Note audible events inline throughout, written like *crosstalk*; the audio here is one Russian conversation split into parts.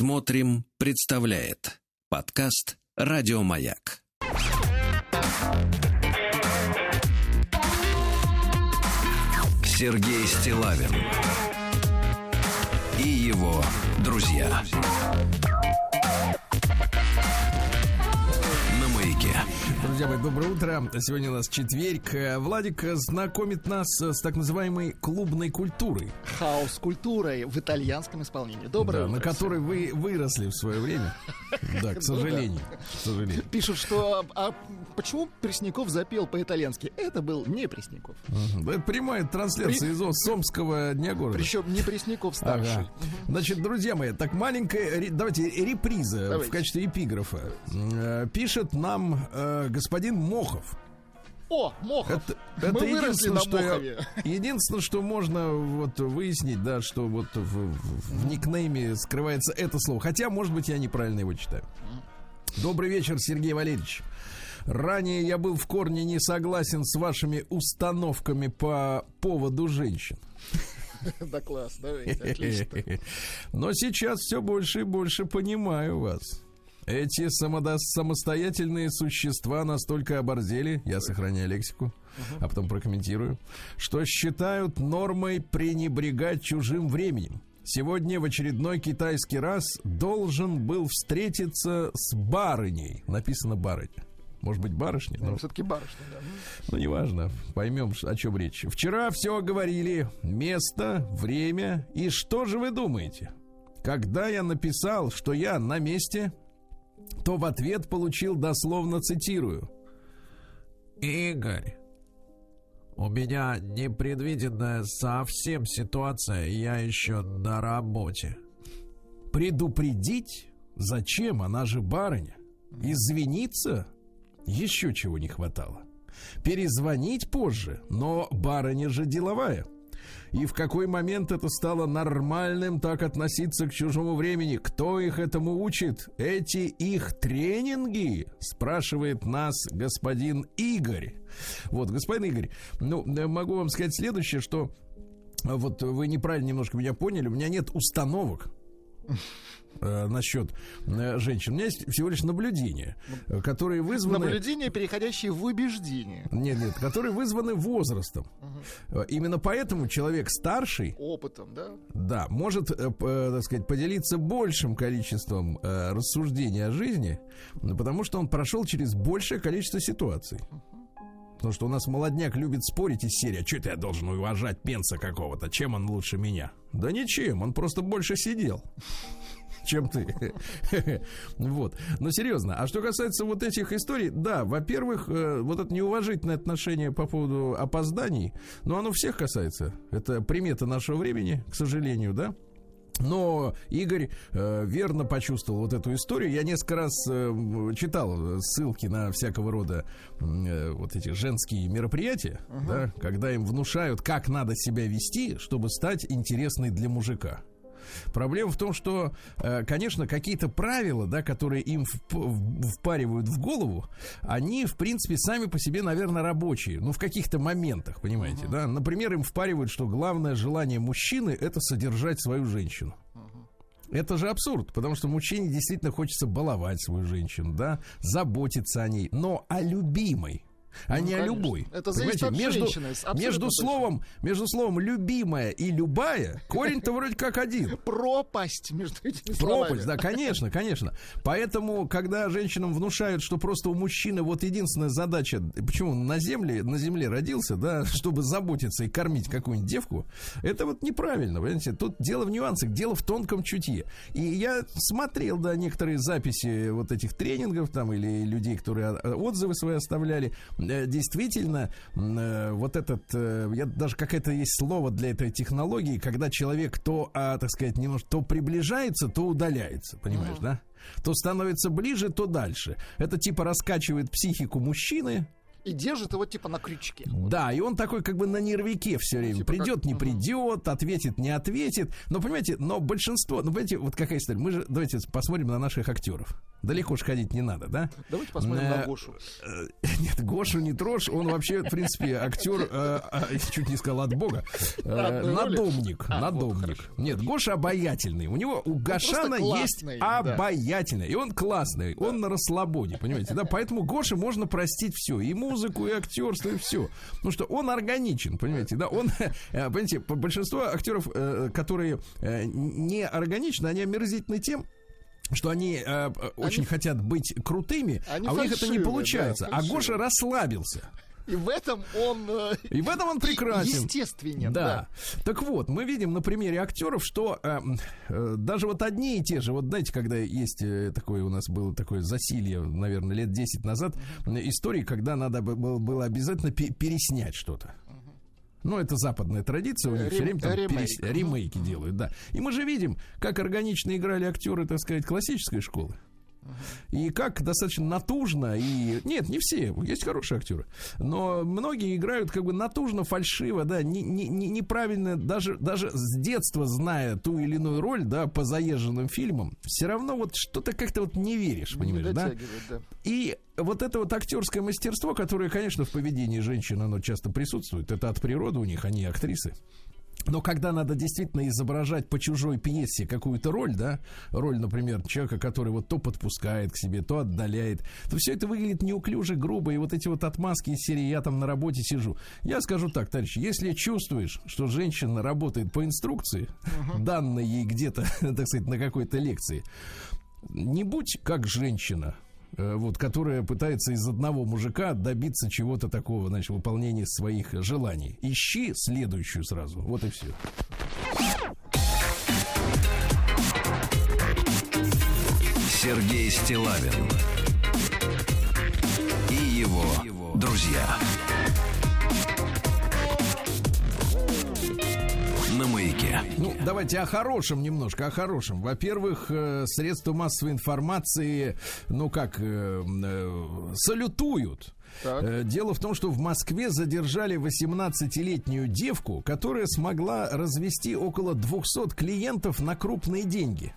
Смотрим, представляет подкаст Радиомаяк. Сергей Стилавин и его друзья. На Друзья мои, доброе утро. Сегодня у нас четверг. Владик знакомит нас с так называемой клубной культурой. Хаос-культурой в итальянском исполнении. Доброе да, утро. на которой вы выросли в свое время. *laughs* Да, к сожалению. К сожалению. Пишут, что а почему Пресняков запел по-итальянски? Это был не Пресняков. Да, это прямая трансляция из Сомского дня города. Причем не Пресняков старший. Ага. Значит, друзья мои, так маленькая, давайте реприза Давайте. в качестве эпиграфа. Э, Пишет нам э, господин Мохов. О, Мохов. Это, Мы это единственное, что я- Мохове. единственное, что можно вот выяснить, да, что вот в, в- в никнейме скрывается это слово. Хотя, может быть, я неправильно его читаю. Добрый вечер, Сергей Валерьевич. Ранее я был в корне не согласен с вашими установками по поводу женщин. *laughs* Да класс, давайте, отлично. *laughs* Но сейчас все больше и больше понимаю вас. Эти самодо- самостоятельные существа настолько оборзели, я сохраняю лексику, а потом прокомментирую, что считают нормой пренебрегать чужим временем. Сегодня в очередной китайский раз должен был встретиться с барыней. Написано барыня. Может быть, барышня? но- Все-таки барышня, да. ну, неважно, поймем, о чем речь. Вчера все говорили. Место, время. И что же вы думаете? Когда я написал, что я на месте, то в ответ получил дословно цитирую. Игорь, у меня непредвиденная совсем ситуация, я еще на работе. Предупредить? Зачем? Она же барыня. Извиниться? Еще чего не хватало. Перезвонить позже, но барыня же деловая. И в какой момент это стало нормальным так относиться к чужому времени? Кто их этому учит? Эти их тренинги? Спрашивает нас господин Игорь. Вот, господин Игорь, ну, э, могу вам сказать следующее, что э, вот вы неправильно немножко меня поняли, у меня нет установок э, насчет э, женщин. У меня есть всего лишь наблюдения, э, которые вызваны... Наблюдения, переходящие в убеждение. Нет, нет, которые вызваны возрастом. Э, Именно поэтому человек старший, Опытом, да? да, может, э, э, так сказать, поделиться большим количеством э, рассуждений о жизни, потому что он прошел через большее количество ситуаций. Потому что у нас молодняк любит спорить из серии, а что это я должен уважать пенса какого-то, чем он лучше меня? Да ничем, он просто больше сидел чем ты. *laughs* вот. Но серьезно, а что касается вот этих историй, да, во-первых, э, вот это неуважительное отношение по поводу опозданий, ну, оно всех касается. Это примета нашего времени, к сожалению, да. Но Игорь э, верно почувствовал вот эту историю. Я несколько раз э, читал ссылки на всякого рода э, вот эти женские мероприятия, да, когда им внушают, как надо себя вести, чтобы стать интересной для мужика. Проблема в том, что, э, конечно, какие-то правила, да, которые им впаривают в голову, они, в принципе, сами по себе, наверное, рабочие. Ну, в каких-то моментах, понимаете, да. Например, им впаривают, что главное желание мужчины это содержать свою женщину. Это же абсурд, потому что мужчине действительно хочется баловать свою женщину, да, заботиться о ней, но о любимой. А Ну, не о конечно. любой. Это зависит Понимаете, от между, женщины, абсолютно между словом, между словом любимая и любая корень-то вроде как один. *laughs* Пропасть между этими словами. Пропасть, да, конечно, конечно. Поэтому, когда женщинам внушают, что просто у мужчины вот единственная задача, почему он на земле, на земле родился, да, *laughs* чтобы заботиться и кормить какую-нибудь девку, это вот неправильно, понимаете? Тут дело в нюансах, дело в тонком чутье. И я смотрел, да, некоторые записи вот этих тренингов там или людей, которые а, отзывы свои оставляли. Э, Действительно, э, вот этот, э, я даже какое-то есть слово для этой технологии, когда человек то, а, так сказать, немножко то приближается, то удаляется, понимаешь, да? То становится ближе, то дальше. Это типа раскачивает психику мужчины, И держит его типа на крючке. Да, и он такой как бы на нервике все время. типа придет, как- не придет, ответит, не ответит. Но понимаете, но большинство, ну понимаете, вот какая история. Мы же давайте посмотрим на наших актеров. Далеко уж ходить не надо, да? Давайте посмотрим Э, на Гошу. Э, *laughs* Нет, Гошу не трожь, он вообще, в принципе, актер, э, а, чуть не сказал от бога, э, надомник, А, вот, надомник. хорошо, Нет, Гоша обаятельный, у него, у Гошана есть да. обаятельный, и он классный, он на расслабоне, понимаете, да, поэтому Гоше можно простить все, и музыку, и актерство, и все, потому что он органичен, понимаете, да, он, *laughs* понимаете, по- большинство актеров, которые не органичны, они омерзительны тем, что они, э, э, очень хотят быть крутыми, Они а у них это не получается. да, а. Гоша расслабился. И в этом он э, И в этом он прекрасен. естественен. Да. Так вот, мы видим на примере актеров, что э, э, даже вот одни и те же, вот знаете, когда есть э, такое у нас было такое засилье, наверное, лет 10 назад, э, истории, когда надо бы- было, было обязательно пе- переснять что-то. Ну, это западная традиция, у них Рем- все время там ремейк. перес- ремейки делают, да. И мы же видим, как органично играли актеры, так сказать, классической школы. И как достаточно натужно и... Нет, не все, есть хорошие актеры. Но многие играют как бы натужно, фальшиво, да, не, не- не- неправильно, даже, даже с детства зная ту или иную роль, да, по заезженным фильмам, все равно вот что-то как-то вот не веришь, Не понимаешь, да? дотягивает, да. И вот это вот актерское мастерство, которое, конечно, в поведении женщин, оно часто присутствует, это от природы у них, они актрисы. Но когда надо действительно изображать по чужой пьесе какую-то роль, да, роль, например, человека, который вот то подпускает к себе, то отдаляет, то все это выглядит неуклюже, грубо, и вот эти вот отмазки из серии «я там на работе сижу». Я скажу так, товарищи, если чувствуешь, что женщина работает по инструкции, данной ей где-то, *laughs* так сказать, на какой-то лекции, не будь как женщина, вот, которая пытается из одного мужика добиться чего-то такого, значит, выполнения своих желаний. Ищи следующую сразу. Вот и все. Сергей Стилавин и его друзья. На маяке. Ну, давайте о хорошем немножко, о хорошем. Во-первых, э, средства массовой информации, ну как, э, э, салютуют. Так. Дело в том, что в Москве задержали 18-летнюю девку, которая смогла развести около 200 клиентов на крупные деньги.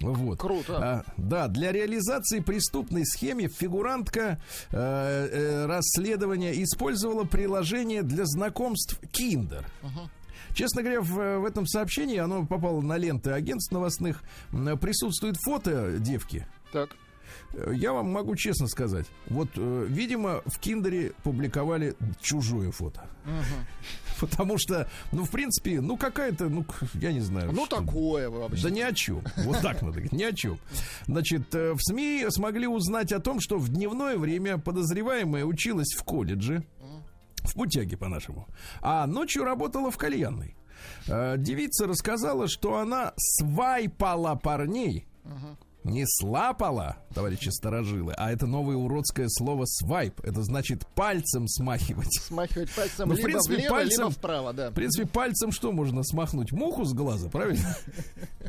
Вот. Круто. А, да, для реализации преступной схемы фигурантка э, э, расследования использовала приложение для знакомств Kinder. Честно говоря, в, в этом сообщении, оно попало на ленты агентств новостных, присутствует фото девки. Так. Э, Я вам могу честно сказать, вот, э, видимо, в Киндере публиковали чужое фото. *laughs* Потому что, ну, в принципе, ну, какая-то, ну, я не знаю. Ну, что- такое вы да ни о чем. Вот так надо говорить, ни о чем. Значит, э, в СМИ смогли узнать о том, что в дневное время подозреваемая училась в колледже, в путяге по-нашему, а ночью работала в кальянной. Э, Девица рассказала, что она свайпала парней, не слапала, товарищи сторожилы, а это новое уродское слово свайп. Это значит пальцем смахивать. Смахивать пальцем Ну, в либо принципе, влево, пальцем- либо вправо, да. В принципе, пальцем что можно смахнуть? Муху с глаза, правильно? *laughs*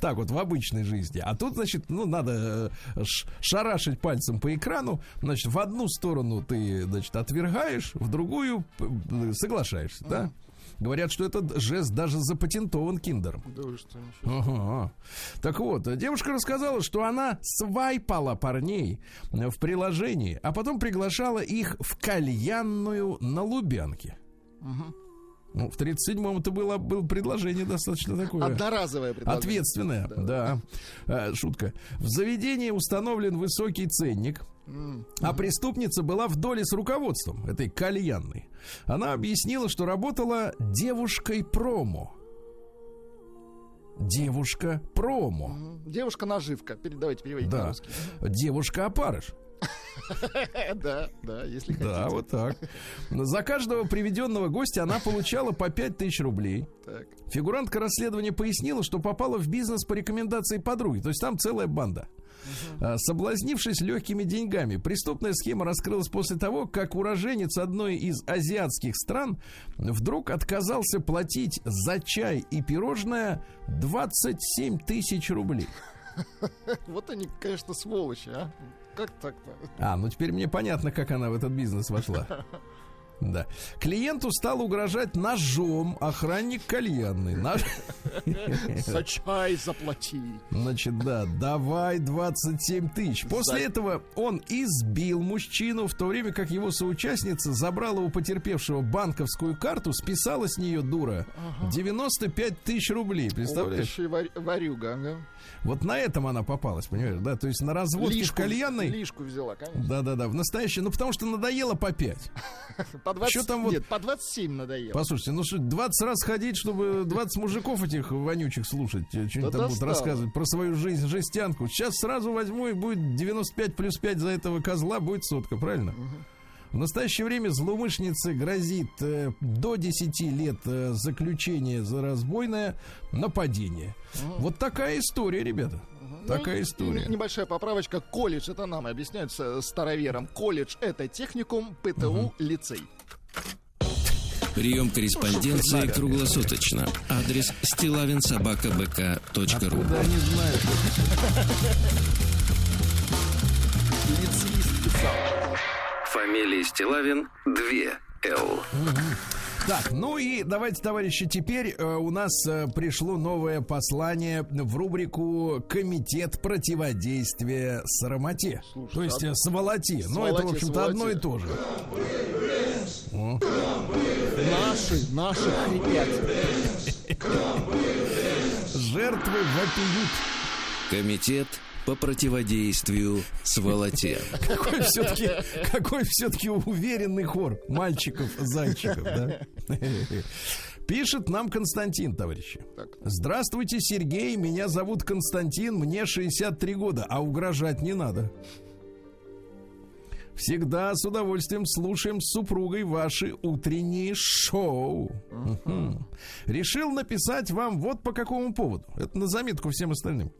Так вот, в обычной жизни. А тут, значит, ну, надо э, шарашить пальцем по экрану. Значит, в одну сторону ты, значит, отвергаешь, в другую п- соглашаешься, да? Говорят, что этот жест даже запатентован киндером. Да вы что, ничего. Ага. Так вот, девушка рассказала, что она свайпала парней э, в приложении, а потом приглашала их в кальянную на Лубянке. Ну, в 37-м это было, было предложение достаточно такое. Одноразовое предложение. Ответственное, да. Э, шутка. В заведении установлен высокий ценник. А преступница была в доле с руководством этой кальянной. Она объяснила, что работала девушкой промо. Девушка промо. Мгм. Девушка-наживка. Пере- Давайте переводить на Да. русский. Девушка опарыш. *laughs* Да, да, если хотите. Да, вот так. За каждого приведенного гостя она получала по 5000 рублей. Так. Фигурантка расследования пояснила, что попала в бизнес по рекомендации подруги. То есть там целая банда. А, Соблазнившись легкими деньгами, преступная схема раскрылась после того, как уроженец одной из азиатских стран вдруг отказался платить за чай и пирожное 27 тысяч рублей. *laughs* Вот они, конечно, сволочи, а. Как так-то? А, ну теперь мне понятно, как она в этот бизнес вошла. *laughs* Да. Клиенту стал угрожать ножом охранник кальянный. Нож... *laughs* За чай заплати. Значит, да, давай 27 тысяч. После За- этого он избил мужчину, в то время как его соучастница забрала у потерпевшего банковскую карту, списала с нее дура 95 тысяч рублей. Представляешь? варь- варюга, ага. Вот на этом она попалась, понимаешь, да? То есть на разводке в Лишку- кальянной. Лишку взяла, конечно. Да-да-да, в настоящее, ну потому что надоело по 5. *laughs* По 20, Чё там вот- Нет, по 27 надоело. Послушайте, ну что, 20 раз ходить, чтобы 20 мужиков этих вонючих слушать, э, что-нибудь Да там будут рассказывать про свою жизнь, жестянку. Сейчас сразу возьму и будет 95 плюс 5 за этого козла, будет сотка, правильно? В настоящее время злоумышленнице грозит э, до 10 лет э, заключения за разбойное нападение. Вот такая история, ребята. Ну, Такая и- история. и Небольшая поправочка. Колледж, это нам объясняют с- старовером. Колледж это техникум, ПТУ лицей. Прием корреспонденции круглосуточно. Адрес стилавинсобакабк.ру Да, не знаю. Лицеист писал. Фамилия Стилавин 2 Л. Так, ну и давайте, товарищи, теперь э, у нас э, пришло новое послание в рубрику «Комитет противодействия срамоте». Слушай, То есть э, сволоте. Но это, в Сволоте, общем-то, одно и сволоте. то же. О. Наши, наши хрипят. Жертвы вопиют. Комитет по противодействию сволоте. Какой все-таки, какой все-таки уверенный хор мальчиков-зайчиков, да? Пишет нам Константин, товарищи. Так. Здравствуйте, Сергей. Меня зовут Константин, мне 63 года, а угрожать не надо. Всегда с удовольствием слушаем с супругой ваши утренние шоу. Мгм. Решил написать вам вот по какому поводу. Это на заметку всем остальным.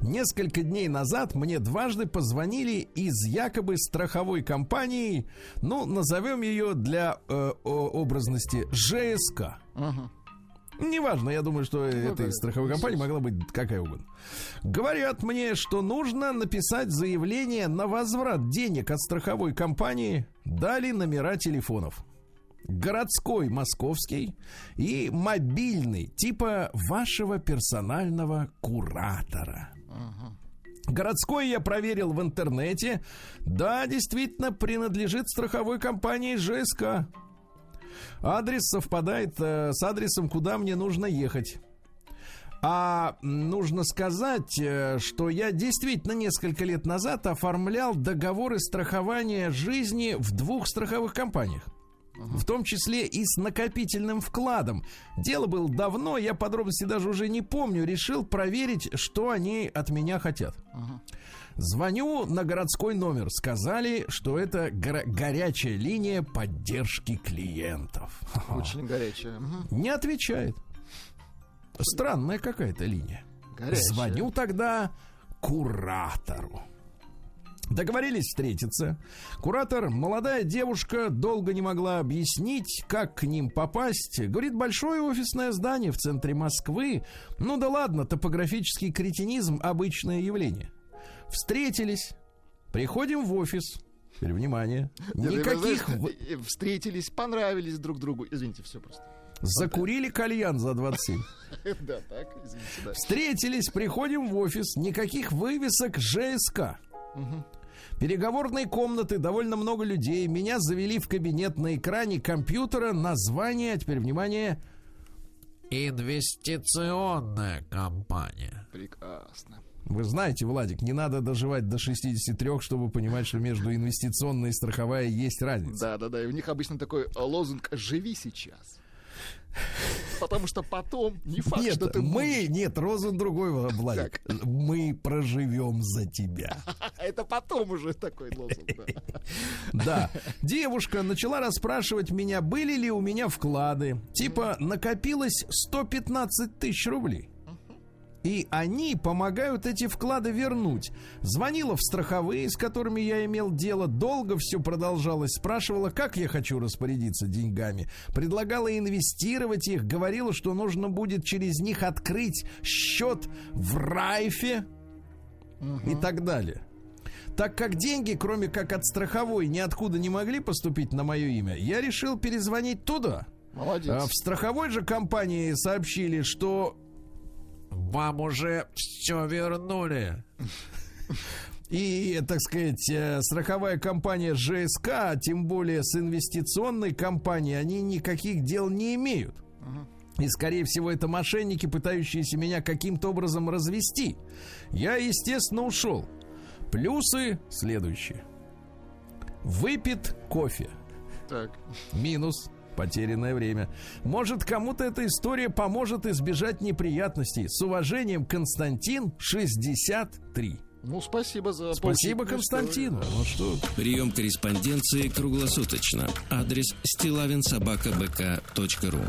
Несколько дней назад мне дважды позвонили из якобы страховой компании, ну, назовем ее для э, образности ЖСК. Ага. Неважно, я думаю, что этой да, страховой компании могла быть какая угодно. Говорят мне, что нужно написать заявление на возврат денег от страховой компании. Дали номера телефонов. Городской московский и мобильный, типа вашего персонального куратора. Городской я проверил в интернете. Да, действительно, принадлежит страховой компании ЖСК. Адрес совпадает э, с адресом, куда мне нужно ехать. А нужно сказать, э, что я действительно несколько лет назад оформлял договоры страхования жизни в двух страховых компаниях. В том числе и с накопительным вкладом. Дело было давно, я подробности даже уже не помню. Решил проверить, что они от меня хотят. Звоню на городской номер. Сказали, что это горо- горячая линия поддержки клиентов. Очень горячая. Не отвечает. Странная какая-то линия. Горячая. Звоню тогда куратору. Договорились встретиться. Куратор, молодая девушка, долго не могла объяснить, как к ним попасть. Говорит, большое офисное здание в центре Москвы. Ну да ладно, топографический кретинизм – обычное явление. Встретились. Приходим в офис. Теперь внимание. Вы Никаких... Встретились, понравились друг другу. Извините, все просто. Закурили кальян за 27. *laughs* Да, так, извините, да. Встретились, приходим в офис, никаких вывесок ЖСК. Переговорные комнаты, довольно много людей. Меня завели в кабинет на экране компьютера. Название, теперь внимание, инвестиционная компания. Прекрасно. Вы знаете, Владик, не надо доживать до 63, чтобы понимать, что между инвестиционной и страховая есть разница. Да, да, да. И у них обычно такой лозунг «Живи сейчас». Потому что потом не факт, Нет, что ты мы, нет, Розен другой, Владик. Мы проживем за тебя. *laughs* Это потом уже такой лозунг. *laughs* Да. Девушка начала расспрашивать меня, были ли у меня вклады. Типа, накопилось 115 тысяч рублей. И они помогают эти вклады вернуть. Звонила в страховые, с которыми я имел дело, долго все продолжалось, спрашивала, как я хочу распорядиться деньгами, предлагала инвестировать их, говорила, что нужно будет через них открыть счет в Райфе и так далее. Так как деньги, кроме как от страховой, ниоткуда не могли поступить на мое имя, я решил перезвонить туда. Молодец. А В страховой же компании сообщили, что вам уже все вернули. И, так сказать, э, страховая компания ЖСК, а тем более с инвестиционной компанией, они никаких дел не имеют. И, скорее всего, это мошенники, пытающиеся меня каким-то образом развести. Я, естественно, ушел. Плюсы следующие. Выпит кофе. Так. Минус потерянное время. Может, кому-то эта история поможет избежать неприятностей. С уважением, Константин, 63. Ну, спасибо за Спасибо Константину. Ну что, Прием корреспонденции круглосуточно. Адрес стилавинсобакабк.ру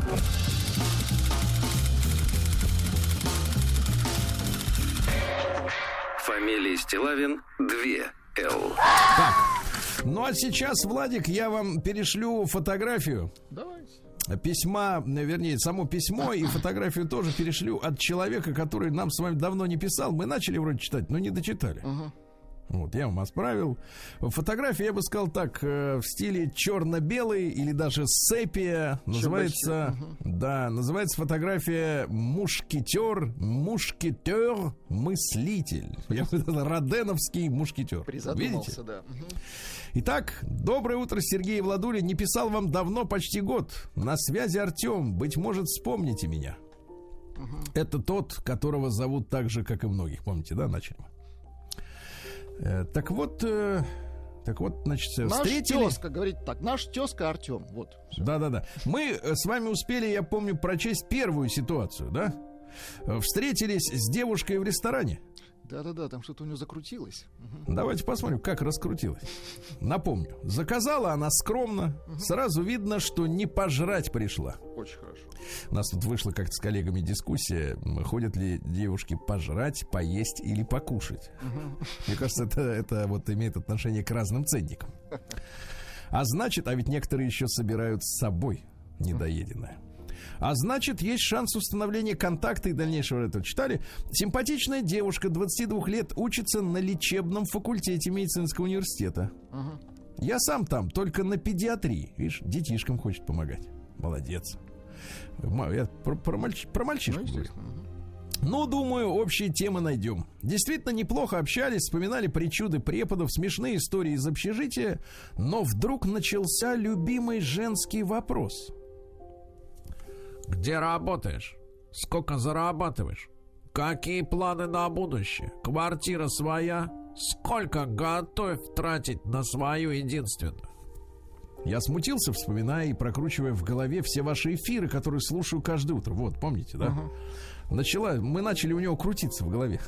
Фамилия Стилавин 2 Л. так. Ну а сейчас, Владик, я вам перешлю фотографию. Давайте. письма, вернее, само письмо и фотографию тоже перешлю от человека, который нам с вами давно не писал. Мы начали вроде читать, но не дочитали. Вот, я вам отправил. Фотография, я бы сказал так, э, в стиле черно-белый или даже сепия. Называется, да, называется фотография мушкетер, мушкетер, мыслитель. Я бы сказал, Роденовский мушкетер. Призадумался, Видите? да. Мгм. Итак, доброе утро, Сергей Владулин. Не писал вам давно, почти год. На связи Артем. Быть может, вспомните меня. Это тот, которого зовут так же, как и многих. Помните, да, начали мы? Э, Так вот, э, так вот, значит, э, Наш встретили... тезка, говорит так, наш тезка Артем. Вот. Да-да-да. Мы с вами успели, я помню, прочесть первую ситуацию, да? Встретились с девушкой в ресторане. Да-да-да, там что-то у него закрутилось. Давайте посмотрим, как раскрутилось. Напомню, заказала она скромно. Сразу видно, что не пожрать пришла. Очень хорошо. У нас тут вышла как-то с коллегами дискуссия, ходят ли девушки пожрать, поесть или покушать. Мне кажется, это, это вот имеет отношение к разным ценникам. А значит, а ведь некоторые еще собирают с собой недоеденное. А значит, есть шанс установления контакта и дальнейшего этого. Читали? Симпатичная девушка 22 лет учится на лечебном факультете медицинского университета. Ага. Я сам там, только на педиатрии. Видишь, детишкам хочет помогать. Молодец. Я про, про мальч- про Ну, мальчишку говорю. естественно. Мгм. Ну, думаю, общие темы найдем. Действительно неплохо общались, вспоминали причуды преподов, смешные истории из общежития, но вдруг начался любимый женский вопрос. Где работаешь? Сколько зарабатываешь? Какие планы на будущее? Квартира своя? Сколько готов тратить на свою единственную? Я смутился, вспоминая и прокручивая в голове все ваши эфиры, которые слушаю каждое утро. Вот, помните, да? Ага. Начала, мы начали у него крутиться в голове.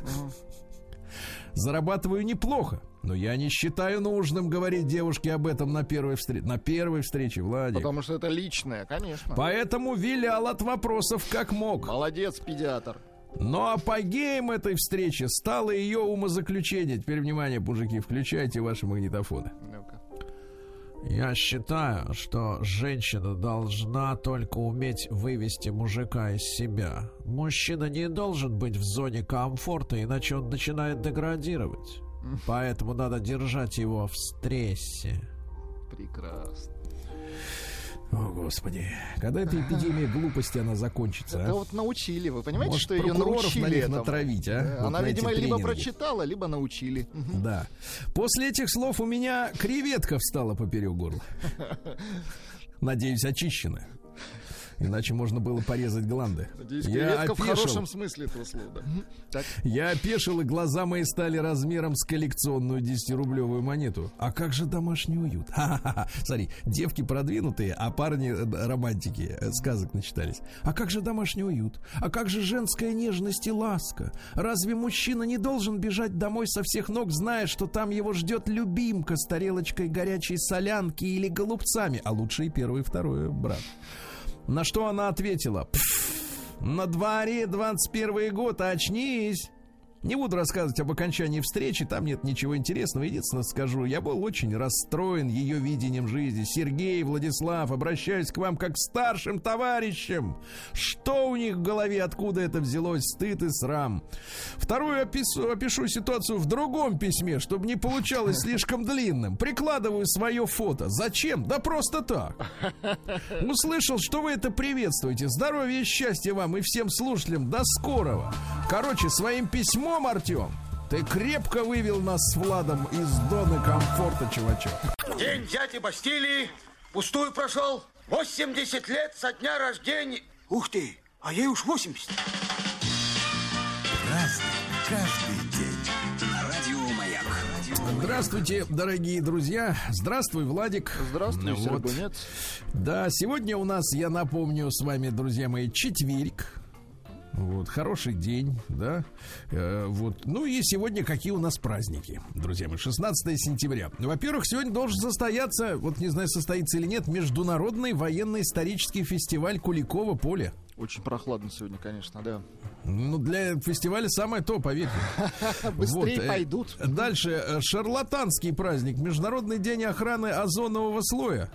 Зарабатываю неплохо, но я не считаю нужным говорить девушке об этом на первой встрече. На первой встрече, Владик. Потому что это личное, конечно. Поэтому вилял от вопросов как мог. Молодец, педиатр. Но апогеем этой встречи стало ее умозаключение. Теперь, внимание, мужики, включайте ваши магнитофоны. Ну-ка. Я считаю, что женщина должна только уметь вывести мужика из себя. Мужчина не должен быть в зоне комфорта, иначе он начинает деградировать. Поэтому надо держать его в стрессе. Прекрасно. О, Господи. Когда эта эпидемия глупости, она закончится, Это а? вот научили. Вы понимаете, Может, что ее научили на них этому? натравить, а? Да, Вот Она, на видимо, либо тренинги. прочитала, либо научили. Да. После этих слов у меня креветка встала поперек горла. *laughs* Надеюсь, очищенная. Иначе можно было порезать гланды. Я креветка в опешил. хорошем смысле этого слова. Я опешил, и глаза мои стали размером с коллекционную 10-рублевую монету. А как же домашний уют? *laughs* Ха-ха-ха. Смотри, девки продвинутые, а парни э, романтики, э, сказок начитались. А как же домашний уют? А как же женская нежность и ласка? Разве мужчина не должен бежать домой со всех ног, зная, что там его ждет любимка с тарелочкой горячей солянки или голубцами, а лучше и первый и второй брат? На что она ответила, «Пф, На дворе 21 год, очнись. Не буду рассказывать об окончании встречи, там нет ничего интересного. Единственное скажу, я был очень расстроен ее видением жизни. Сергей, Владислав, обращаюсь к вам как к старшим товарищам. Что у них в голове, откуда это взялось, стыд и срам. Вторую опишу, опишу ситуацию в другом письме, чтобы не получалось *laughs* слишком длинным. Прикладываю свое фото. Зачем? Да просто так. *laughs* Услышал, что вы это приветствуете. Здоровья и счастья вам и всем слушателям. До скорого. Короче, своим письмом письмом, Артем, ты крепко вывел нас с Владом из зоны комфорта, чувачок. День дяди Бастилии пустую прошел. 80 лет со дня рождения. Ух ты, а ей уж 80. Разный, каждый. Здравствуйте, дорогие друзья. Здравствуй, Владик. Здравствуй, вот. Сергунец. Да, сегодня у нас, я напомню, с вами, друзья мои, четверг. Вот, хороший день, да. Э, вот. Ну и сегодня какие у нас праздники, друзья мои. 16 сентября. Во-первых, сегодня должен состояться, вот не знаю, состоится или нет, Международный военно-исторический фестиваль Куликова поле. Очень прохладно сегодня, конечно, да. Ну, для фестиваля самое то, поверьте. *laughs* Быстрее Вот, э, пойдут. Дальше. э, Шарлатанский праздник. Международный день охраны озонового слоя.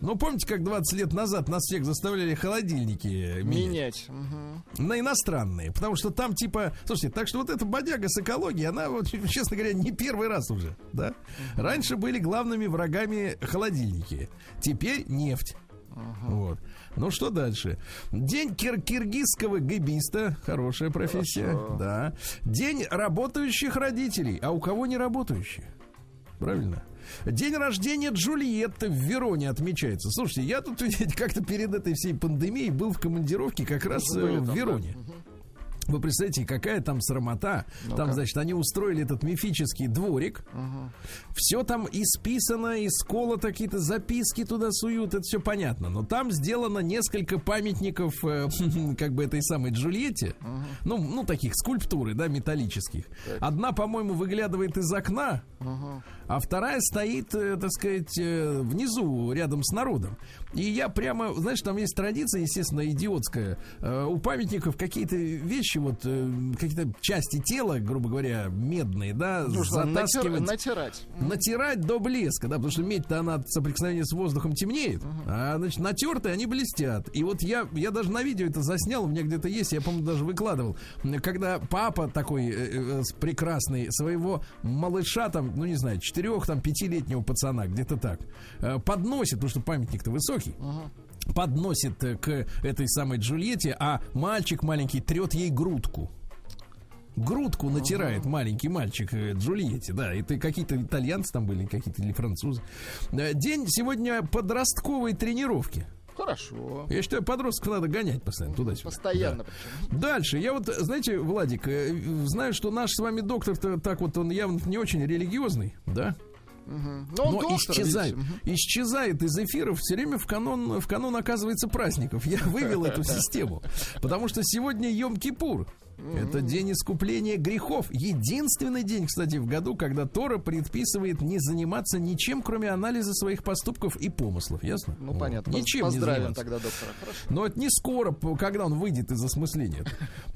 Ну, помните, как 20 лет назад нас всех заставляли холодильники менять? На иностранные, потому что там типа, слушайте, так что вот эта бодяга с экологией, она вот, *laughs* честно говоря, не первый раз уже, да? Раньше были главными врагами холодильники, теперь нефть. Вот. Ну что дальше? День кир- киргизского гибиста. Хорошая профессия. Хорошо. Да. День работающих родителей. А у кого не работающие? Правильно. День рождения Джульетты в Вероне отмечается. Слушайте, я тут *laughs* как-то перед этой всей пандемией был в командировке как раз э, в Вероне. Вы представляете, какая там срамота. Там, значит, они устроили этот мифический дворик. Все там исписано, исколото, какие-то записки туда суют, это все понятно. Но там сделано несколько памятников, э, *laughs* как бы этой самой Джульетте. Ну, ну, таких скульптуры, да, металлических. Одна, по-моему, выглядывает из окна, а вторая стоит, э, так сказать, э, внизу, рядом с народом. И я прямо, знаешь, там есть традиция, естественно, идиотская. Э, У памятников какие-то вещи, вот какие-то части тела, грубо говоря, медные, да, натир- затаскивать натирать. натирать до блеска, да, потому что медь-то она от соприкосновения с воздухом темнеет, а, значит, натертые они блестят. И вот я, я даже на видео это заснял, у меня где-то есть, я, помню, даже выкладывал, когда папа такой э, э, прекрасный своего малыша, там, ну, не знаю, четырех, там, пятилетнего пацана, где-то так, э, подносит, потому что памятник-то высокий, подносит э, к этой самой Джульетте, а мальчик маленький трет ей грудку. Грудку натирает маленький мальчик э, Джульетте, да. Это какие-то итальянцы там были, какие-то или французы. День сегодня подростковой тренировки. Хорошо. Я считаю, подростков надо гонять постоянно туда-сюда. Постоянно Да. причем. Дальше. Я вот, знаете, Владик, э, знаю, что наш с вами доктор так вот, он явно не очень религиозный, да? Мгм. Но, он Но доктор, исчезает, видите. Исчезает из эфиров все время в канон, в канон оказывается праздников. Я вывел эту *laughs* систему. Потому что сегодня Это день искупления грехов. Единственный день, кстати, в году, когда Тора предписывает не заниматься ничем, кроме анализа своих поступков и помыслов. Ясно? Ну, Вот. понятно. Ничем не Поздравим заниматься. тогда доктора. Хорошо. Но это не скоро, когда он выйдет из осмысления.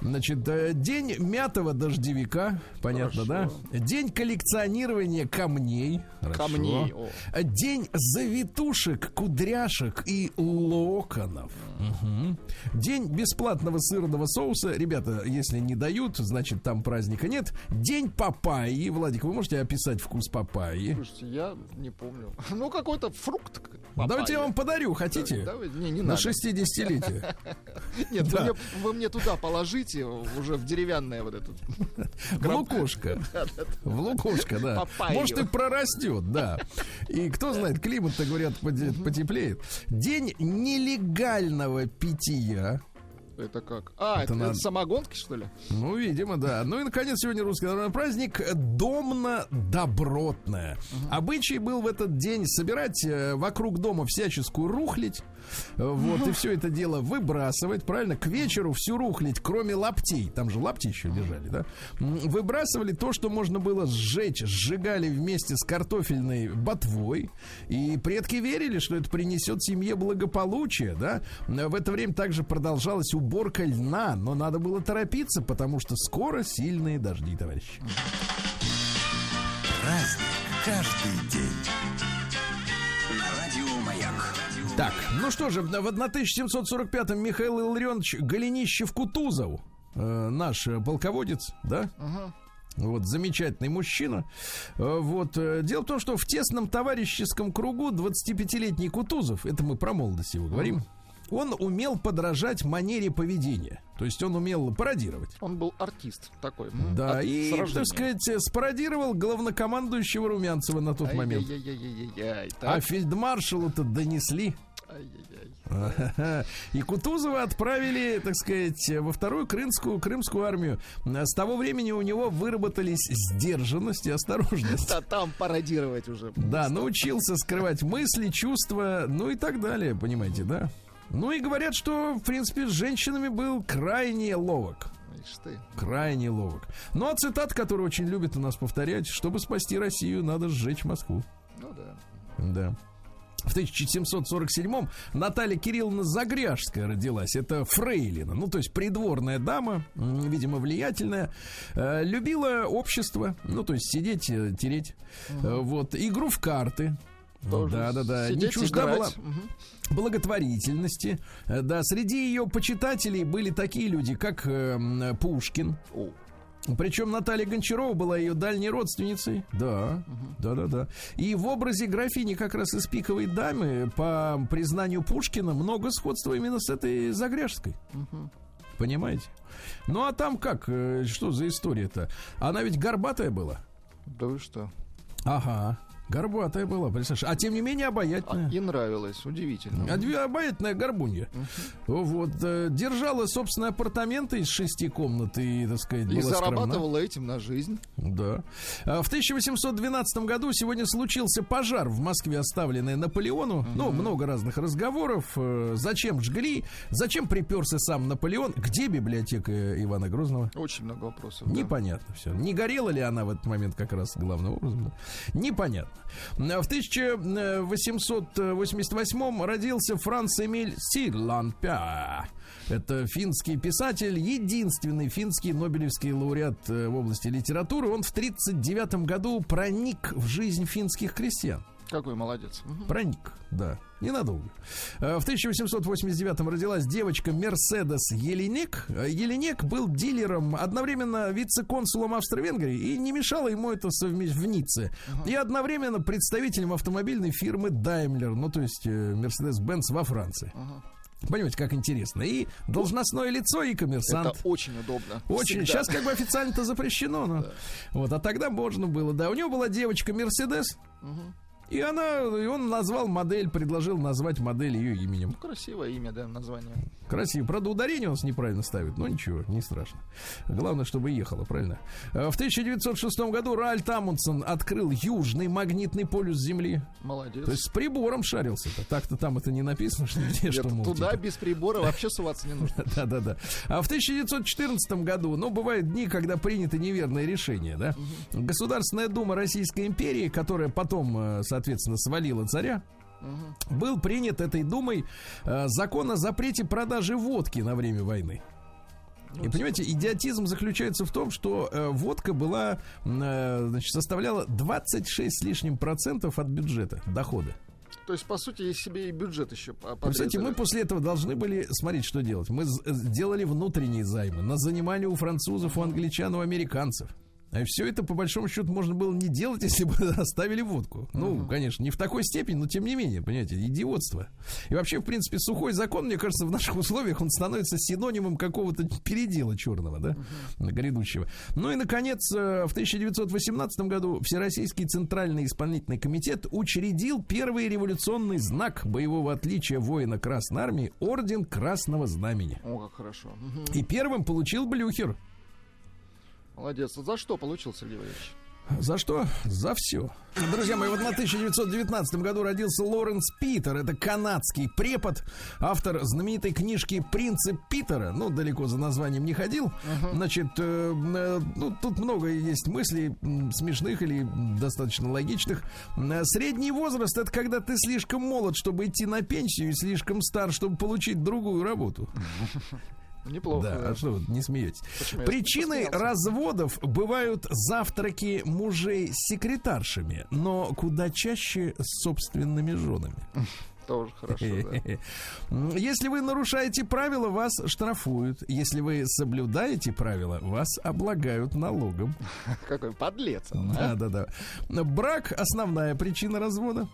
Значит, э, день мятого дождевика, понятно, Хорошо. да? День коллекционирования камней. Хорошо. Камней, о. Э, День завитушек, кудряшек и локонов. Мгм. День бесплатного сырного соуса. Ребята, если не дают, значит там праздника нет. День папайи. Владик, вы можете описать вкус папайи? Слушайте, я не помню. *laughs* Ну, какой-то фрукт. Давайте я вам подарю, хотите? Давай, не, не На надо. 60-летие. *laughs* Нет, вы, Да. мне, вы мне туда положите, уже в деревянное вот это. В лукошко. *laughs* В лукошко, да. Папайю. Может и прорастет, да. И кто знает, климат-то, говорят, поте- потеплеет. День нелегального питья. Это как? А, Это это, надо- самогонки, что ли? Ну, видимо, да. Ну и, наконец, сегодня русский народный праздник домно-добротное. Обычай был в этот день собирать э, вокруг дома всяческую рухлить, Вот, и *laughs* все это дело выбрасывать, правильно? К вечеру всю рухлить, кроме лаптей, там же лапти еще лежали, да? Выбрасывали то, что можно было сжечь, сжигали вместе с картофельной ботвой. И предки верили, что это принесет семье благополучие, да? В это время также продолжалась уборка льна, но надо было торопиться, потому что скоро сильные дожди, товарищи. Праздник каждый день. Так, ну что же, в 1745-м Михаил Илларионович Голенищев-Кутузов, э, наш э, полководец, да? Вот, замечательный мужчина. Э, Вот, э, дело в том, что в тесном товарищеском кругу 25-летний Кутузов, это мы про молодость его говорим, он умел подражать манере поведения. То есть он умел пародировать. Он был артист такой. м, Да, от- и, так сказать, спародировал главнокомандующего Румянцева на тот момент. Ай-яй-яй-яй-яй. А фельдмаршалу-то донесли. Ай-яй-яй. *laughs* И Кутузова отправили, так сказать, во вторую крымскую, крымскую армию. С того времени у него выработались сдержанность и осторожность. *laughs* Да там пародировать уже. Да, научился скрывать мысли, чувства, ну и так далее, понимаете, да? Ну и говорят, что, в принципе, с женщинами был крайне ловок. Ишь ты. Крайне ловок. Ну а цитат, который очень любят у нас повторять, чтобы спасти Россию, надо сжечь Москву. Ну да. Да. В 1747-м Наталья Кирилловна Загряжская родилась. Это фрейлина, ну, то есть придворная дама, видимо, влиятельная. Э, любила общество, ну, то есть сидеть, э, тереть. Э, Вот, игру в карты. Тоже Да, да, да. Не чужда играть. была благотворительности. Да, среди ее почитателей были такие люди, как э, м, Пушкин. О, Причем Наталья Гончарова была ее дальней родственницей. Да, да, да, да. И в образе графини как раз из пиковой дамы, по признанию Пушкина, много сходства именно с этой Загряжской. Понимаете? Ну а там как? э, Что за история-то? Она ведь горбатая была. да вы что? Ага. Горбатая была, представляешь? А тем не менее А, обаятельная. и нравилось, удивительно. А обаятельная горбунья. Вот. э, Держала собственные апартаменты из шести комнат и, так сказать, И была скромна. зарабатывала этим на жизнь. Да. А В 1812 году сегодня случился пожар в Москве, оставленный Наполеону. Ну, много разных разговоров. Э, Зачем жгли? Зачем приперся сам Наполеон? Где библиотека Ивана Грозного? Очень много вопросов. да. Непонятно все. Не горела ли она в этот момент как раз главным образом? да? Непонятно. А В 1888 родился Франц Эмиль Сирланпя. Это финский писатель, единственный финский Нобелевский лауреат э, в области литературы. Он в 1939 году проник в жизнь финских крестьян. Какой молодец. Мгм. Проник, да, ненадолго. Э, В 1889 родилась девочка Мерседес Еленек. Э, Еленек был дилером, одновременно вице-консулом Австро-Венгрии, и не мешало ему это совместить в Ницце. И одновременно представителем автомобильной фирмы Daimler, ну, то есть э, Mercedes-Benz во Франции. Понимаете, как интересно. И должностное лицо, и коммерсант. Это очень удобно. Очень. Всегда. Сейчас как бы официально это запрещено, но вот, а тогда можно было, да. У него была девочка Мерседес, и она, и он назвал модель, предложил назвать модель ее именем. Красивое имя, да, название. Красиво. Правда, ударение он с неправильно ставит, но ничего, не страшно. Главное, чтобы ехала, правильно? Э, В 1906 году Ральф Амундсен открыл южный магнитный полюс Земли. Молодец. То есть с прибором шарился-то. Так-то там это не написано, что, где, что мол, туда типа. без прибора вообще суваться не нужно. *laughs* Да-да-да. А в 1914 году, ну, бывают дни, когда приняты неверные решения, да? Государственная дума Российской империи, которая потом, э, соответственно, свалила царя, был принят этой думой э, закон о запрете продажи водки на время войны. И понимаете, идиотизм заключается в том, что э, водка была, э, значит, составляла 26 с лишним процентов от бюджета, дохода. То есть, по сути, себе и бюджет еще по- Представляете, мы подрезали. после этого должны были смотреть, что делать. Мы з- сделали внутренние займы, нас занимали у французов, у англичан, у американцев. А все это, по большому счету, можно было не делать, *laughs* если бы оставили водку. Ну, конечно, не в такой степени, но тем не менее, понимаете, идиотство. И вообще, в принципе, сухой закон, мне кажется, в наших условиях он становится синонимом какого-то передела черного, да, грядущего. Ну и, наконец, э, в 1918 году Всероссийский Центральный исполнительный комитет учредил первый революционный знак боевого отличия воина Красной Армии – Орден Красного Знамени. О, как хорошо. Мгм. И первым получил Блюхер. Молодец. За что получил, Сергей Валерьевич? За что? За все. Друзья мои, вот на 1919 году родился Лоренс Питер. Это канадский препод, автор знаменитой книжки «Принцип Питера». Ну, далеко за названием не ходил. Значит, э, э, ну, тут много есть мыслей смешных или достаточно логичных. Э, Средний возраст – это когда ты слишком молод, чтобы идти на пенсию, и слишком стар, чтобы получить другую работу. Неплохо. Да, да. а что вы не смеетесь? Почему посмеялся? разводов бывают завтраки мужей с секретаршами, но куда чаще с собственными женами. *laughs* Тоже хорошо, да. *laughs* Если вы нарушаете правила, вас штрафуют. Если вы соблюдаете правила, вас облагают налогом. *laughs* Какой подлец. а? Да, да, да. Брак основная причина развода.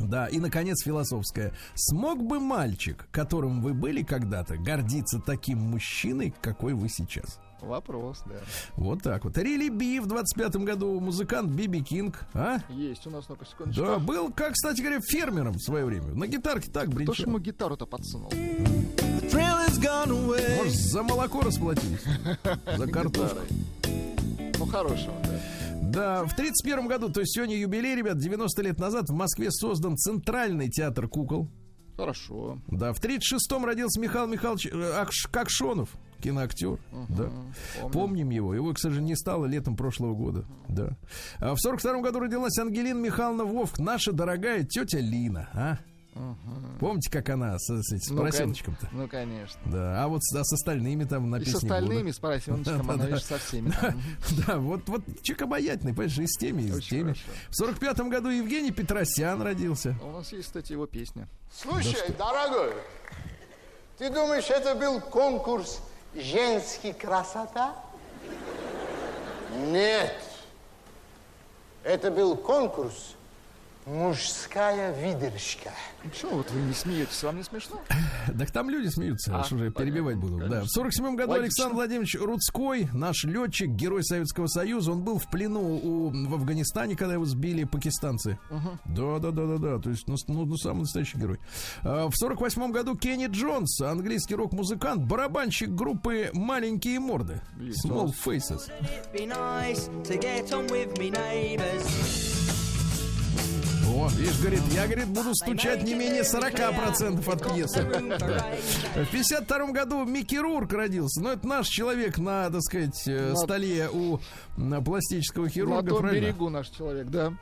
Да, и, наконец, философская. Смог бы мальчик, которым вы были когда-то, гордиться таким мужчиной, какой вы сейчас? Вопрос, да. Вот так вот. Рилли Би в 25-м году, музыкант Биби Кинг, а? Есть у нас, ну-ка, секундочку. Да, был, как, кстати говоря, фермером в свое время. На гитарке так Кто ж ему гитару-то подсунул? Может, за молоко расплатились? *laughs* За картошку. Ну, хорошего, да. Да, в 31 году, то есть сегодня юбилей, ребят, 90 лет назад в Москве создан Центральный театр кукол. Хорошо. Да, в 36-м родился Михаил Михайлович э, Акш- Кокшонов, киноактер. Да. помню. Помним его. Его, к сожалению, не стало летом прошлого года. Да. А в 42-м году родилась Ангелина Михайловна Вовк, наша дорогая тетя Лина. А? Помните, как она с, с, этим- с Ну, поросеночком-то? Ну, конечно. Да, а вот с, а с остальными там на И с песне остальными, с поросеночком, *laughs* она, Да-да-да. видишь, со всеми. там. *laughs* Да, вот, вот человек обаятельный, понимаешь, и с теми, и с Очень теми. хорошо. В 45-м году Евгений Петросян родился. А У нас есть, кстати, его песня. Слушай, дорогой, ты думаешь, это был конкурс «Женский красота»? Нет. Это был конкурс «Мужская выдержка». Ну, Почему вот вы не смеетесь? Вам не смешно? Так там люди смеются, А, что же я понятно, перебивать буду. Да. В 47 году Логично. Александр Владимирович Рудской, наш летчик, герой Советского Союза, он был в плену у, в Афганистане, когда его сбили пакистанцы. Да, да, да, да, да. То есть, ну, ну, ну, самый настоящий герой. А, в 48 году Кенни Джонс, английский рок-музыкант, барабанщик группы Маленькие морды. Small Faces. О, видишь, говорит, я, говорит, буду стучать не менее 40% от пьесы. В 52 году Микки Рурк родился. Ну, это наш человек на, так сказать, э, На- столе у пластического На хирурга, том правильно? берегу наш человек, да.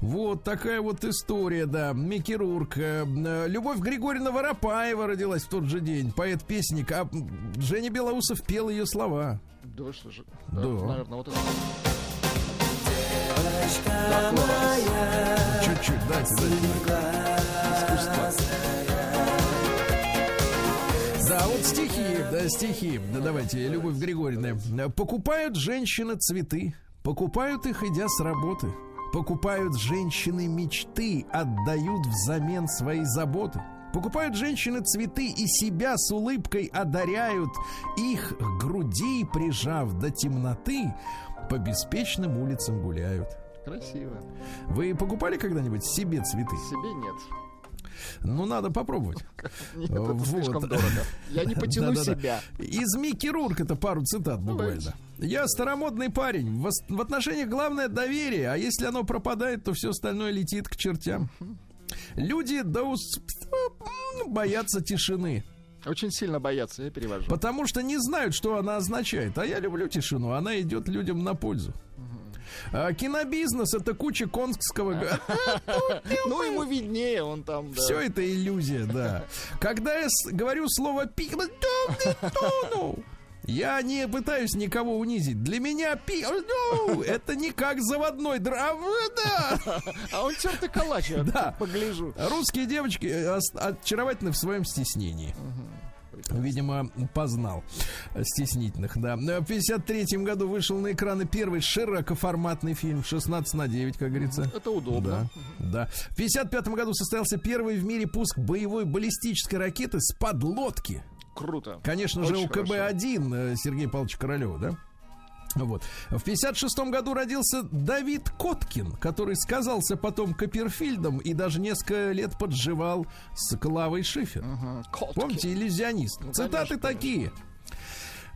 Вот такая вот история, да. Микки Рурк. Э, э, Любовь Григорьевна Воропаева родилась в тот же день. Поэт-песник. А Женя Белоусов пел ее слова. Да что же. Да. Наверное, вот это. Чуть-чуть, дайте, дайте. Да, вот стихи, да, стихи. Да, давайте, Любовь Григорьевна. Покупают женщины цветы, покупают их, идя с работы. Покупают женщины мечты, отдают взамен свои заботы. Покупают женщины цветы и себя с улыбкой одаряют, их груди прижав до темноты, по беспечным улицам гуляют. Красиво. Вы покупали когда-нибудь себе цветы? Себе нет. Ну, надо попробовать. *laughs* Нет, это Вот. слишком дорого. Я не потяну Да-да-да. себя. Из Микки Рурк это пару цитат буквально. Я старомодный парень. В, в отношениях главное доверие, а если оно пропадает, то все остальное летит к чертям. Люди до ус- боятся тишины, Очень сильно боятся, я перевожу. потому что не знают, что она означает. А я люблю тишину, она идет людям на пользу. А, кинобизнес это куча конского *laughs* Ну, ему виднее, он там. Все это иллюзия, да. Когда я говорю слово пи, тону, я не пытаюсь никого унизить. Для меня пи, ну, это не как заводной драм, да. *laughs* А он тертый калач, я Да. погляжу. Русские девочки э, очаровательны в своем стеснении. Видимо, познал стеснительных, да. В 53 году вышел на экраны первый широкоформатный фильм 16 на 9, как говорится. Это удобно. Да, да. В 55 году состоялся первый в мире пуск боевой баллистической ракеты с подлодки. Круто. Конечно же, Очень УКБ-1 э, Сергея Павловича Королева, да? Вот. В 56 году родился Давид Коткин, который сказался потом Копперфильдом и даже несколько лет подживал с Клавой Шифер. Коткин. Помните, иллюзионист. Ну, Цитаты конечно, такие.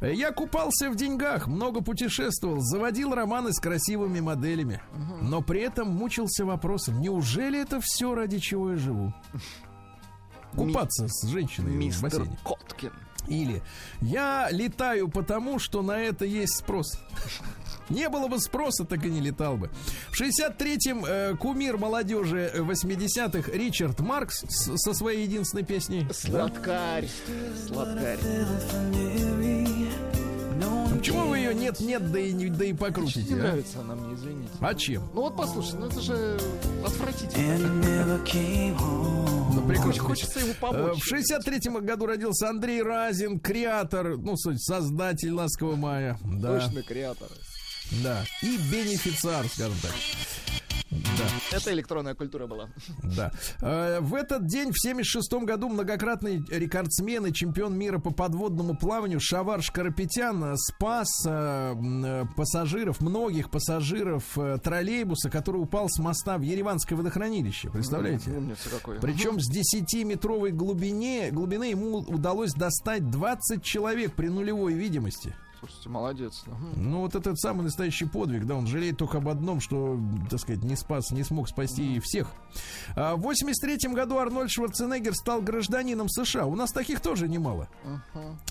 Я купался в деньгах, много путешествовал, заводил романы с красивыми моделями. Но при этом мучился вопросом, неужели это все, ради чего я живу? *laughs* Купаться с женщиной в Мистер бассейне. Коткин. Или я летаю потому, что на это есть спрос. Не было бы спроса, так и не летал бы. В 63-м э, кумир молодежи 80-х Ричард Маркс с- со своей единственной песней. Да? Сладкарь. А Почему вы ее нет-нет, да и, не- да и Не покрутите, а? нравится она мне, извините. А чем? Ну вот послушай, ну это же отвратительно. Ну, прекрасно. Хочется ему Э, помочь. В 63-м году родился Андрей Разин, креатор, ну, суть, создатель «Ласкового мая». Да, Точно креаторы. да. И бенефициар, скажем так. Да. Это электронная культура была. Да. Э, В этот день, в 76 году, многократный рекордсмен и чемпион мира по подводному плаванию Шавар Шкарапетян э, спас э, пассажиров, многих пассажиров троллейбуса, который упал с моста в Ереванское водохранилище. Представляете? Какой. Причем с 10-метровой глубине, глубины ему удалось достать 20 человек при нулевой видимости. Слушайте, молодец. Мгм. Ну, вот этот самый настоящий подвиг, да, он жалеет только об одном, что, так сказать, не спас, не смог спасти всех. А, В 83 году Арнольд Шварценеггер стал гражданином США. У нас таких тоже немало.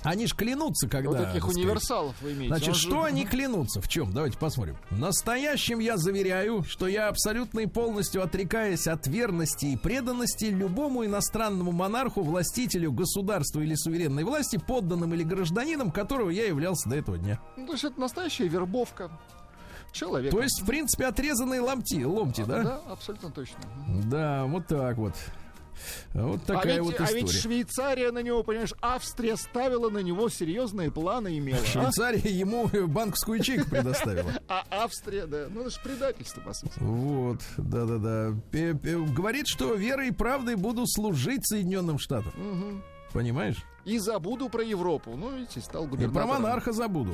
Они ж клянутся, когда... Вот таких так универсалов вы имеете. Значит, Он же- что они клянутся? В чем? Давайте посмотрим. Настоящим я заверяю, что я абсолютно и полностью отрекаюсь от верности и преданности любому иностранному монарху, властителю, государству или суверенной власти, подданным или гражданином, которого я являлся до этого дня. Ну, то есть это настоящая вербовка человека. То есть, в принципе, отрезанные ломти, ломти, да? Да, абсолютно точно. Да, вот так вот. Вот такая а, ведь, вот а история. ведь Швейцария на него, понимаешь, Австрия ставила на него серьезные планы имела. а? Швейцария ему банковскую ячейку предоставила. А Австрия, да, ну это же предательство, по сути. Вот, да-да-да. Говорит, что верой и правдой буду служить Соединенным Штатам. Понимаешь? И забуду про Европу. Ну, видите, стал И про губернатором. монарха забуду.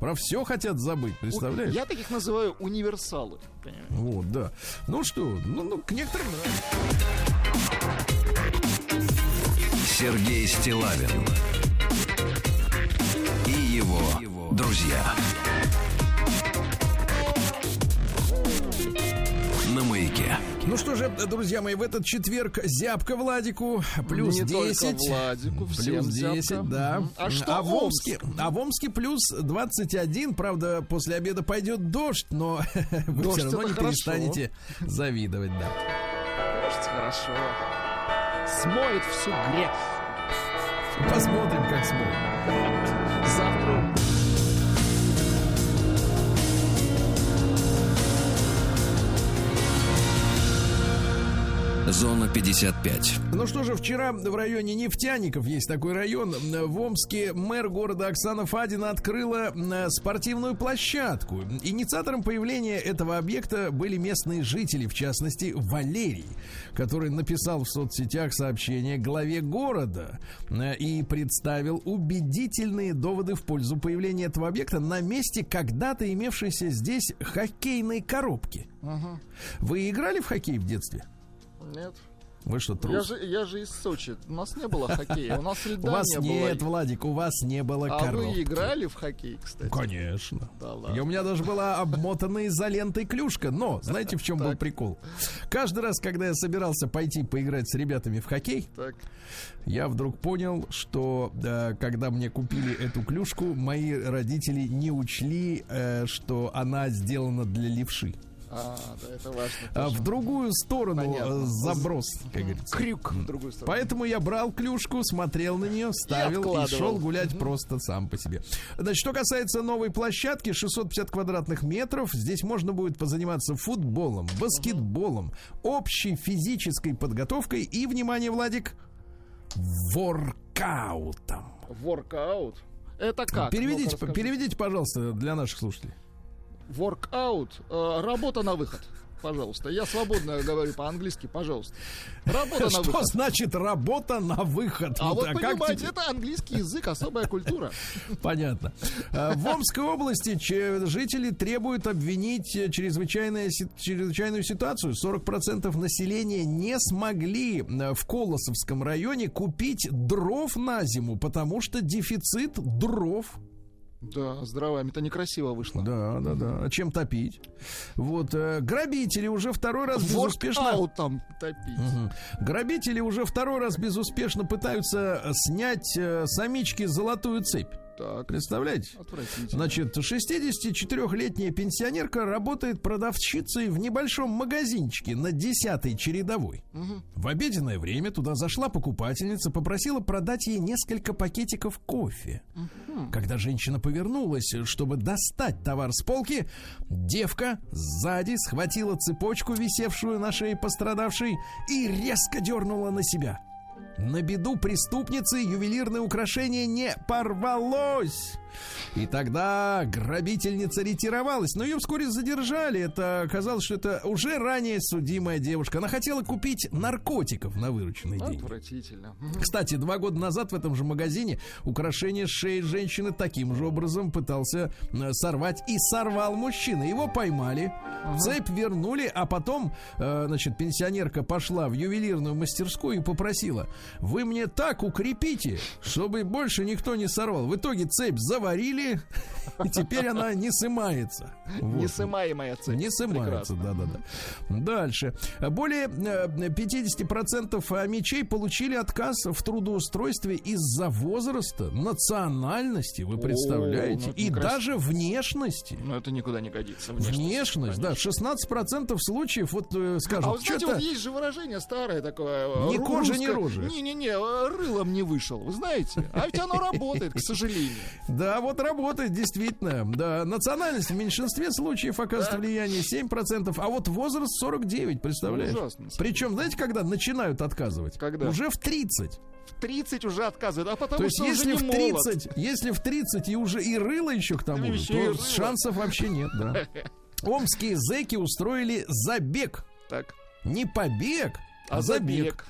Про все хотят забыть, представляешь? Я таких называю универсалы. понимаете? Вот, да. Ну что, ну, ну, к некоторым нравится. Сергей Стилавин и его друзья. На маяке. Ну что же, друзья мои, в этот четверг зябко Владику, плюс Не только 10. Владику, всем плюс 10, зябко. да. А что в Омске? Омск? А в Омске плюс 21. Правда, после обеда пойдет дождь, но *laughs* вы Дождь все равно не хорошо. перестанете завидовать, да. Дождь хорошо. Смоет всю грязь. Посмотрим, как смог. Завтра. Зона 55. Ну что же, вчера в районе нефтяников, есть такой район, в Омске мэр города Оксана Фадина открыла м, спортивную площадку. Инициатором появления этого объекта были местные жители, в частности Валерий, который написал в соцсетях сообщение главе города э, и представил убедительные доводы в пользу появления этого объекта на месте когда-то имевшейся здесь хоккейной коробки. Вы играли в хоккей в детстве? Нет. Вы что, трус? Я же, я же из Сочи. У нас не было хоккея. У нас У льда вас не нет, было. Владик, у вас не было А коробки. вы играли в хоккей, кстати? Конечно. Да И ладно. у меня даже была обмотанная изолентой клюшка. Но, знаете, в чем был прикол? Каждый раз, когда я собирался пойти поиграть с ребятами в хоккей, Так. я вдруг понял, что э, когда мне купили эту клюшку, мои родители не учли, э, что она сделана для левши. А, да, это важно. А в другую сторону Понятно. э, заброс, как говорится. Крюк в другую сторону. Поэтому я брал клюшку, смотрел на нее, ставил и, откладывал. шел гулять просто сам по себе. Значит, что касается новой площадки, 650 квадратных метров, здесь можно будет позаниматься футболом, баскетболом, общей физической подготовкой и, внимание, Владик, воркаутом. Воркаут. Это как? переведите, переведите, пожалуйста, для наших слушателей. Воркаут. Э, работа на выход. Пожалуйста. Я свободно говорю по-английски, пожалуйста. Работа на Что выход. значит работа на выход? А вот как понимаете, тебе? это английский язык, особая культура. Понятно. А, В Омской области жители требуют обвинить э, чрезвычайную ситуацию. 40% населения не смогли э, в Колосовском районе купить дров на зиму, потому что дефицит дров. Да, с. Это некрасиво вышло. Да, да, да. А чем топить? Вот, э, грабители уже второй раз безуспешно... Воркаут там топить. Мгм. Грабители уже второй раз безуспешно пытаются э, снять э, самички золотую цепь. Так, Представляете? Значит, 64-летняя пенсионерка работает продавщицей в небольшом магазинчике на 10-й чередовой. Мгм. В обеденное время туда зашла покупательница, попросила продать ей несколько пакетиков кофе. Когда женщина повернулась, чтобы достать товар с полки, девка сзади схватила цепочку, висевшую на шее пострадавшей, и резко дернула на себя. На беду преступницы ювелирное украшение не порвалось. И тогда грабительница ретировалась, но ее вскоре задержали. Это оказалось, что это уже ранее судимая девушка. Она хотела купить наркотиков на вырученные деньги. Отвратительно. Кстати, два года назад в этом же магазине украшение шеи женщины таким же образом пытался э, сорвать и сорвал мужчина. Его поймали, цепь вернули, а потом, э, значит, пенсионерка пошла в ювелирную мастерскую и попросила, вы мне так укрепите, чтобы больше никто не сорвал. В итоге цепь заварили, и теперь она не сымается. Вот. Несымаемая цепь. Не сымается, да-да-да. Дальше. Более э, 50% мечей получили отказ в трудоустройстве из-за возраста, национальности, вы представляете, ну это и некрасиво. даже внешности. Но это никуда не годится. Внешность, да, 16% случаев, вот э, А скажут, вы знаете, вот есть же выражение старое такое. э, Ни кожи, ни рожи. Не-не-не, э, рылом не вышел, вы знаете. А ведь оно работает, к сожалению. Да, вот работает, действительно. Да, национальность в меньшинстве случаев оказывает Так. влияние 7%, а вот возраст 49, представляешь? Ужасно. Причем, знаете, когда начинают отказывать? Когда? Уже в 30. В 30 уже отказывают, а потому То есть, что если уже в не молод. 30, если в 30 и уже и рыло еще к тому же, то шансов вообще нет, да. *laughs* Омские зэки устроили забег. Так, Не побег, а, а забег. забег.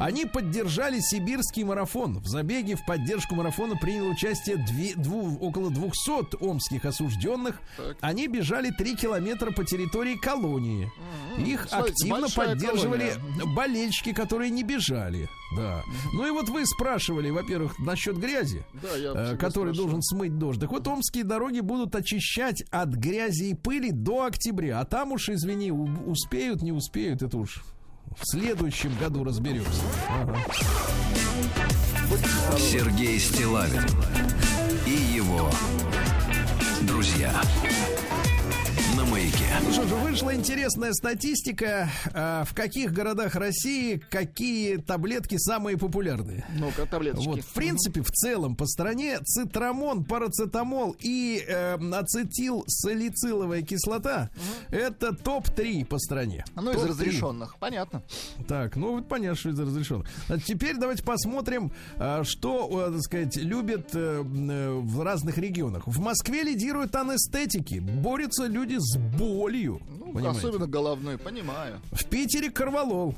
Они поддержали сибирский марафон. В забеге в поддержку марафона приняло участие две- дву- около 200 омских осужденных. Так. Они бежали 3 километра по территории колонии. Их Смотрите, активно поддерживали колония. болельщики, которые не бежали. Да. Ну и вот вы спрашивали, во-первых, насчет грязи. Да, э, который спрашиваю. должен смыть дождь. Так вот, омские дороги будут очищать от грязи и пыли до октября. А там уж, извини, успеют, не успеют, это уж в следующем году разберемся. Ага. Сергей Стилавин и его друзья маяке. Ну что же, вышла интересная статистика, а, в каких городах России какие таблетки самые популярные. Ну-ка, таблеточки. Вот, в принципе, в целом по стране цитрамон, парацетамол и э, ацетилсалициловая кислота это топ-3 по стране. Ну, из Топ-3. разрешенных, понятно. Так, ну вот понятно, что это разрешено. А теперь давайте посмотрим, а, что, э, так сказать, любят э, э, в разных регионах. В Москве лидируют анестетики, борются люди с болью. Ну, понимаете? особенно головной, понимаю. В Питере корвалол.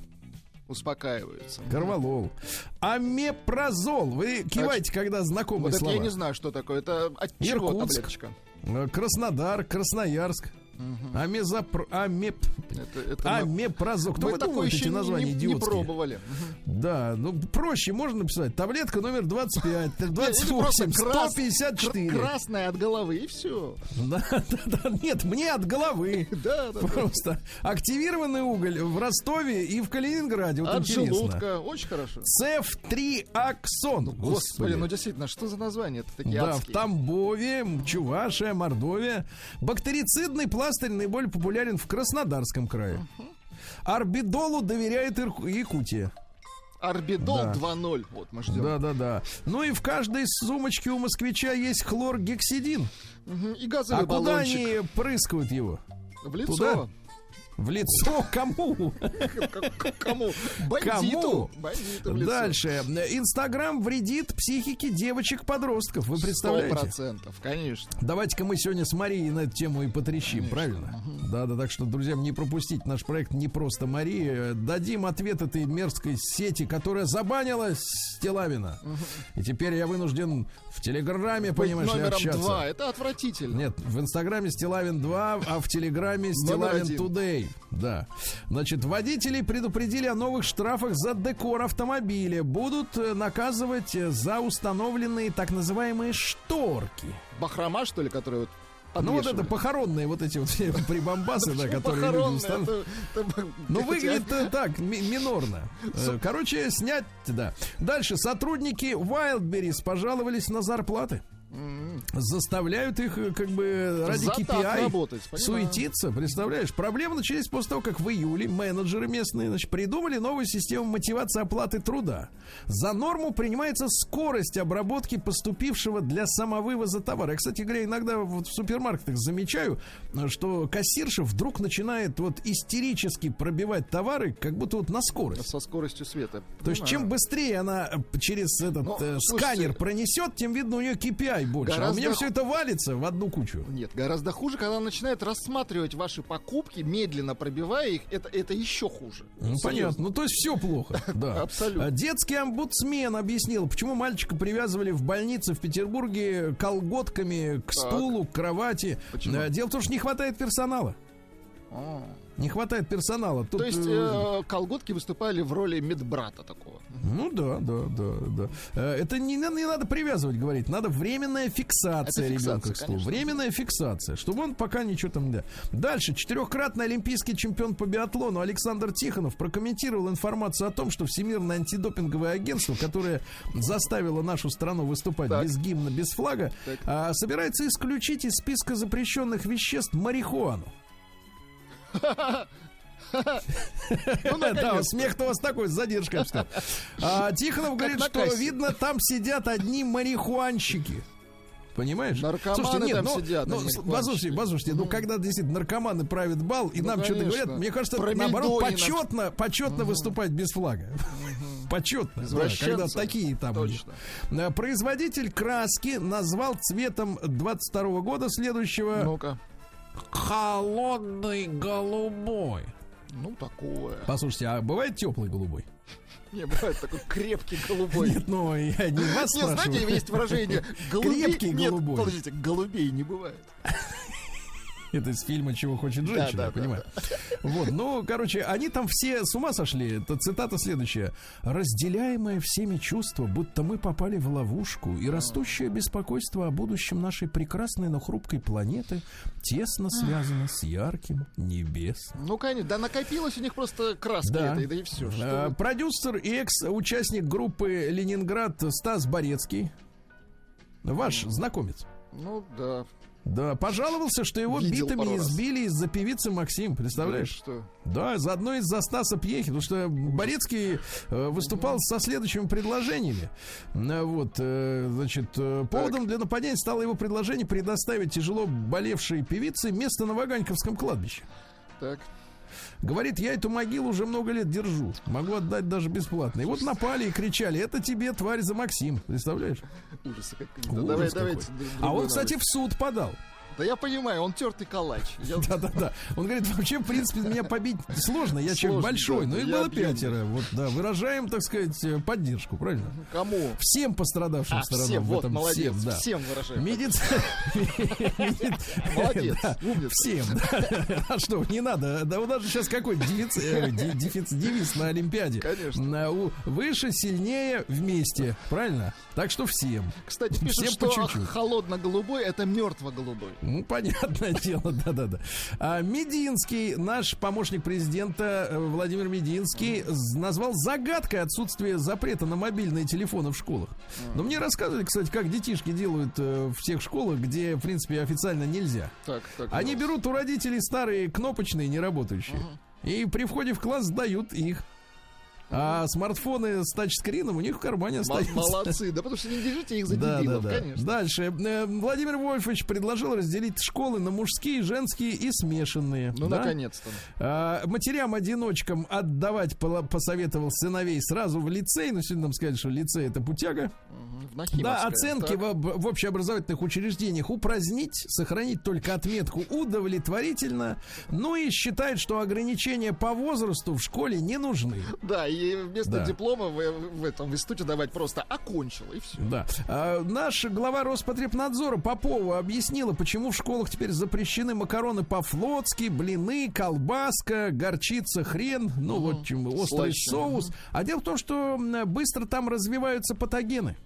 Успокаиваются. Корвалол. Амепрозол. Вы киваете, когда знакомые Вот это слова. я не знаю, что такое. Это от чего Иркутск. таблеточка? Э, Краснодар, Красноярск. Амезапр... Амеп... Это, это Амепрозол. Кто вы думаете еще эти не, названия не- пробовали. Да, ну проще можно написать. Таблетка номер 25, *laughs* Или просто 28, крас- 154. кр- Красная от головы, и все. *laughs* Да, да, да, нет, мне от головы. *laughs* Да, да. Просто активированный уголь в Ростове и в Калининграде. Вот От интересно. желудка. Очень хорошо. Цефтриаксон. Господи, ну действительно, что за название? Это такие Да, в. Тамбове, Чувашия, Мордовия. Бактерицидный пластырь наиболее популярен в Краснодарском крае. Орбидолу доверяет Ирку- Якутия. Орбидол Да. 2.0. Вот мы ждем. Да, да, да. Ну и в каждой сумочке у москвича есть хлоргексидин. Мгм, И газовый А куда баллончик. они прыскают его? В лицо. Туда? В лицо кому? Кому? Бандиту. Кому? Бандиту в лицо. Дальше. Инстаграм вредит психике девочек-подростков. Вы представляете? процентов, конечно. Давайте-ка мы сегодня с Марией на эту тему и потрещим, правильно? Да, да, так что, друзьям, не пропустить наш проект не просто Мария. Дадим ответ этой мерзкой сети, которая забанила Стилавина. И теперь я вынужден в Телеграме, Быть понимаешь ли, номером общаться. два. Это отвратительно. Нет, в Инстаграме Стилавин 2, а в Телеграме Стилавин. Тудей. Да. Значит, водителей предупредили о новых штрафах за декор автомобиля. Будут э, наказывать э, за установленные так называемые шторки. Бахрома, что ли, которая вот Ну вот это похоронные вот эти вот все *laughs* *laughs* прибамбасы, да, которые люди это- Ну, выглядит э, так, ми- минорно. Короче, снять, да. Дальше. Сотрудники Wildberries пожаловались на зарплаты. Заставляют их, э, как бы, ради За KPI работать, понимаю. суетиться, представляешь? Проблемы начались после того, как в июле менеджеры местные значит, придумали новую систему мотивации оплаты труда. За норму принимается скорость обработки поступившего для самовывоза товара. Я, кстати говоря, иногда вот в супермаркетах замечаю, что кассирша вдруг начинает вот истерически пробивать товары, как будто вот на скорость. Со скоростью света. То есть, чем Понимаю. быстрее она через этот Ну, э, слушайте, сканер пронесет, тем видно у нее KPI больше. А у гораздо меня все это валится в одну кучу. Нет, гораздо хуже, когда она начинает рассматривать ваши покупки, медленно пробивая их, это, это еще хуже. Ну, Серьезно. понятно. Ну, то есть все плохо. *laughs* Да. Абсолютно. А Детский омбудсмен объяснил, почему мальчика привязывали в больнице в Петербурге колготками к стулу, к кровати. Почему? Дело в том, что не хватает персонала. А. Не хватает персонала. Тут, То есть э, э, колготки выступали в роли медбрата такого. Ну да, да, да, да. Э, Это не, не надо привязывать, говорить. Надо временная фиксация Это фиксация, ребенка к стулу. Временная фиксация, чтобы он пока ничего там да. Дальше. Четырехкратный олимпийский чемпион по биатлону Александр Тихонов прокомментировал информацию о том, что Всемирное антидопинговое агентство, которое заставило нашу страну выступать Так. без гимна, без флага, Так. а, собирается исключить из списка запрещенных веществ марихуану. Ну, Да, смех-то у вас такой, с задержкой. А, Тихонов говорит, что, видно, там сидят одни марихуанщики. Понимаешь? Наркоманы там ну, сидят, ну, а послушайте, послушайте, ну, когда действительно наркоманы правят бал, и Ну, нам что-то говорят, мне кажется, Про наоборот, почетно, почетно выступать без флага. Почетно, да, когда такие там. Точно. Э, Производитель краски назвал цветом 22 года следующего Ну-ка. Холодный голубой. Ну, такое. Послушайте, а бывает теплый голубой? Не, бывает такой крепкий голубой. Нет, ну я не вас Не, знаете, есть выражение голубей. Крепкий Нет, голубой. подождите, голубей не бывает. *laughs* Это из фильма «Чего хочет женщина», да, я да, понимаю. *laughs* Вот, ну, короче, они там все с ума сошли. Это цитата следующая. «Разделяемое всеми чувство, будто мы попали в ловушку, и растущее беспокойство о будущем нашей прекрасной, но хрупкой планеты тесно связано с ярким небесным». Ну, конечно, да накопилось у них просто краски Да. этой, да и все. Э, Продюсер и экс-участник группы «Ленинград» Стас Борецкий, ваш знакомец, Ну, да. Да, пожаловался, что его Видел битами избили из-за певицы Максим, представляешь? Что? Да, заодно из-за Стаса Пьехи, потому что Борецкий э, выступал со следующими предложениями. Э, Вот, э, значит, э, поводом для нападения стало его предложение предоставить тяжело болевшей певице место на Ваганьковском кладбище. Так. Говорит, я эту могилу уже много лет держу. Могу отдать даже бесплатно. И вот напали и кричали, это тебе, тварь, за Максим. Представляешь? Ужасы какие-то. Ужас Давай, какой. давайте. д- А он, кстати, в суд подал. Да я понимаю, он тертый калач. *laughs* Да-да-да. Он говорит, вообще, в принципе, меня побить сложно. Я человек большой. Ну, их было пятеро. Вот, да, выражаем, так сказать, э, поддержку, правильно? Кому? Всем пострадавшим А, сторонам в этом молодец. всем, да. Всем выражаем. Медицина. *laughs* Молодец. Всем. А что, не надо. Да у нас же сейчас какой дефицит, э, девиз на Олимпиаде. Конечно. Выше, сильнее, вместе. Правильно? Так что всем. Кстати, пишут, что холодно-голубой это мертво-голубой. Ну, понятное *laughs* дело, да-да-да. А Мединский, наш помощник президента э, Владимир Мединский, назвал загадкой отсутствие запрета на мобильные телефоны в школах. Но мне рассказывали, кстати, как детишки делают э, в тех школах, где, в принципе, официально нельзя. Так, так. Они берут у родителей старые кнопочные, неработающие, и при входе в класс сдают их. А смартфоны с тачскрином у них в кармане остаются. Молодцы, да потому что не держите их за дебилов, да, да. конечно. Дальше. Э, Владимир Вольфович предложил разделить школы на мужские, женские и смешанные. Ну, Да? наконец-то. А, матерям-одиночкам отдавать посоветовал сыновей сразу в лицей. Ну, сегодня нам сказали, что лицей это путяга. Нахимовское, Да, оценки так. в, в общеобразовательных учреждениях упразднить, сохранить только отметку удовлетворительно, ну и считает, что ограничения по возрасту в школе не нужны. Да, и вместо Да. диплома в, в этом в институте давать просто окончил, и все. Да. А, наш глава Роспотребнадзора Попова объяснила, почему в школах теперь запрещены макароны по-флотски, блины, колбаска, горчица, хрен, ну вот чем острый Слаще. соус. А дело в том, что быстро там развиваются патогены.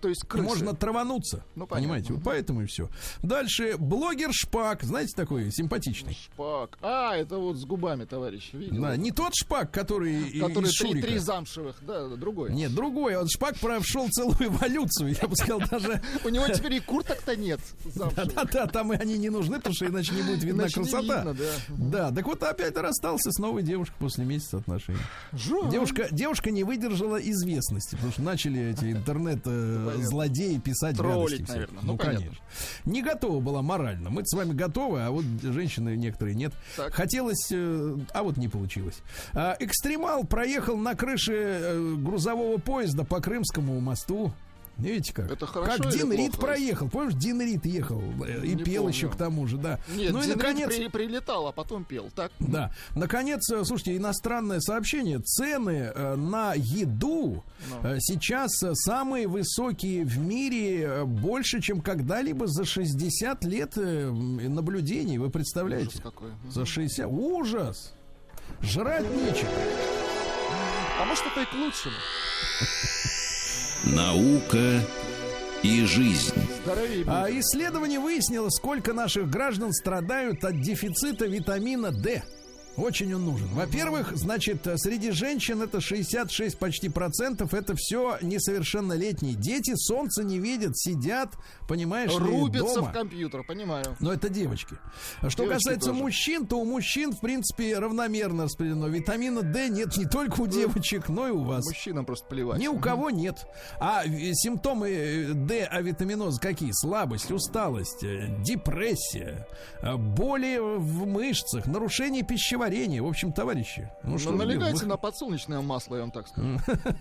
То есть крысы. Можно травануться. Ну, понятно. понимаете, вот поэтому и все. Дальше блогер Шпак, знаете, такой симпатичный. Шпак. А, это вот с губами, товарищ. Видел? Да, не тот Шпак, который Который из три, три замшевых. Да, другой. Нет, другой. Он Шпак прошел целую эволюцию, я бы сказал, даже *laughs* У него теперь и курток-то нет замшевых. Да-да, там и они не нужны, потому что иначе не будет видна красота. да. Так вот опять расстался с новой девушкой после месяца отношений. Девушка, девушка не выдержала известности, потому что начали эти интернет-злодеи писать Троллить, наверное. Ну, Ну, понятно. конечно. Не готова была морально. Мы с вами готовы, а вот женщины некоторые нет. Так. Хотелось, э, а вот не получилось. А, экстремал проехал на крыше э, грузового поезда по Крымскому мосту. Видите как? Это хорошо Как Дин Рид проехал. Помнишь, Дин Рид ехал э, и Не пел помню. еще к тому же, да. Нет, ну и Дин Рид наконец, при- прилетал, а потом пел. Так? да, наконец, э, слушайте, иностранное сообщение. Цены э, на еду Ну. э, сейчас самые высокие в мире, больше, чем когда-либо за 60 лет наблюдений. Вы представляете? Ужас какой. За 60. Ужас! Жрать нечего. А может, это и к лучшему. Наука и жизнь. А исследование выяснило, сколько наших граждан страдают от дефицита витамина D. Очень он нужен. Во-первых, значит, э, среди женщин это 66 почти процентов. Это все несовершеннолетние. Дети солнца не видят, сидят, понимаешь, ли, Рубится дома. в компьютер, понимаю. Но это девочки. А Что Девочки касается тоже. мужчин, то у мужчин, в принципе, равномерно распределено. Витамина D нет не только у девочек, но и у вас. Мужчинам просто плевать. Ни у кого нет. А э, симптомы э, D-авитаминоза какие? Слабость, усталость, депрессия, боли в мышцах, нарушение пищеварения. В общем, товарищи. Ну, что налегайте на подсолнечное масло, я вам так скажу.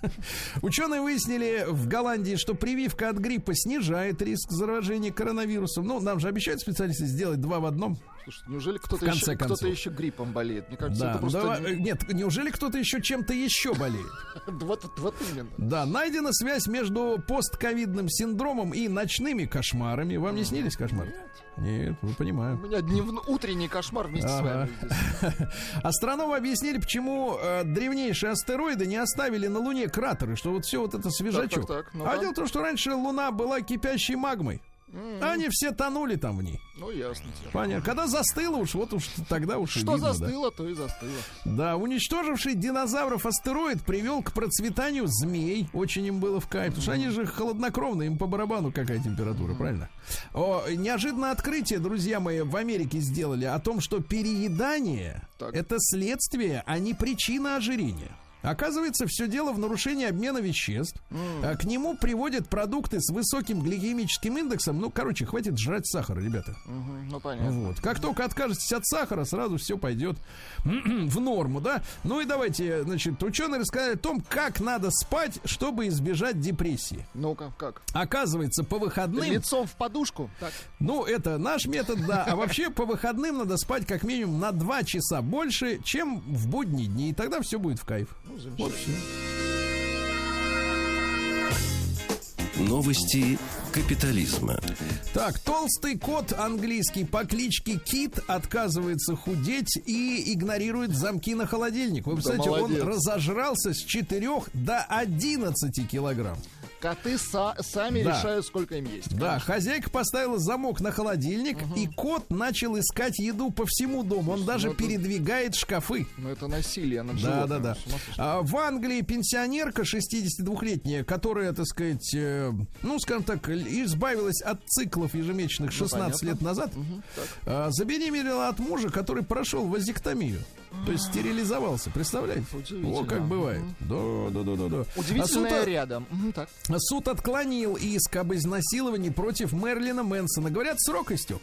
*laughs* Ученые выяснили в Голландии, что прививка от гриппа снижает риск заражения коронавирусом. Ну, нам же обещают специалисты сделать два в одном. Слушай, неужели кто-то еще, кто-то еще гриппом болеет? Мне кажется, Да, это просто да, э, нет, неужели кто-то еще чем-то еще болеет? *laughs* вот, вот именно. Да, найдена связь между постковидным синдромом и ночными кошмарами. Вам не снились кошмары? Нет, вы У понимаю. меня дневно- утренний кошмар вместе с Ага. вами. здесь. *laughs* Астрономы объяснили, почему э, древнейшие астероиды не оставили на Луне кратеры, что вот все вот это свежачок. так, так, ну-ка. а дело в том, что раньше Луна была кипящей магмой. Они все тонули там в ней. Ну, ясно. теперь. Понятно. Когда застыло уж, вот уж тогда уж Что видно, да. застыло, то и застыло. Да, уничтоживший динозавров астероид привел к процветанию змей. Очень им было в кайф. Потому что они же холоднокровные, им по барабану какая температура, правильно? О, неожиданное открытие, друзья мои, в Америке сделали о том, что переедание Так. это следствие, а не причина ожирения. Оказывается, все дело в нарушении обмена веществ. А К нему приводят продукты с высоким гликемическим индексом. Ну, короче, хватит жрать сахар, ребята. Мгм, Ну, понятно. Вот. Как только откажетесь от сахара, сразу все пойдет *clears throat* в норму, да? Ну и давайте, значит, ученые рассказали о том, как надо спать, чтобы избежать депрессии. Ну-ка, как? Оказывается, по выходным... Лицом в подушку? Так. Ну, это наш метод, да. А вообще, по выходным надо спать как минимум на 2 часа больше, чем в будние дни. И тогда все будет в кайф. Вот все. Новости капитализма. Так, толстый кот английский по кличке Кит отказывается худеть и игнорирует замки на холодильник. Вы представляете, он молодец. разожрался с 4 до 11 килограмм. Коты са- сами Да. решают, сколько им есть. Да, хозяйка поставила замок на холодильник, и кот начал искать еду по всему дому. Он даже ну это- передвигает шкафы. Ну, это насилие над Да, да, да. А, в Англии пенсионерка 62-летняя, которая, так сказать, э, ну, скажем так, избавилась от циклов ежемесячных 16 лет назад, а, забеременела от мужа, который прошел вазектомию. То есть стерилизовался, представляете? О, как бывает. Да, да, да, да, да. Удивительное А суд- рядом. Так. Суд отклонил иск об изнасиловании против Мерлина Мэнсона. Говорят, срок истек.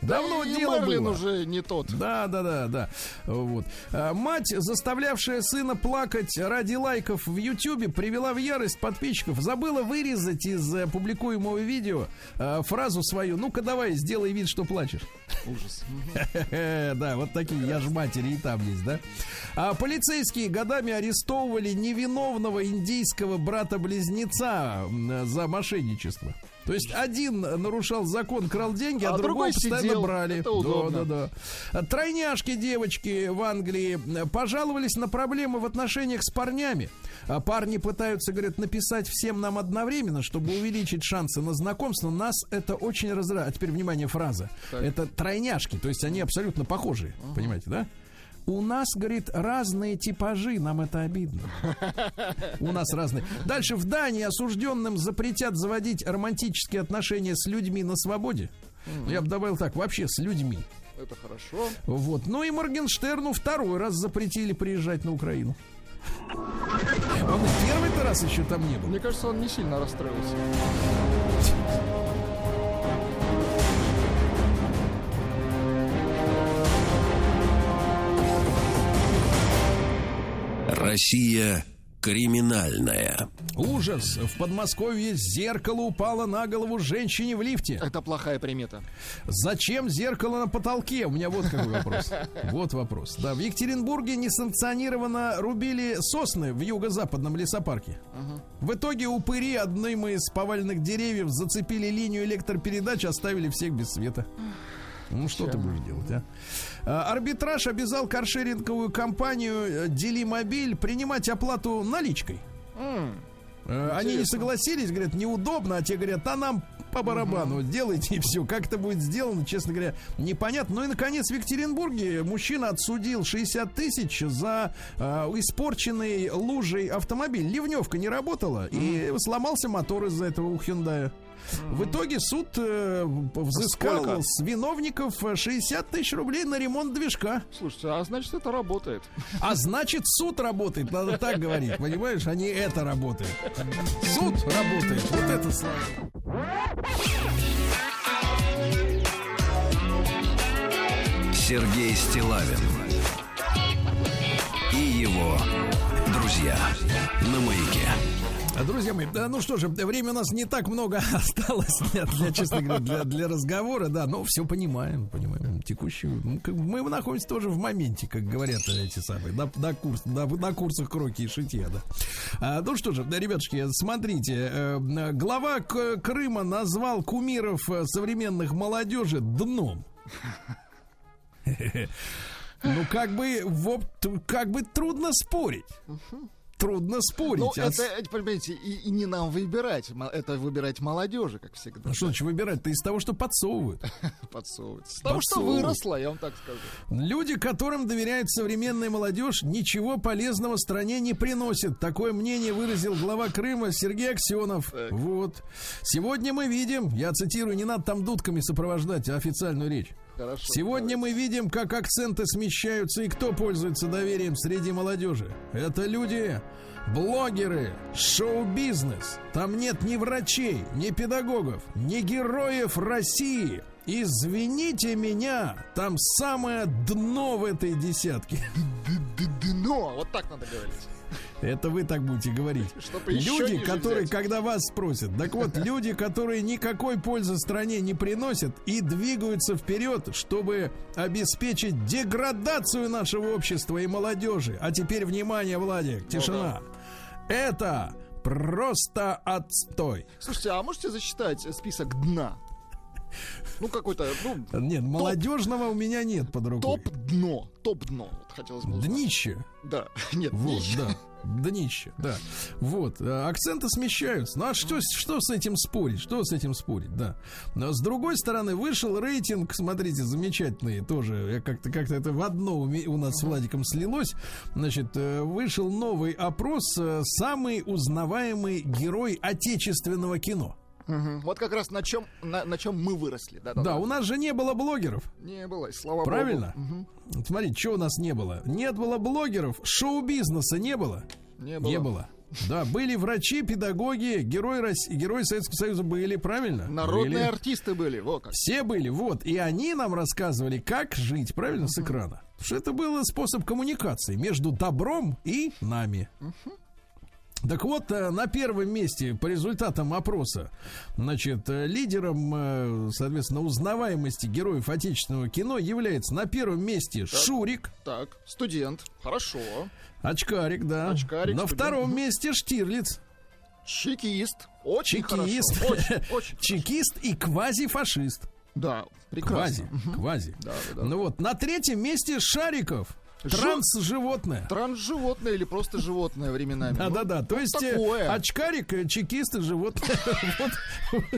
Давно и дело Мерлин было. уже не тот. Да, да, да, да. Вот. А, Мать, заставлявшая сына плакать ради лайков в Ютьюбе, привела в ярость подписчиков. Забыла вырезать из э, публикуемого видео э, фразу свою. Ну-ка давай, сделай вид, что плачешь. Ужас. *laughs* Да, вот такие я ж матери и там есть, да? А полицейские годами арестовывали невиновного индийского брата-близнеца за мошенничество. То есть один нарушал закон, крал деньги, а, А другой другой постоянно сидел. брали. Это удобно. Да, да, да. Тройняшки девочки в Англии э, пожаловались на проблемы в отношениях с парнями. А Парни пытаются, говорят, написать всем нам одновременно, чтобы увеличить шансы на знакомство. Нас это очень раздражает. А теперь, внимание, фраза. Это тройняшки, то есть они абсолютно похожие. Понимаете, да? У нас, говорит, разные типажи, нам это обидно. У нас разные. Дальше в Дании осужденным запретят заводить романтические отношения с людьми на свободе. Ну, Я бы добавил так, вообще с людьми. Это хорошо. Вот. Ну и Моргенштерну второй раз запретили приезжать на Украину. Он первый-то раз еще там не был. Мне кажется, он не сильно расстроился. Россия криминальная. Ужас! В Подмосковье зеркало упало на голову женщине в лифте. Это плохая примета. Зачем зеркало на потолке? У меня вот какой вопрос. Вот вопрос. Да, в Екатеринбурге несанкционированно рубили сосны в юго-западном лесопарке. В итоге упыри одним из поваленных деревьев зацепили линию электропередач, оставили всех без света. Ну, что ты будешь делать, а? А, Арбитраж обязал каршеринговую компанию э, Делимобиль принимать оплату наличкой. Э, Они не интересно. согласились, говорят, неудобно, а те говорят, а нам по барабану, делайте и все. Как это будет сделано, честно говоря, непонятно. Ну и, наконец, в Екатеринбурге мужчина отсудил 60 тысяч за э, испорченный лужей автомобиль. Ливневка не работала, и сломался мотор из-за этого у Hyundai. В итоге суд э, взыскал Сколько? с виновников э, 60 тысяч рублей на ремонт движка. Слушайте, а значит это работает. А значит, суд работает, надо так говорить, понимаешь, а не это работает. Суд работает, вот это слава. Сергей Стилавин и его друзья на маяке. А, Друзья мои, да, ну что же, время у нас не так много *laughs* осталось для, для, честно говоря, для, для разговора, да, но все понимаем, понимаем, текущую. ну, мы находимся тоже в моменте, как говорят эти самые, на, на, курс, на, на курсах кроки и шитья, да. А, ну что же, да, ребятушки, смотрите, э, глава Крыма назвал кумиров э, современных молодежи дном. *laughs* Ну, как бы, вот, как бы трудно спорить. Трудно спорить. Ну, А это, понимаете, и, и не нам выбирать. Это выбирать молодежи, как всегда. Ну что значит выбирать-то из того, что подсовывают? *laughs* Подсовывать. С того, что Подсовывают. выросла, я вам так скажу. Люди, которым доверяет современная молодежь, ничего полезного стране не приносят. Такое мнение выразил глава Крыма Сергей Аксенов. Вот. Сегодня мы видим, я цитирую, не надо там дудками сопровождать официальную речь. Хорошо. Сегодня мы видим, как акценты смещаются и кто пользуется доверием среди молодежи. Это люди, блогеры, шоу-бизнес. Там нет ни врачей, ни педагогов, ни героев России. Извините меня, там самое дно в этой десятке. Дно, вот так надо говорить. Это вы так будете говорить. *laughs* Чтобы Люди, которые, взять. когда вас спросят, так вот, *laughs* люди, которые никакой пользы стране не приносят и двигаются вперед, чтобы обеспечить деградацию нашего общества и молодежи. А теперь внимание, Владик, тишина. Это просто отстой. Слушайте, а можете зачитать список дна? Ну, какой-то, ну, Нет, молодежного у меня нет под рукой. топ-дно. Топ-дно, вот хотелось бы узнать. Днище. Да, *laughs* нет, Вот, днище. да. Днище, да. Вот. э, Акценты смещаются. Ну а что, что с этим спорить? Что с этим спорить, да. Но с другой стороны, вышел рейтинг, смотрите, замечательный тоже. Я как-то как это в одно у нас с Владиком слилось. Значит, э, вышел новый опрос э, «Самый узнаваемый герой отечественного кино». Мгм. Вот как раз на чем, на, на чем мы выросли. Да, да, Да, у нас же не было блогеров. Не было, слава Правильно? богу. Мгм. Вот Смотрите, что у нас не было? Нет было блогеров, шоу-бизнеса не было. Не было. Не было. Да, были врачи, педагоги, герои, России, герои Советского Союза были, правильно? Народные Были. артисты были, во как. Все были, вот. И они нам рассказывали, как жить, правильно, с экрана. Потому что это был способ коммуникации между добром и нами. Так вот, э, на первом месте по результатам опроса, значит, э, лидером, э, соответственно, узнаваемости героев отечественного кино является на первом месте Шурик, Так, студент, хорошо. очкарик, да. Очкарик, на студент. втором месте Штирлиц, Чекист. Очень чекист, хорошо. Очень, *laughs* очень хорошо. чекист и квазифашист. Да, прекрасно. Квази, квази. Да, да, да. Ну вот, на третьем месте Шариков. Транс-животное. Транс-животное или просто животное временами. Ну, да, да. То есть э, очкарик, э, чекист и животное. *laughs*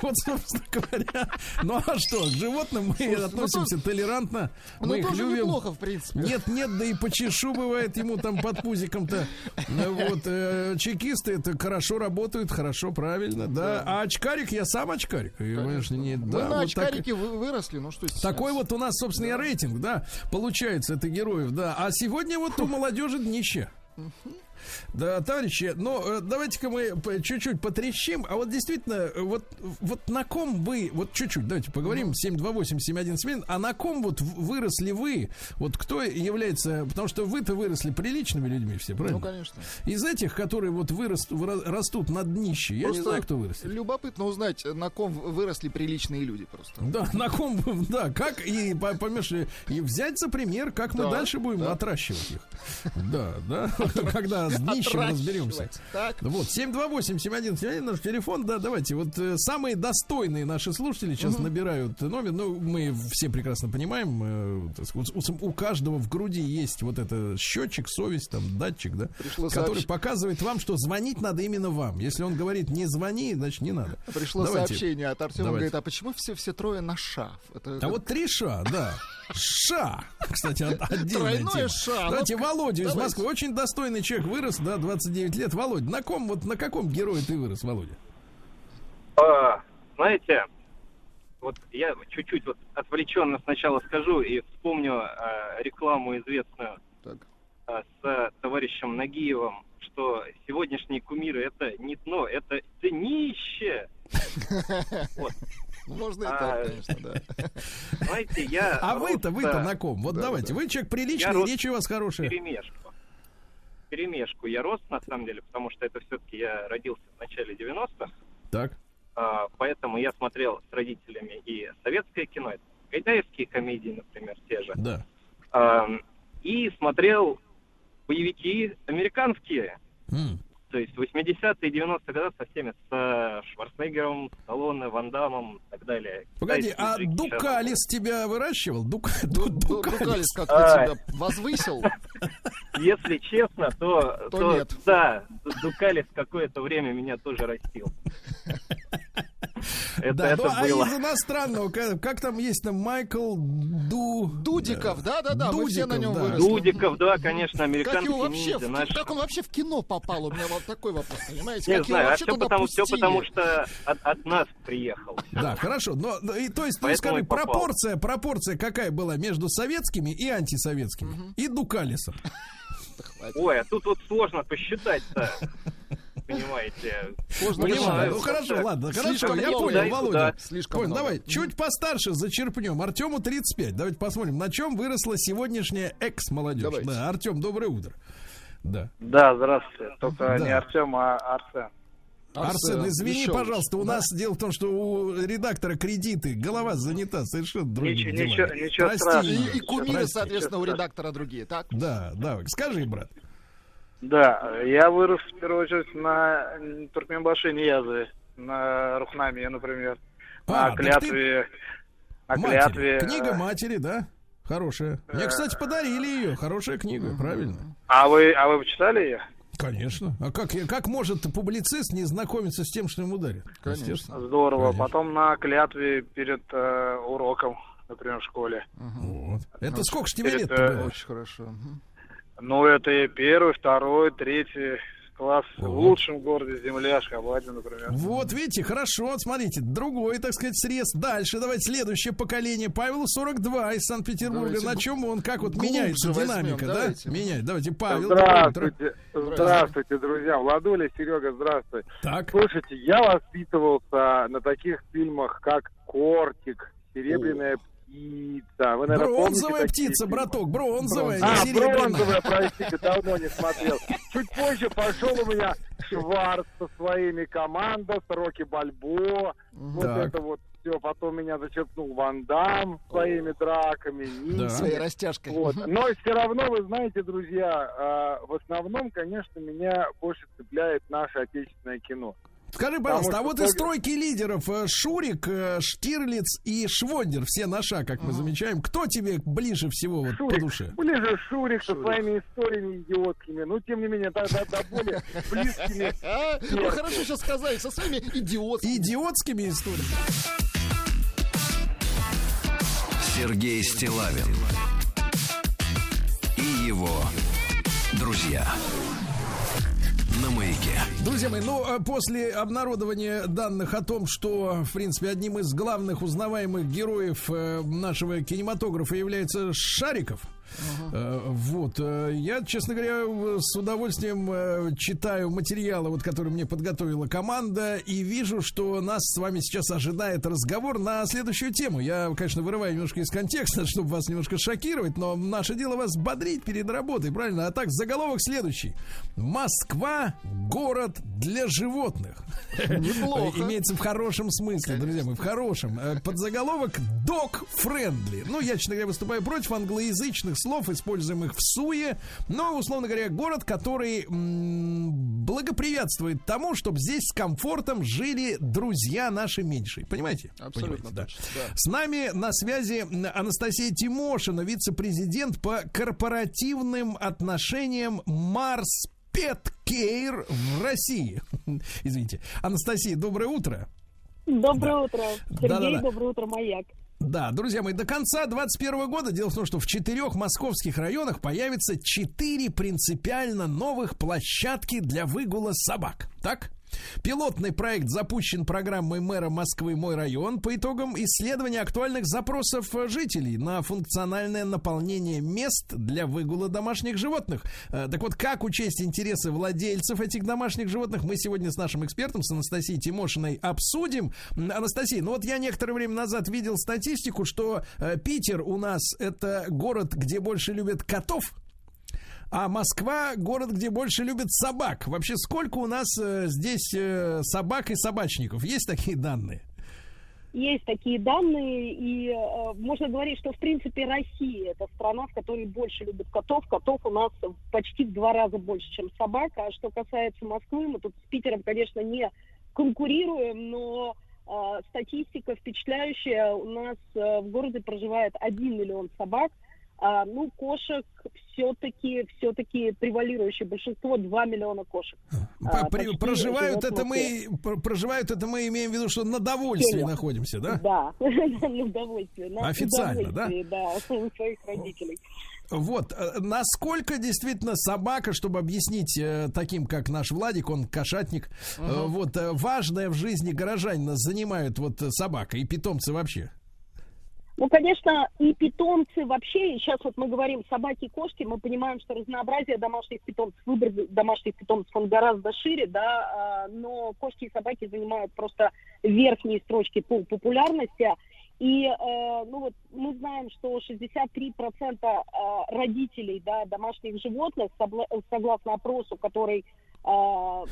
Вот, собственно говоря. Ну а что, к животным мы ну, относимся толерантно. Ну, Мы их любим. неплохо, в принципе. Нет, нет, да и по чешу бывает ему там под пузиком-то. Ну, Вот, э, чекисты это хорошо работают, хорошо, правильно, да. А очкарик, я сам очкарик. Конечно, не, Мы на очкарике вы- выросли, ну что такой вот у нас, собственно, рейтинг, да, получается, это героев, да. А сегодня вот у *laughs* молодежи днище. Да, товарищи, но э, давайте-ка мы чуть-чуть потрещим. А вот действительно, э, вот, вот на ком вы, вот чуть-чуть, давайте поговорим, 728-7171, а на ком вот выросли вы? Вот кто является, потому что вы-то выросли приличными людьми все, правильно? Ну, конечно. Из этих, которые вот вырос, растут на днище, я не Просто знаю, кто вырос. Любопытно узнать, на ком выросли приличные люди просто. Да, на ком, *laughs* да, как и по- поймешь, и, взять за пример, как мы Да, дальше будем да. отращивать их. Да, да, *laughs* когда с *laughs* днищем разберемся. Так. Вот, 728-7171 наш телефон, да, давайте, вот э, самые достойные наши слушатели сейчас набирают номер, ну, мы все прекрасно понимаем, э, сказать, у, у каждого в груди есть вот это счетчик, совесть, там, датчик, да, Пришло который сообщ- показывает вам, что звонить надо именно вам. Если он говорит, не звони, значит, не надо. Пришло Давайте. сообщение от Артема, Давайте. говорит, а почему все, все трое на ша? Это А как- вот три ша, да. Ша. Кстати, от- отдельная Тройное тема. ша. Давайте Ну, Володю из давайте. Москвы. Очень достойный человек вырос, да, 29 лет. Володь, на ком, вот на каком герое ты вырос, Володя? А, знаете, вот я чуть-чуть вот отвлеченно сначала скажу и вспомню а, рекламу известную Так. а, с товарищем Нагиевым, что сегодняшние кумиры это не дно, это днище. *laughs* Можно и А, так, конечно, да. Знаете, я А вы-то, вы-то на ком? Вот Да, давайте. да. Вы человек приличный, речь у вас хорошая. перемешку. Перемешку я рос, на самом деле, потому что это все-таки я родился в начале 90-х, Так. а, поэтому я смотрел с родителями и советское кино, это гайдаевские комедии, например, те же. Да. Ам, и смотрел боевики американские, М. то есть 80-е и 90-е годы со всеми, с э, Шварценеггером, Сталлоне, Ван Дамом и так далее. Погоди, Китайские а Джеки. Дукалис тебя выращивал? Дук- Ду- Ду- Дукалис. Дукалис как-то А. тебя возвысил. *laughs* Если честно, то, То то, нет. да, Дукалис какое-то время меня тоже растил. *laughs* Это, Да, это ну, а было. из иностранного, как, как там есть там Майкл Ду... Дудиков, да-да-да, вы все на нем Дудиков, да. выросли. Дудиков, да, конечно, Как американский его вообще, ниндзя, наш- как он вообще в кино попал? У меня вот такой вопрос, понимаете? Не как знаю, а все потому, все потому что от, от нас приехал. Да, хорошо. Но, но и, то есть, ну, скажи, пропорция, пропорция какая была между советскими и антисоветскими? И Дукалисом. Ой, а тут вот сложно посчитать-то. Понимаете. Сложно Понимаю. Ну хорошо, ладно, хорошо, Слишком я понял, Да и Володя. куда. Слишком Понял, много. давай, чуть постарше зачерпнем. Артему 35. Давайте посмотрим, на чем выросла сегодняшняя экс-молодежь. Да, Артем, доброе утро. Да. Да, здравствуйте. Только Да. не Артем, а Арсен. Арсен, извини, еще пожалуйста, у лучше. нас дело в том, что у редактора кредиты, голова занята совершенно другими Ничего- делами. ничего- ничего Прости страшного. И, и кумиры, прости. соответственно, у редактора другие, так? Да, да, скажи, брат. Да, я вырос в первую очередь на м, Туркменбаши Ниязове, на Рухнаме, например. А, на клятве... На Матери. клятве... Книга э, матери, да? Хорошая. Мне, кстати, подарили ее. Хорошая книга, правильно. А вы, а вы почитали ее? Конечно. А как, как может публицист не знакомиться с тем, что ему дарят? Конечно. Здорово. Конечно. Потом на клятве перед э, уроком, например, в школе. Вот. Это сколько ж тебе лет-то э? Очень хорошо. Ну, это и первый, второй, третий, Класс. В лучшем городе Земли, Ашхабаде, например. Вот, видите, хорошо, смотрите, другой, так сказать, срез. Дальше, давайте следующее поколение. Павел 42 из Санкт-Петербурга. Давайте На чем он, как вот меняется возьмем, динамика, да? давайте. Меняет. Давайте, Павел. Здравствуйте, здравствуйте, друзья. Владуля, Серега, здравствуй. Так. Слушайте, я воспитывался на таких фильмах, как «Кортик», «Серебряная птица». Вы, наверное, Бронзовая помните такие птица, фильмы? браток, бронзовая, не А, бронзовая, простите, давно не смотрел. Чуть позже пошел у меня Шварц со своими команда, с Рокки Бальбо. Вот это вот все. Потом меня зачерпнул Ван Дам своими драками. Своей растяжкой. Вот. Но все равно, вы знаете, друзья, а, в основном, конечно, меня больше цепляет наше отечественное кино. Скажи, Потому пожалуйста, а вот из тройки лидеров э, Шурик, э, Штирлиц и Швондер, все на шаг, как мы замечаем, кто тебе ближе всего вот по Шурик, душе? ближе Шурик со своими историями идиотскими, но тем не менее, до, до- до более близкими. Вы *laughs* хорошо сейчас сказали, со своими идиотами. Идиотскими историями. Сергей Стилавин и его друзья маяке. Друзья мои, ну, э, после обнародования данных о том, что, в принципе, одним из главных узнаваемых героев э, нашего кинематографа является Шариков, э, вот, э, я, честно говоря, с удовольствием э, читаю материалы, вот, которые мне подготовила команда, и вижу, что нас с вами сейчас ожидает разговор на следующую тему. Я, конечно, вырываю немножко из контекста, *laughs* чтобы вас немножко шокировать, но наше дело вас бодрить перед работой, правильно? А так, заголовок следующий. Москва – город для животных. *laughs* Неплохо. Имеется в хорошем смысле, друзья мои, в хорошем. Подзаголовок «Dog Friendly». Ну, я, честно говоря, выступаю против англоязычных слов, используемых в СУЕ, но, условно говоря, город, который м, благоприятствует тому, чтобы здесь с комфортом жили друзья наши меньшие. Понимаете? Абсолютно Понимаете, да. да. С нами на связи Анастасия Тимошина, вице-президент по корпоративным отношениям Марс Pet Care в России. *laughs* Извините. Анастасия, доброе утро. Доброе утро, Сергей, Да-да-да. доброе утро, Маяк. Да, друзья мои, до конца 2021 года дело в том, что в четырех московских районах появится четыре принципиально новых площадки для выгула собак. Так? Пилотный проект запущен программой мэра Москвы «Мой район» по итогам исследования актуальных запросов э, жителей на функциональное наполнение мест для выгула домашних животных. Э, Так вот, как учесть интересы владельцев этих домашних животных, мы сегодня с нашим экспертом, с Анастасией Тимошиной, обсудим. Анастасия, ну вот я некоторое время назад видел статистику, что э, Питер у нас это город, где больше любят котов, а Москва город, где больше любят собак. Вообще, сколько у нас э, здесь э, собак и собачников? Есть такие данные? Есть такие данные, и э, можно говорить, что в принципе Россия это страна, в которой больше любят котов. Котов у нас почти в два раза больше, чем собак. А что касается Москвы, мы тут с Питером, конечно, не конкурируем, но э, статистика впечатляющая. У нас э, в городе проживает 1 миллион собак. А, ну, кошек все-таки, все-таки превалирующее большинство 2 миллиона кошек. А, При- проживают это мы пр- проживают это мы имеем в виду, что на довольствии Семья. находимся, да? Да, *laughs* на удовольствие. на Официально, удовольствие, да? у своих родителей. Вот, э, насколько действительно собака, чтобы объяснить э, таким, как наш Владик, он кошатник, э, Мгм. вот, э, важное в жизни горожанина занимают вот э, собака и питомцы вообще? Ну, конечно, и питомцы вообще, сейчас вот мы говорим собаки и кошки, мы понимаем, что разнообразие домашних питомцев, выбор домашних питомцев, он гораздо шире, да, а, но кошки и собаки занимают просто верхние строчки по популярности. И, э, ну вот, мы знаем, что 63% э, родителей, да, домашних животных, согласно опросу, который э,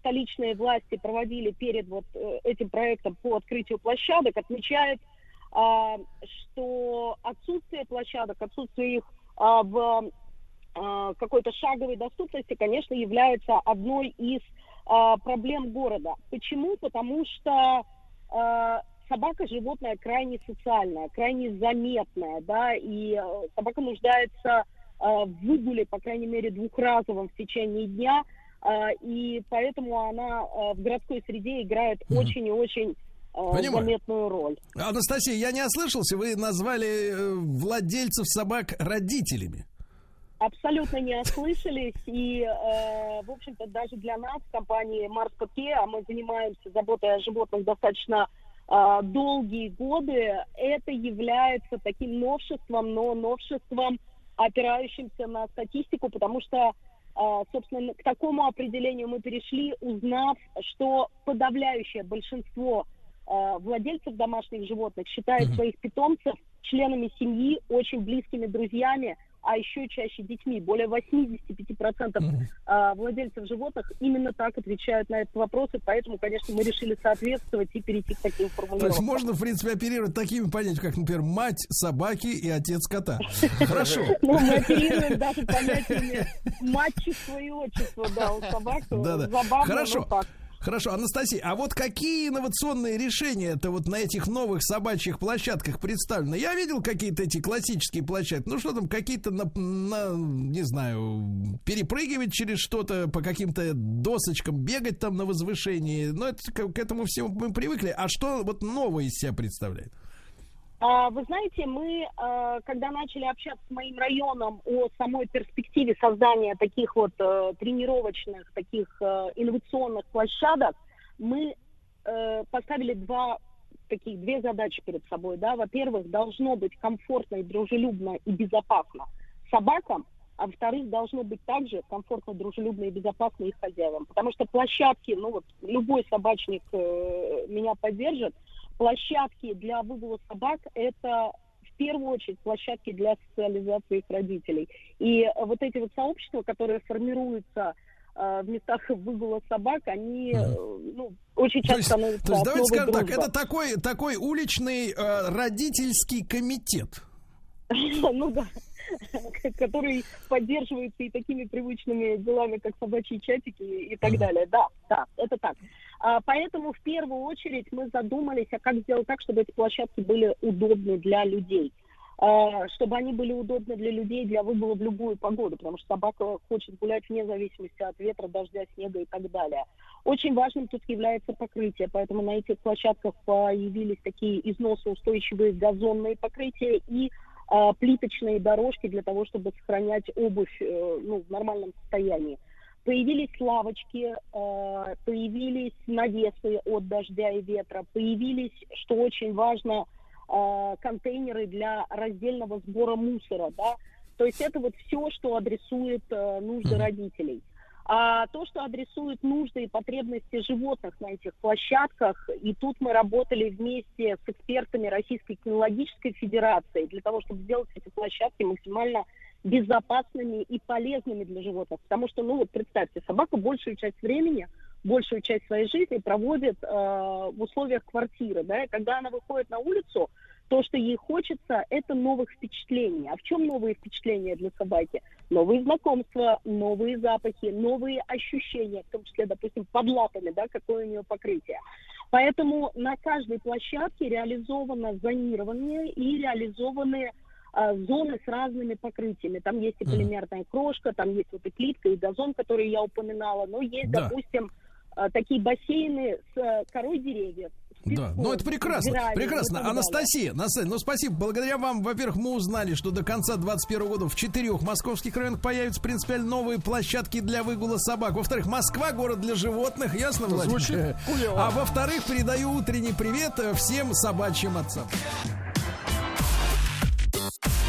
столичные власти проводили перед вот этим проектом по открытию площадок, отмечают, а, что отсутствие площадок, отсутствие их а, в а, какой-то шаговой доступности, конечно, является одной из а, проблем города. Почему? Потому что а, собака животное крайне социальное, крайне заметное, да, и собака нуждается а, в выгуле, по крайней мере, двухразовом в течение дня, а, и поэтому она а, в городской среде играет очень и очень а, Понимаю. заметную роль. Анастасия, я не ослышался, вы назвали э, владельцев собак родителями. Абсолютно не ослышались. И, э, в общем-то, даже для нас, компании Пакке, а мы занимаемся заботой о животных достаточно э, долгие годы, это является таким новшеством, но новшеством, опирающимся на статистику, потому что, э, собственно, к такому определению мы перешли, узнав, что подавляющее большинство э, владельцев домашних животных считают своих питомцев членами семьи, очень близкими друзьями, а еще чаще детьми. Более 85% а, владельцев животных именно так отвечают на этот вопрос, и поэтому, конечно, мы решили соответствовать и перейти к таким То формулировкам. есть можно, в принципе, оперировать такими понятиями, как, например, мать собаки и отец кота. Хорошо. *laughs* Ну, мы оперируем даже понятиями мачество и отчество, да, у собак. Да-да. Забавно, Хорошо. Хорошо, Анастасия, а вот какие инновационные решения это вот на этих новых собачьих площадках представлены? Я видел какие-то эти классические площадки. Ну что там, какие-то, на, на, не знаю, перепрыгивать через что-то, по каким-то досочкам, бегать там на возвышении. Но это, к, к этому всему мы привыкли. А что вот новое из себя представляет? А, Вы знаете, мы, э, когда начали общаться с моим районом о самой перспективе создания таких вот э, тренировочных, таких э, инновационных площадок, мы э, поставили два таких две задачи перед собой, да. Во-первых, должно быть комфортно и дружелюбно и безопасно собакам, а во-вторых, должно быть также комфортно, дружелюбно и безопасно их хозяевам. Потому что площадки, ну вот любой собачник меня поддержит, площадки для выгула собак – это в первую очередь площадки для социализации их родителей. И вот эти вот сообщества, которые формируются э, в местах выгула собак, они э, ну, очень То часто есть, становятся то есть давайте скажем так, дружбы. это такой, такой уличный э, родительский комитет. *laughs* ну да, *laughs* который поддерживается и такими привычными делами, как собачьи чатики и так далее. Да, да, это так. А, Поэтому в первую очередь мы задумались, а как сделать так, чтобы эти площадки были удобны для людей. А, Чтобы они были удобны для людей для выгула в любую погоду, потому что собака хочет гулять вне зависимости от ветра, дождя, снега и так далее. Очень важным тут является покрытие, поэтому на этих площадках появились такие износоустойчивые газонные покрытия и а, плиточные дорожки для того, чтобы сохранять обувь э, ну, в нормальном состоянии. Появились лавочки, э, появились навесы от дождя и ветра, появились, что очень важно, э, контейнеры для раздельного сбора мусора, да. То есть это вот все, что адресует э, нужды родителей. А то, что адресует нужды и потребности животных на этих площадках, и тут мы работали вместе с экспертами Российской кинологической федерации для того, чтобы сделать эти площадки максимально безопасными и полезными для животных. Потому что, ну вот представьте, собака большую часть времени, большую часть своей жизни проводит э, в условиях квартиры, да, и когда она выходит на улицу, то, что ей хочется, это новых впечатлений. А в чем новые впечатления для собаки? Новые знакомства, новые запахи, новые ощущения, в том числе, допустим, под лапами, да, какое у нее покрытие. Поэтому на каждой площадке реализовано зонирование и реализованы зоны с разными покрытиями. Там есть и полимерная крошка, там есть вот и плитка, и газон, который я упоминала, но есть, Да. допустим, а, такие бассейны с а, корой деревьев. Да, ну это прекрасно, и прекрасно. Анастасия, Анастасия, ну спасибо. Благодаря вам, во-первых, мы узнали, что до конца 2021 года в четырех московских районах появятся принципиально новые площадки для выгула собак. Во-вторых, Москва город для животных, ясно, Владимир? *laughs* А во-вторых, передаю утренний привет э, всем собачьим отцам.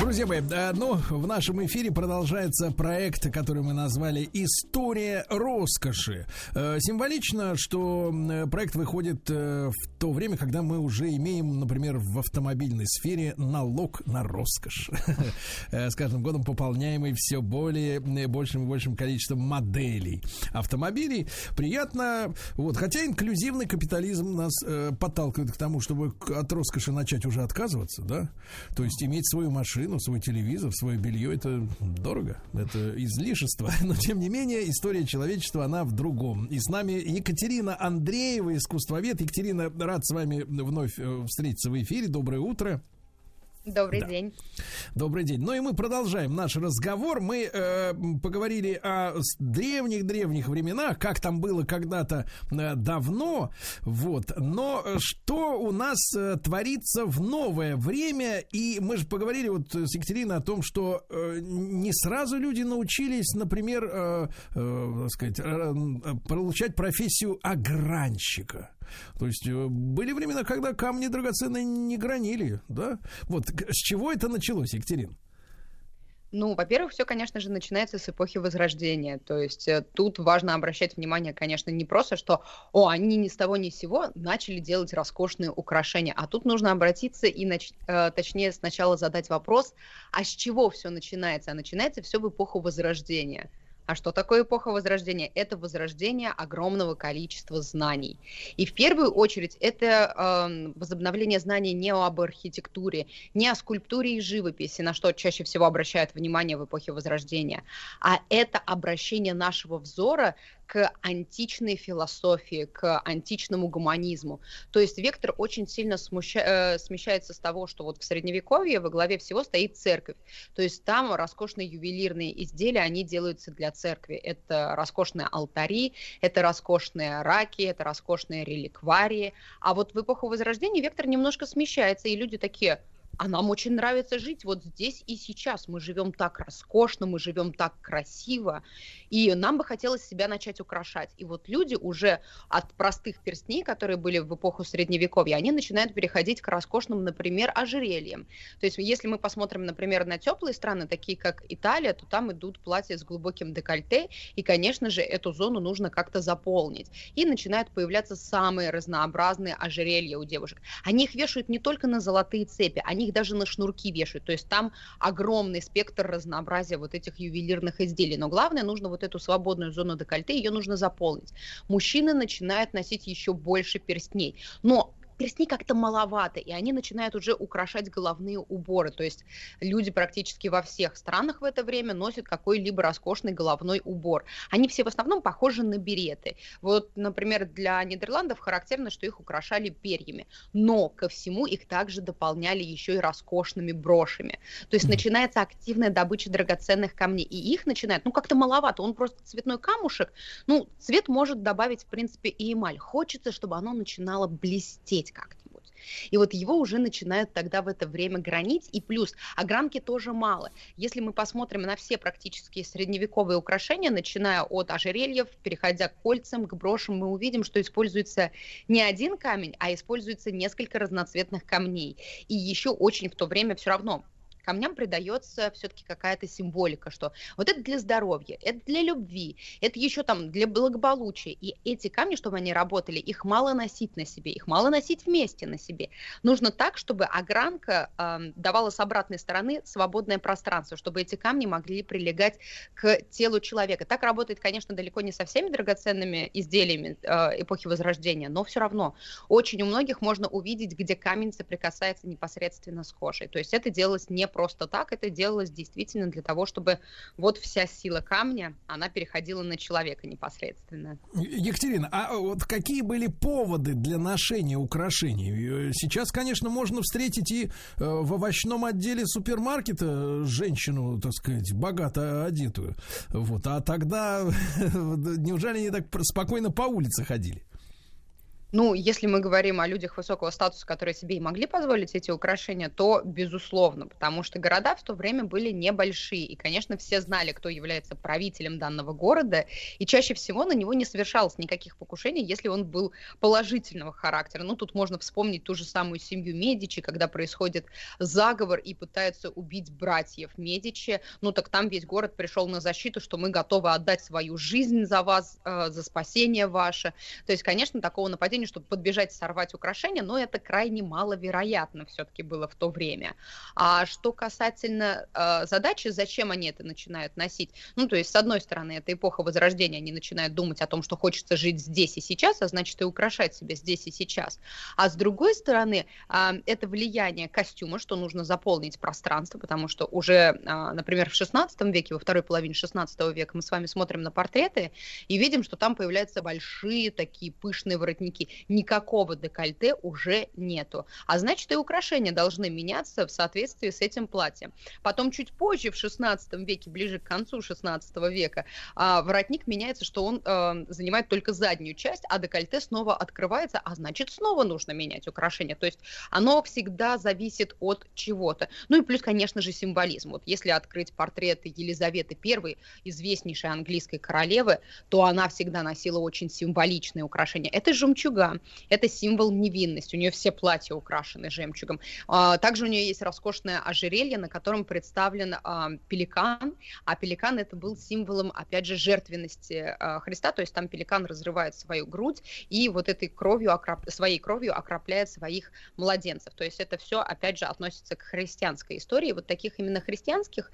Друзья мои, э, ну, в нашем эфире продолжается проект, который мы назвали «История роскоши». Э, Символично, что э, проект выходит в то время, когда мы уже имеем, например, в автомобильной сфере налог на роскошь. *laughs* С каждым годом пополняемый все более, большим и большим количеством моделей автомобилей. Приятно, вот, хотя инклюзивный капитализм нас подталкивает к тому, чтобы от роскоши начать уже отказываться, да? То есть иметь свою машину, свой телевизор, свое белье, это дорого, это излишество. *laughs* Но, тем не менее, история человечества, она в другом. И с нами Екатерина Андреева, искусствовед. Екатерина, рад с вами вновь э, встретиться в эфире. Доброе утро. Добрый да. день. Добрый день. Ну и мы продолжаем наш разговор. Мы э, поговорили о древних-древних временах, как там было когда-то э, давно. Вот. Но что у нас э, творится в новое время? И мы же поговорили вот с Екатериной о том, что э, не сразу люди научились, например, э, э, сказать, э, получать профессию огранщика. То есть э, были времена, когда камни драгоценные не гранили, да? Вот с чего это началось, Екатерин? Ну, во-первых, все, конечно же, начинается с эпохи Возрождения. То есть э, тут важно обращать внимание, конечно, не просто, что, о, они ни с того ни с сего начали делать роскошные украшения, а тут нужно обратиться и, нач... э, точнее, сначала задать вопрос, а с чего все начинается? А начинается все в эпоху Возрождения. А что такое эпоха Возрождения? Это возрождение огромного количества знаний. И в первую очередь это э, возобновление знаний не об архитектуре, не о скульптуре и живописи, на что чаще всего обращают внимание в эпохе Возрождения, а это обращение нашего взора к античной философии, к античному гуманизму. То есть вектор очень сильно смуща... Э, смещается с того, что вот в Средневековье во главе всего стоит церковь. То есть там роскошные ювелирные изделия, они делаются для церкви. Это роскошные алтари, это роскошные раки, это роскошные реликварии. А вот в эпоху Возрождения вектор немножко смещается, и люди такие, а нам очень нравится жить вот здесь и сейчас. Мы живем так роскошно, мы живем так красиво, и нам бы хотелось себя начать украшать. И вот люди уже от простых перстней, которые были в эпоху Средневековья, они начинают переходить к роскошным, например, ожерельям. То есть если мы посмотрим, например, на теплые страны, такие как Италия, то там идут платья с глубоким декольте, и, конечно же, эту зону нужно как-то заполнить. И начинают появляться самые разнообразные ожерелья у девушек. Они их вешают не только на золотые цепи, они их даже на шнурки вешают. То есть там огромный спектр разнообразия вот этих ювелирных изделий. Но главное, нужно вот эту свободную зону декольте, ее нужно заполнить. Мужчины начинают носить еще больше перстней. Но перстней как-то маловато, и они начинают уже украшать головные уборы. То есть люди практически во всех странах в это время носят какой-либо роскошный головной убор. Они все в основном похожи на береты. Вот, например, для Нидерландов характерно, что их украшали перьями. Но ко всему их также дополняли еще и роскошными брошами. То есть начинается активная добыча драгоценных камней. И их начинает, ну, как-то маловато. Он просто цветной камушек. Ну, цвет может добавить, в принципе, и эмаль. Хочется, чтобы оно начинало блестеть гранить как-нибудь. И вот его уже начинают тогда в это время гранить. И плюс огранки тоже мало. Если мы посмотрим на все практически средневековые украшения, начиная от ожерельев, переходя к кольцам, к брошам, мы увидим, что используется не один камень, а используется несколько разноцветных камней. И еще очень в то время все равно камням придается все-таки какая-то символика, что вот это для здоровья, это для любви, это еще там для благополучия. И эти камни, чтобы они работали, их мало носить на себе, их мало носить вместе на себе. Нужно так, чтобы огранка э, давала с обратной стороны свободное пространство, чтобы эти камни могли прилегать к телу человека. Так работает, конечно, далеко не со всеми драгоценными изделиями э, эпохи Возрождения, но все равно очень у многих можно увидеть, где камень соприкасается непосредственно с кожей. То есть это делалось не просто так, это делалось действительно для того, чтобы вот вся сила камня, она переходила на человека непосредственно. Екатерина, а вот какие были поводы для ношения украшений? Сейчас, конечно, можно встретить и э, в овощном отделе супермаркета женщину, так сказать, богато одетую. Вот. А тогда *laughs* неужели они так спокойно по улице ходили? Ну, если мы говорим о людях высокого статуса, которые себе и могли позволить эти украшения, то безусловно, потому что города в то время были небольшие, и, конечно, все знали, кто является правителем данного города, и чаще всего на него не совершалось никаких покушений, если он был положительного характера. Ну, тут можно вспомнить ту же самую семью Медичи, когда происходит заговор и пытаются убить братьев Медичи, ну, так там весь город пришел на защиту, что мы готовы отдать свою жизнь за вас, э, за спасение ваше. То есть, конечно, такого нападения магазине, чтобы подбежать и сорвать украшения, но это крайне маловероятно все-таки было в то время. А что касательно э, задачи, зачем они это начинают носить? Ну, то есть, с одной стороны, это эпоха Возрождения, они начинают думать о том, что хочется жить здесь и сейчас, а значит и украшать себя здесь и сейчас. А с другой стороны, э, это влияние костюма, что нужно заполнить пространство, потому что уже, э, например, в 16 веке, во второй половине 16 века мы с вами смотрим на портреты и видим, что там появляются большие такие пышные воротники. Никакого декольте уже нету. А значит, и украшения должны меняться в соответствии с этим платьем. Потом чуть позже, в 16 веке, ближе к концу 16 века, а, воротник меняется, что он э, занимает только заднюю часть, а декольте снова открывается, а значит, снова нужно менять украшения. То есть оно всегда зависит от чего-то. Ну и плюс, конечно же, символизм. Вот если открыть портреты Елизаветы I, известнейшей английской королевы, то она всегда носила очень символичные украшения. Это жемчуга, это символ невинности. У нее все платья украшены жемчугом. А, также у нее есть роскошное ожерелье, на котором представлен а, пеликан, а пеликан это был символом, опять же, жертвенности а, Христа, то есть там пеликан разрывает свою грудь и вот этой кровью, своей кровью окропляет своих младенцев. То есть это все, опять же, относится к христианской истории. Вот таких именно христианских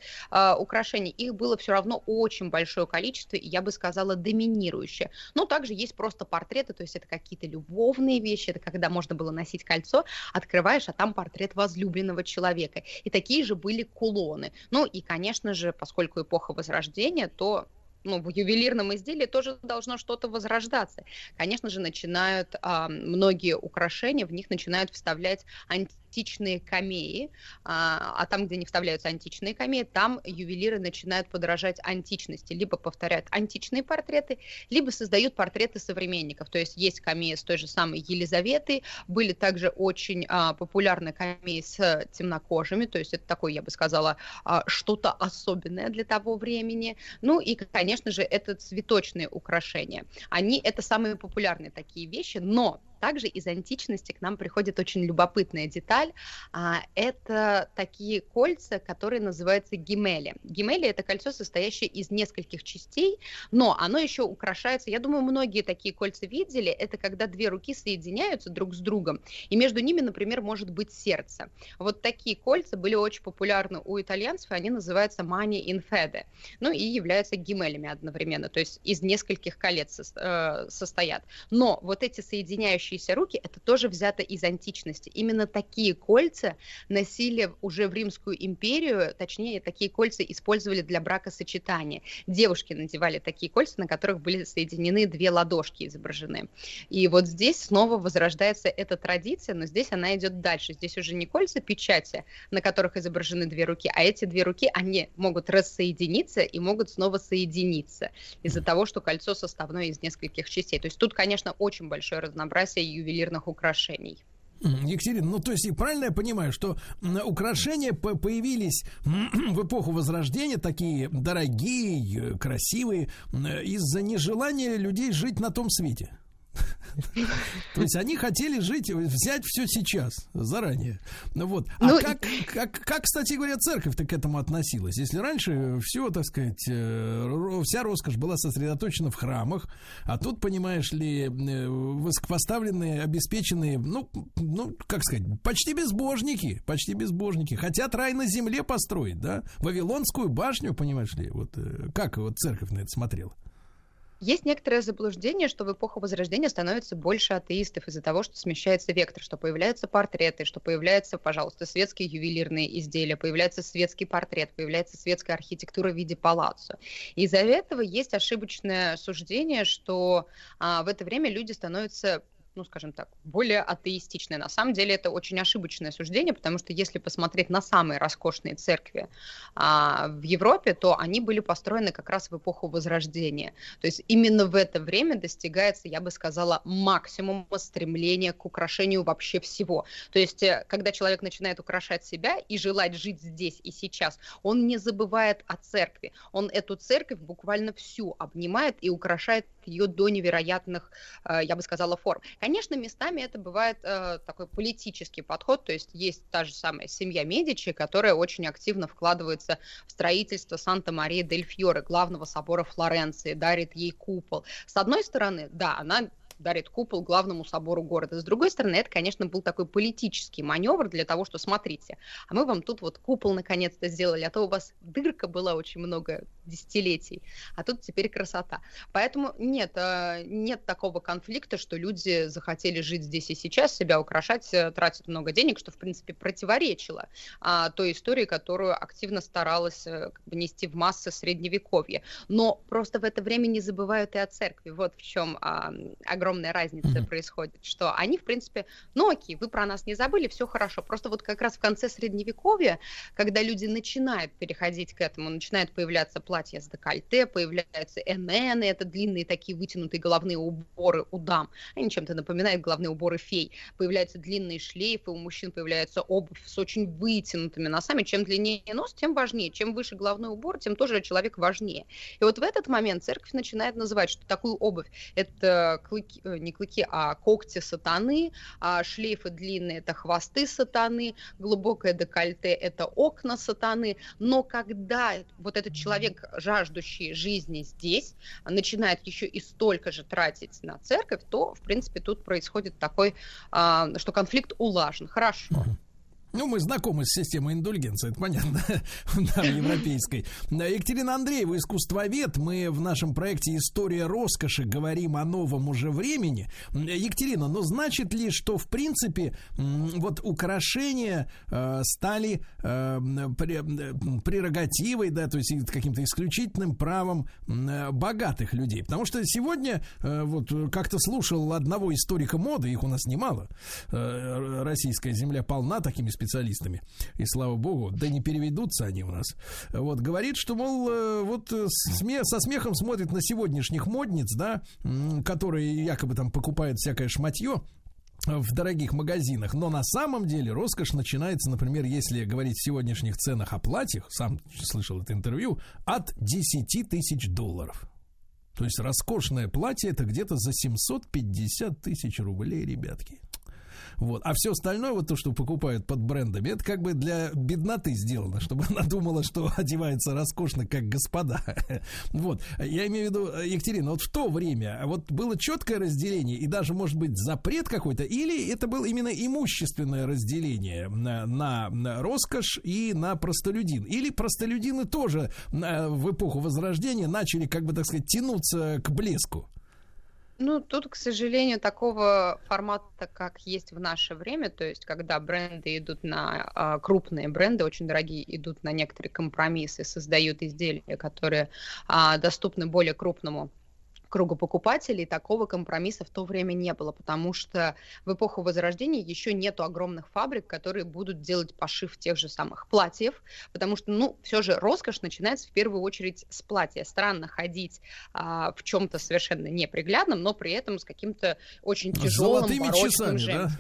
украшений, их было все равно очень большое количество, и я бы сказала, доминирующее. Но также есть просто портреты, то есть это какие-то любовные вещи, это когда можно было носить кольцо, открываешь, а там портрет возлюбленного человека. И такие же были кулоны. Ну и, конечно же, поскольку эпоха Возрождения, то ну, в ювелирном изделии тоже должно что-то возрождаться. Конечно же, начинают а, многие украшения, в них начинают вставлять анти античные камеи, а, а там, где не вставляются античные камеи, там ювелиры начинают подражать античности, либо повторяют античные портреты, либо создают портреты современников. То есть есть камеи с той же самой Елизаветы, были также очень а, популярны камеи с темнокожими, то есть это такое, я бы сказала, а, что-то особенное для того времени. Ну и, конечно же, это цветочные украшения. Они это самые популярные такие вещи, но также из античности к нам приходит очень любопытная деталь. А, это такие кольца, которые называются гемели. Гемели – это кольцо, состоящее из нескольких частей, но оно еще украшается, я думаю, многие такие кольца видели, это когда две руки соединяются друг с другом, и между ними, например, может быть сердце. Вот такие кольца были очень популярны у итальянцев, и они называются in fede, ну и являются гемелями одновременно, то есть из нескольких колец э, состоят. Но вот эти соединяющие трясущиеся руки, это тоже взято из античности. Именно такие кольца носили уже в Римскую империю, точнее, такие кольца использовали для бракосочетания. Девушки надевали такие кольца, на которых были соединены две ладошки изображены. И вот здесь снова возрождается эта традиция, но здесь она идет дальше. Здесь уже не кольца печати, на которых изображены две руки, а эти две руки, они могут рассоединиться и могут снова соединиться из-за того, что кольцо составное из нескольких частей. То есть тут, конечно, очень большое разнообразие ювелирных украшений. Екатерина, ну то есть, правильно я понимаю, что украшения появились в эпоху Возрождения, такие дорогие, красивые, из-за нежелания людей жить на том свете? *laughs* То есть они хотели жить, взять все сейчас, заранее. Вот. А ну, как, как, как, кстати говоря, церковь-то к этому относилась? Если раньше все, так сказать, э, вся роскошь была сосредоточена в храмах, а тут, понимаешь ли, э, высокопоставленные, обеспеченные, ну, ну, как сказать, почти безбожники, почти безбожники, хотят рай на земле построить, да? Вавилонскую башню, понимаешь ли, вот э, как вот церковь на это смотрела? Есть некоторое заблуждение, что в эпоху Возрождения становится больше атеистов из-за того, что смещается вектор, что появляются портреты, что появляются, пожалуйста, светские ювелирные изделия, появляется светский портрет, появляется светская архитектура в виде палаццо. Из-за этого есть ошибочное суждение, что а, в это время люди становятся ну, скажем так, более атеистичное. На самом деле это очень ошибочное суждение, потому что если посмотреть на самые роскошные церкви а, в Европе, то они были построены как раз в эпоху Возрождения. То есть именно в это время достигается, я бы сказала, максимум стремления к украшению вообще всего. То есть э, когда человек начинает украшать себя и желать жить здесь и сейчас, он не забывает о церкви. Он эту церковь буквально всю обнимает и украшает ее до невероятных, э, я бы сказала, форм. Конечно, местами это бывает э, такой политический подход, то есть есть та же самая семья Медичи, которая очень активно вкладывается в строительство Санта-Мария-дель-Фьоре, главного собора Флоренции, дарит ей купол. С одной стороны, да, она дарит купол главному собору города. С другой стороны, это, конечно, был такой политический маневр для того, что, смотрите, а мы вам тут вот купол наконец-то сделали, а то у вас дырка была очень много десятилетий, а тут теперь красота. Поэтому нет, э, нет такого конфликта, что люди захотели жить здесь и сейчас, себя украшать, э, тратят много денег, что, в принципе, противоречило а, той истории, которую активно старалась э, как бы, нести в массы средневековье. Но просто в это время не забывают и о церкви. Вот в чем а, огромная разница mm-hmm. происходит, что они, в принципе, ну окей, вы про нас не забыли, все хорошо. Просто вот как раз в конце средневековья, когда люди начинают переходить к этому, начинают появляться платья с декольте, появляются НН, это длинные такие вытянутые головные уборы у дам. Они чем-то напоминают головные уборы фей. Появляются длинные шлейфы, у мужчин появляется обувь с очень вытянутыми носами. Чем длиннее нос, тем важнее. Чем выше головной убор, тем тоже человек важнее. И вот в этот момент церковь начинает называть, что такую обувь это клыки, э, не клыки, а когти сатаны, а шлейфы длинные это хвосты сатаны, глубокое декольте это окна сатаны. Но когда вот этот человек, жаждущий жизни здесь, начинает еще и столько же тратить на церковь, то, в принципе, тут происходит такой, а, что конфликт улажен. Хорошо. Ну, мы знакомы с системой индульгенции, это понятно, *laughs* да, европейской. Екатерина Андреева, искусствовед. Мы в нашем проекте «История роскоши» говорим о новом уже времени. Екатерина, но значит ли, что, в принципе, вот украшения э, стали э, прерогативой, да, то есть каким-то исключительным правом э, богатых людей? Потому что сегодня, вот, как-то слушал одного историка моды, их у нас немало, э, российская земля полна такими специалистами, специалистами. И слава богу, да не переведутся они у нас. Вот, говорит, что, мол, э, вот э, сме со смехом смотрит на сегодняшних модниц, да, которые якобы там покупают всякое шматье, в дорогих магазинах, но на самом деле роскошь начинается, например, если говорить в сегодняшних ценах о платьях, сам слышал это интервью, от 10 тысяч долларов. То есть роскошное платье это где-то за 750 тысяч рублей, ребятки. Вот. А все остальное, вот то, что покупают под брендами, это как бы для бедноты сделано, чтобы она думала, что *laughs* одевается роскошно, как господа. *laughs* Вот. Я имею в виду, Екатерина, вот в то время вот было четкое разделение и даже, может быть, запрет какой-то, или это было именно имущественное разделение на, на роскошь и на простолюдин? Или простолюдины тоже в эпоху Возрождения начали, как бы так сказать, тянуться к блеску? Ну, тут, к сожалению, такого формата, как есть в наше время, то есть когда бренды идут на а, крупные бренды, очень дорогие, идут на некоторые компромиссы, создают изделия, которые а, доступны более крупному кругу покупателей такого компромисса в то время не было, потому что в эпоху Возрождения еще нету огромных фабрик, которые будут делать пошив тех же самых платьев, потому что, ну, все же роскошь начинается в первую очередь с платья. Странно ходить а, в чем-то совершенно неприглядном, но при этом с каким-то очень тяжелым, Золотыми часами, да?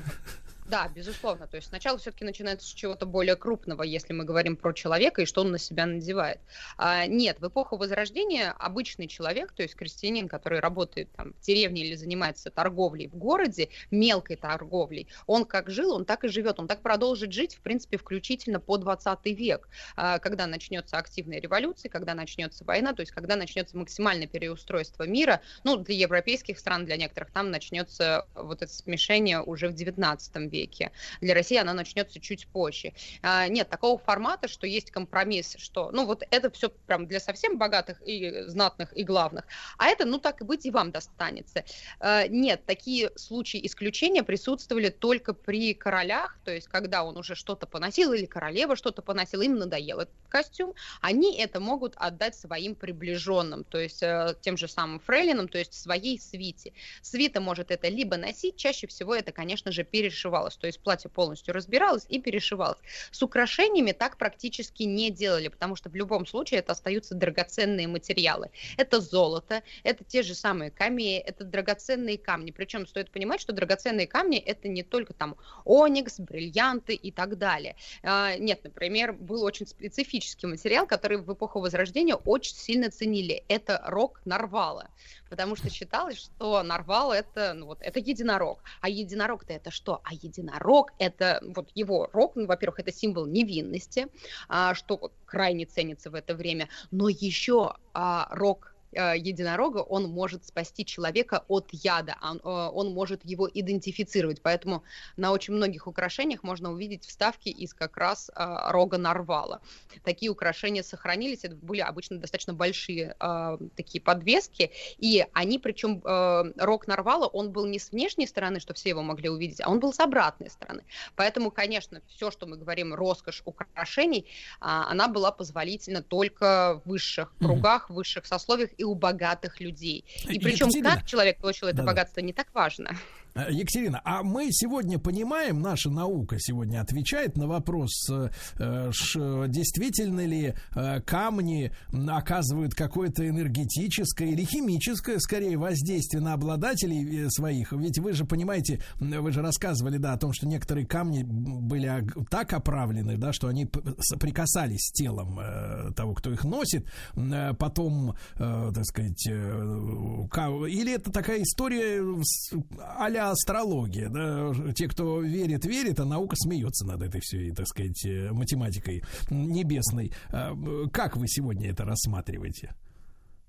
Да, безусловно. То есть сначала все-таки начинается с чего-то более крупного, если мы говорим про человека и что он на себя надевает. А, нет, в эпоху Возрождения обычный человек, то есть крестьянин, который работает там, в деревне или занимается торговлей в городе, мелкой торговлей, он как жил, он так и живет, он так продолжит жить, в принципе, включительно по 20 век, а, когда начнется активная революция, когда начнется война, то есть когда начнется максимальное переустройство мира, ну, для европейских стран, для некоторых там начнется вот это смешение уже в 19 веке веке. Для России она начнется чуть позже. А, нет такого формата, что есть компромисс, что, ну, вот это все прям для совсем богатых и знатных и главных, а это, ну, так и быть, и вам достанется. А, нет, такие случаи исключения присутствовали только при королях, то есть когда он уже что-то поносил или королева что-то поносила, им надоел этот костюм, они это могут отдать своим приближенным, то есть э, тем же самым фрейлинам, то есть своей свите. Свита может это либо носить, чаще всего это, конечно же, перешивалось разбиралось, то есть платье полностью разбиралось и перешивалось. С украшениями так практически не делали, потому что в любом случае это остаются драгоценные материалы. Это золото, это те же самые камни, это драгоценные камни. Причем стоит понимать, что драгоценные камни это не только там оникс, бриллианты и так далее. А, нет, например, был очень специфический материал, который в эпоху Возрождения очень сильно ценили. Это рог нарвала потому что считалось, что нарвал это, ну вот, это единорог. А единорог-то это что? А единорог это, вот его рог, ну, во-первых, это символ невинности, а, что крайне ценится в это время, но еще а, рог единорога, он может спасти человека от яда, он, э, он может его идентифицировать. Поэтому на очень многих украшениях можно увидеть вставки из как раз э, рога нарвала. Такие украшения сохранились, это были обычно достаточно большие э, такие подвески, и они, причем э, рог нарвала, он был не с внешней стороны, что все его могли увидеть, а он был с обратной стороны. Поэтому, конечно, все, что мы говорим, роскошь украшений, а, она была позволительна только в высших кругах, в высших сословиях и у богатых людей. И причем, Екатерина. как человек получил это богатство, не так важно. Э, Екатерина, а мы сегодня понимаем, наша наука сегодня отвечает на вопрос, э, э, действительно ли камни оказывают какое-то энергетическое или химическое, скорее, воздействие на обладателей своих. Ведь вы же понимаете, вы же рассказывали, да, о том, что некоторые камни были так оправлены, да, что они соприкасались с телом того, кто их носит. Потом, так сказать, ка- или это такая история с- астрология, да, те, кто верит, верит, а наука смеется над этой всей, так сказать, э, математикой небесной. А, Как вы сегодня это рассматриваете?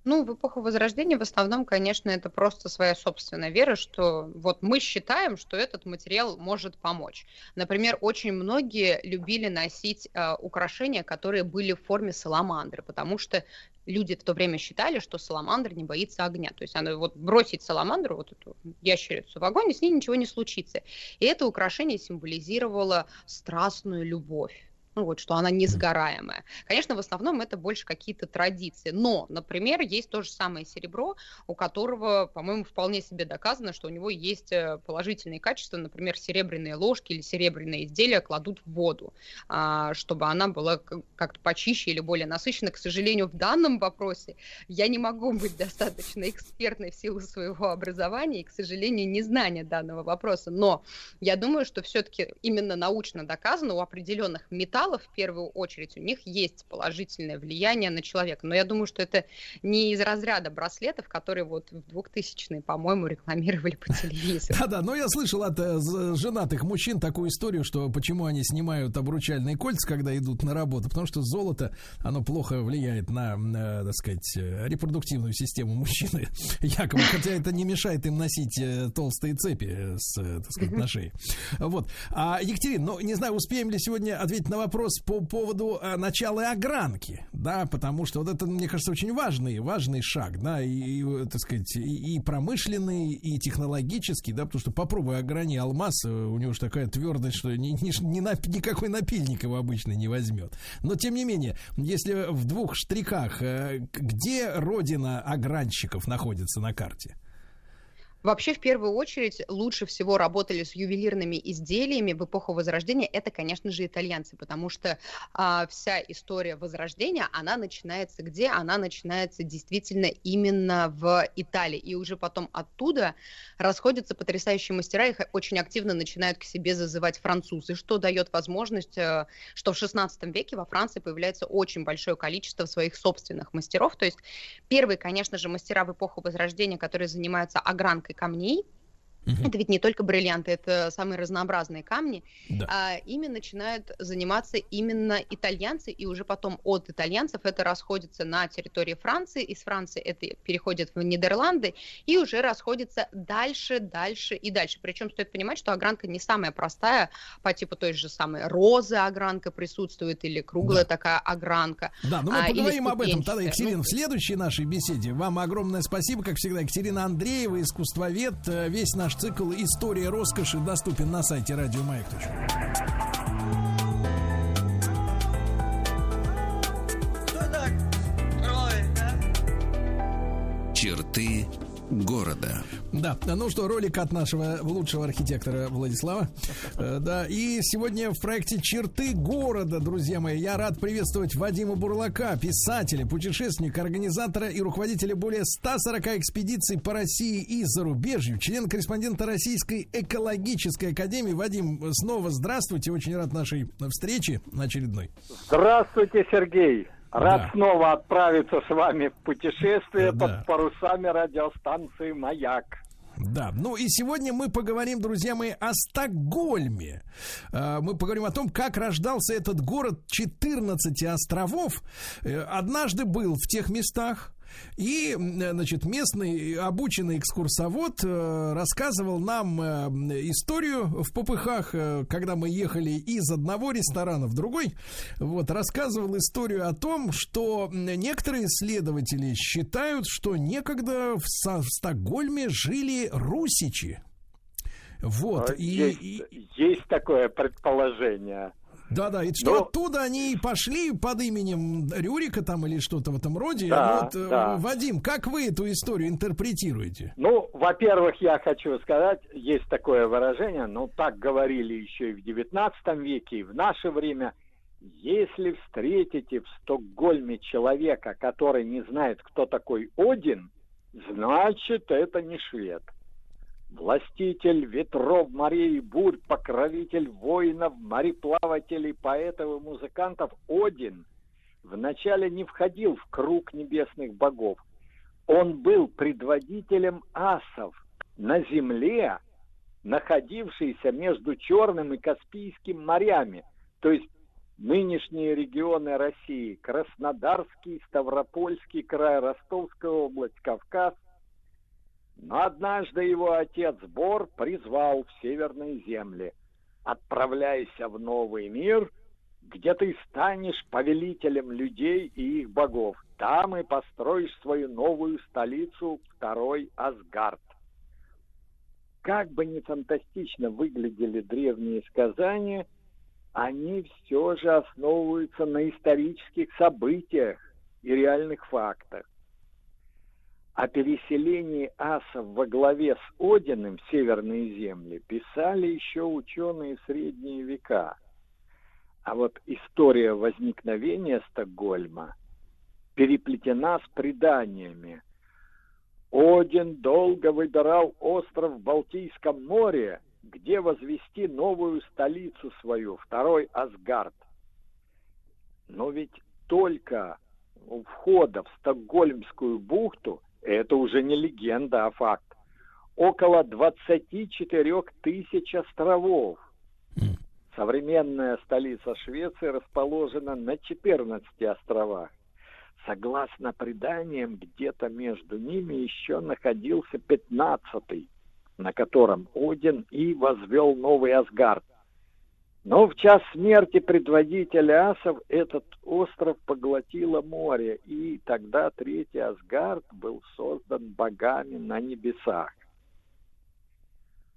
Ну, в эпоху Возрождения в основном, конечно, это просто своя собственная вера, что вот мы считаем, что этот материал может помочь. Например, очень многие любили носить э, украшения, которые были в форме саламандры, потому что люди в то время считали, что саламандра не боится огня. То есть она вот бросить саламандру, вот эту ящерицу в огонь, и с ней ничего не случится. И это украшение символизировало страстную любовь. Ну вот, что она несгораемая. Конечно, в основном это больше какие-то традиции. Но, например, есть то же самое серебро, у которого, по-моему, вполне себе доказано, что у него есть э, положительные качества. Например, серебряные ложки или серебряные изделия кладут в воду, а, чтобы она была как-то почище или более насыщенной. К сожалению, в данном вопросе я не могу быть достаточно экспертной в силу своего образования и, к сожалению, незнания данного вопроса. Но я думаю, что все-таки именно научно доказано у определенных металлов, в первую очередь, у них есть положительное влияние на человека. Но я думаю, что это не из разряда браслетов, которые вот в 2000-е, по-моему, рекламировали по телевизору. *laughs* Да-да, но я слышал от э, женатых мужчин такую историю, что почему они снимают обручальные кольца, когда идут на работу, потому что золото, оно плохо влияет на, э, так сказать, э, репродуктивную систему мужчины, *laughs* якобы, хотя это не мешает им носить толстые цепи с, так сказать, на шее. Вот. А, Екатерина, ну, не знаю, успеем ли сегодня ответить на вопрос по поводу э, начала огранки, да, потому что вот это, мне кажется, очень важный, важный шаг, да, и, и, так сказать, и, и промышленный, и технологический, да, потому что попробуй ограни алмаз, э, у него же такая твердость, что ни, ни- ни нап- никакой напильник его обычно не возьмет. Но, тем не менее, если в двух штрихах, э, где родина огранщиков находится на карте? Вообще, в первую очередь, лучше всего работали с ювелирными изделиями в эпоху Возрождения. Это, конечно же, итальянцы, потому что а, вся история Возрождения, она начинается где? Она начинается действительно именно в Италии. И уже потом оттуда расходятся потрясающие мастера, их очень активно начинают к себе зазывать французы, что дает возможность, э, что в 16 веке во Франции появляется очень большое количество своих собственных мастеров. То есть первые, конечно же, мастера в эпоху Возрождения, которые занимаются огранкой камней, это ведь не только бриллианты, это самые разнообразные камни. Да. А, ими начинают заниматься именно итальянцы, и уже потом от итальянцев это расходится на территории Франции, из Франции это переходит в Нидерланды, и уже расходится дальше, дальше и дальше. Причем стоит понимать, что огранка не самая простая, по типу той же самой розы огранка присутствует, или круглая такая огранка. Да, ну мы а, поговорим об этом тогда. Екатерина, Ну, в следующей нашей беседе. Вам огромное спасибо, как всегда, Екатерина Андреева, искусствовед. Э, Весь наш цикл «История роскоши» доступен на сайте радиомаяк.ру. Черты города. Да, ну что, ролик от нашего лучшего архитектора Владислава. Э, Да, и сегодня в проекте «Черты города», друзья мои, я рад приветствовать Вадима Бурлака, писателя, путешественника, организатора и руководителя более 140 экспедиций по России и зарубежью, член-корреспондента Российской экологической академии. Вадим, снова здравствуйте, очень рад нашей встрече очередной. Здравствуйте, Сергей. Рад Да. снова отправиться с вами в путешествие Да. под парусами радиостанции «Маяк». Да, ну и сегодня мы поговорим, друзья мои, о Стокгольме. Э, Мы поговорим о том, как рождался этот город 14 островов. Э, Однажды был в тех местах, И, значит, местный обученный экскурсовод э, рассказывал нам э, историю в попыхах, э, когда мы ехали из одного ресторана в другой. Вот, рассказывал историю о том, что некоторые исследователи считают, что некогда в, в Стокгольме жили русичи. Вот, и, есть, и- есть такое предположение. Да-да, и что Ну- оттуда они и пошли под именем Рюрика там или что-то в этом роде. Да, вот, э, да. Вадим, как вы эту историю интерпретируете? Ну, во-первых, я хочу сказать, есть такое выражение, ну, так говорили еще и в XIX веке, и в наше время. Если встретите в Стокгольме человека, который не знает, кто такой Один, значит, это не швед. Властитель ветров, морей бурь, покровитель воинов, мореплавателей, поэтов и музыкантов Один вначале не входил в круг небесных богов. Он был предводителем асов на земле, находившейся между Черным и Каспийским морями, то есть нынешние регионы России, Краснодарский, Ставропольский край, Ростовская область, Кавказ. Но однажды его отец Бор призвал в северные земли. Отправляйся в новый мир, где ты станешь повелителем людей и их богов. Там и построишь свою новую столицу, второй Асгард. Как бы ни фантастично выглядели древние сказания, они все же основываются на исторических событиях и реальных фактах. О переселении асов во главе с Одиным в северные земли писали еще ученые средние века. А вот история возникновения Стокгольма переплетена с преданиями. Один долго выбирал остров в Балтийском море, где возвести новую столицу свою, второй Асгард. Но ведь только у входа в Стокгольмскую бухту это уже не легенда, а факт. Около 24 тысяч островов. Современная столица Швеции расположена на 14 островах. Согласно преданиям, где-то между ними еще находился 15-й, на котором Один и возвел новый Асгард. Но в час смерти предводителя асов этот остров поглотило море, и тогда третий Асгард был создан богами на небесах.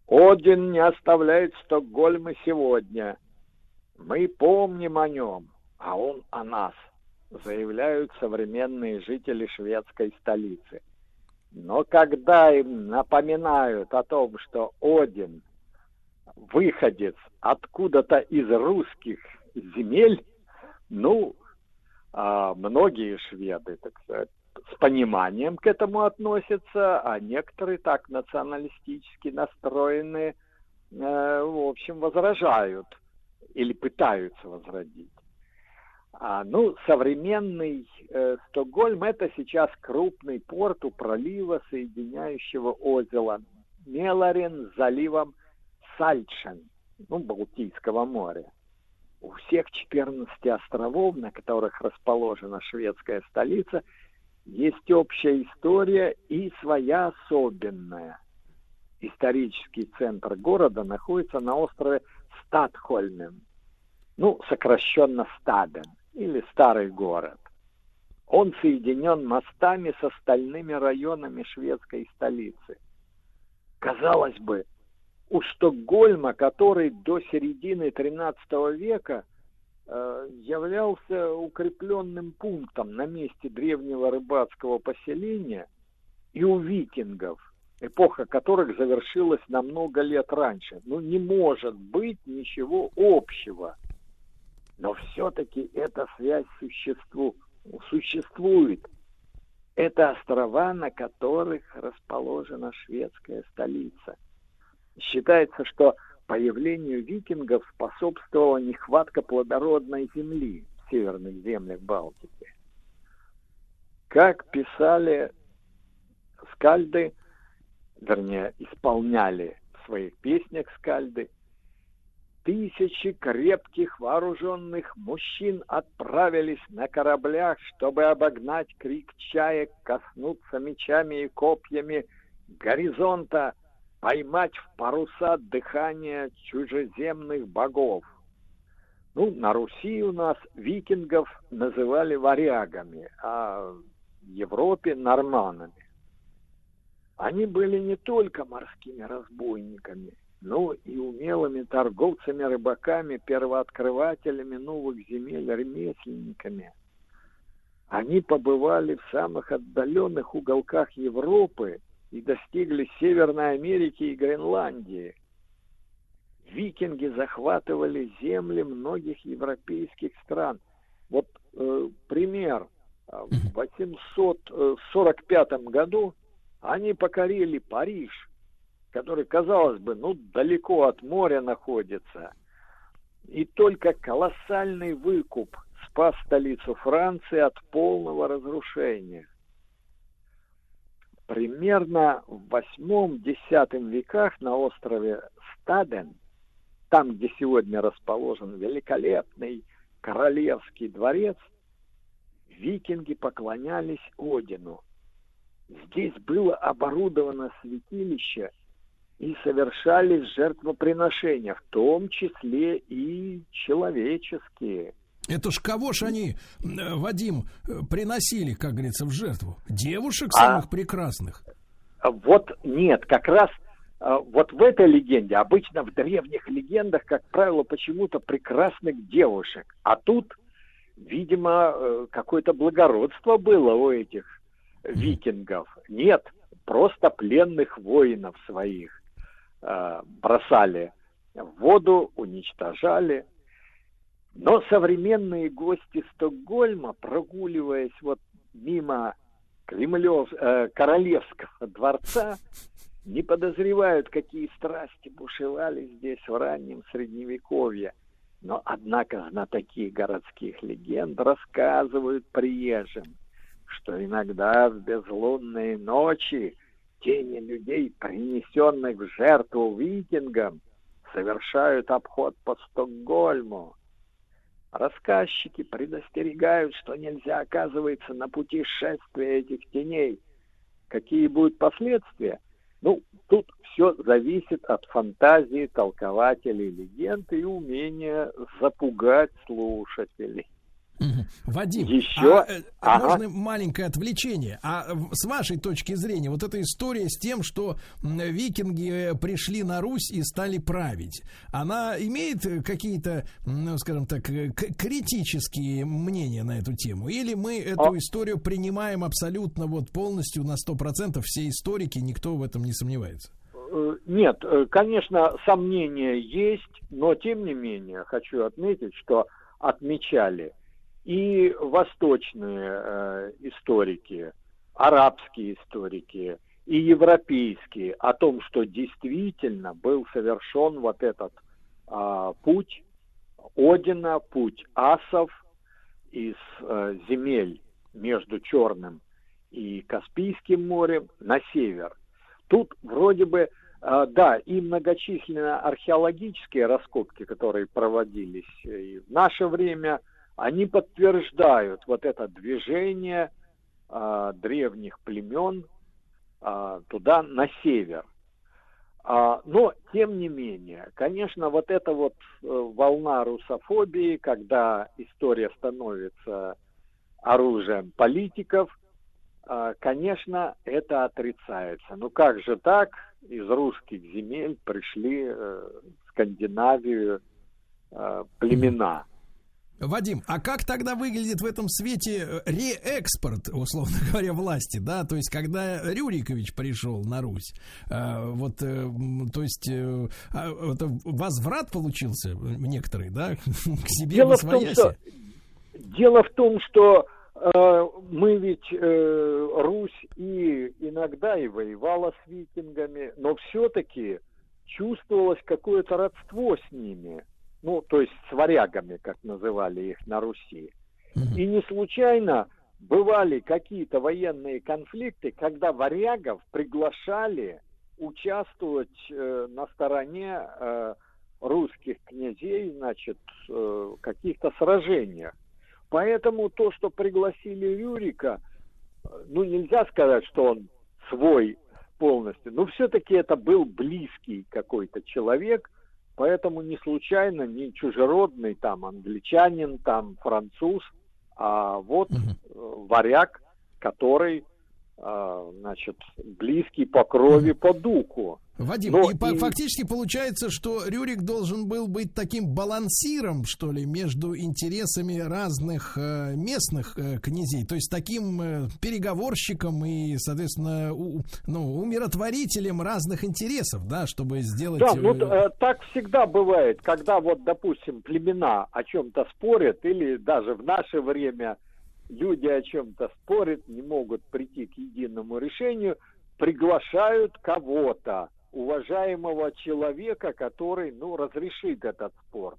Один не оставляет Стокгольма сегодня. Мы помним о нем, а он о нас, заявляют современные жители шведской столицы. Но когда им напоминают о том, что Один выходец откуда-то из русских земель, ну, а многие шведы, так сказать, с пониманием к этому относятся, а некоторые так националистически настроенные, э, в общем, возражают или пытаются возродить. А, ну, современный э, Стокгольм это сейчас крупный порт у пролива, соединяющего озеро Меларин с заливом Сальчен, ну, Балтийского моря. У всех 14 островов, на которых расположена шведская столица, есть общая история и своя особенная. Исторический центр города находится на острове Стадхольмен, ну, сокращенно Стаден, или Старый город. Он соединен мостами с остальными районами шведской столицы. Казалось бы, у Стокгольма, который до середины XIII века э, являлся укрепленным пунктом на месте древнего рыбацкого поселения, и у викингов, эпоха которых завершилась на много лет раньше. Ну, не может быть ничего общего. Но все-таки эта связь существу, существует. Это острова, на которых расположена шведская столица. Считается, что появлению викингов способствовала нехватка плодородной земли в северных землях Балтики. Как писали скальды, вернее, исполняли в своих песнях скальды, Тысячи крепких вооруженных мужчин отправились на кораблях, чтобы обогнать крик чаек, коснуться мечами и копьями горизонта, поймать в паруса дыхание чужеземных богов. Ну, на Руси у нас викингов называли варягами, а в Европе норманами. Они были не только морскими разбойниками, но и умелыми торговцами, рыбаками, первооткрывателями новых земель, ремесленниками. Они побывали в самых отдаленных уголках Европы и достигли Северной Америки и Гренландии. Викинги захватывали земли многих европейских стран. Вот э, пример. В 845 году они покорили Париж, который, казалось бы, ну, далеко от моря находится. И только колоссальный выкуп спас столицу Франции от полного разрушения. Примерно в 8-10 веках на острове Стаден, там, где сегодня расположен великолепный королевский дворец, викинги поклонялись Одину. Здесь было оборудовано святилище и совершались жертвоприношения, в том числе и человеческие. Это ж кого ж они, э, Вадим, э, приносили, как говорится, в жертву? Девушек самых а, прекрасных? Вот нет, как раз э, вот в этой легенде, обычно в древних легендах, как правило, почему-то прекрасных девушек. А тут, видимо, какое-то благородство было у этих викингов. Нет, просто пленных воинов своих бросали в воду, уничтожали. Но современные гости Стокгольма, прогуливаясь вот мимо Кремлев, э, Королевского дворца, не подозревают, какие страсти бушевали здесь в раннем Средневековье. Но, однако, знатоки городских легенд рассказывают приезжим, что иногда в безлунные ночи тени людей, принесенных в жертву викингам, совершают обход по Стокгольму. Рассказчики предостерегают, что нельзя оказывается на пути шествия этих теней. Какие будут последствия? Ну, тут все зависит от фантазии толкователей легенды и умения запугать слушателей. Вадим, Еще? а, э, ага. можно маленькое отвлечение? А с вашей точки зрения, вот эта история с тем, что викинги пришли на Русь и стали править, она имеет какие-то, ну, скажем так, э, критические мнения на эту тему? Или мы эту а... историю принимаем абсолютно вот полностью на 100%, все историки, никто в этом не сомневается? Э, нет, конечно, сомнения есть, но тем не менее хочу отметить, что отмечали и восточные э, историки, арабские историки и европейские о том, что действительно был совершен вот этот э, путь Одина, путь асов из э, земель между Черным и Каспийским морем на север. Тут вроде бы, э, да, и многочисленные археологические раскопки, которые проводились и в наше время – они подтверждают вот это движение а, древних племен а, туда, на север. А, но, тем не менее, конечно, вот эта вот э, волна русофобии, когда история становится оружием политиков, а, конечно, это отрицается. Ну как же так? Из русских земель пришли э, в Скандинавию э, племена. Вадим, а как тогда выглядит в этом свете э, реэкспорт, условно *laughs* говоря, власти, да? То есть, когда Рюрикович пришел на Русь, э, вот, э, то есть, а, это возврат получился некоторый, да, *laughs* к себе дело в том, что, Дело в том, что э, мы ведь э, Русь и иногда и воевала с викингами, но все-таки чувствовалось какое-то родство с ними ну, то есть с варягами, как называли их на Руси. И не случайно бывали какие-то военные конфликты, когда варягов приглашали участвовать э, на стороне э, русских князей, значит, э, каких-то сражениях. Поэтому то, что пригласили Рюрика, э, ну, нельзя сказать, что он свой полностью, но все-таки это был близкий какой-то человек, поэтому не случайно, не чужеродный там англичанин, там француз, а вот угу. варяг, который а, значит, близкий по крови, по духу. Вадим, Но и, и фактически получается, что Рюрик должен был быть таким балансиром, что ли, между интересами разных э, местных э, князей, то есть таким э, переговорщиком и, соответственно, у, ну, умиротворителем разных интересов, да, чтобы сделать... Да, ну э, так всегда бывает, когда вот, допустим, племена о чем-то спорят, или даже в наше время люди о чем-то спорят, не могут прийти к единому решению, приглашают кого-то, уважаемого человека, который, ну, разрешит этот спор.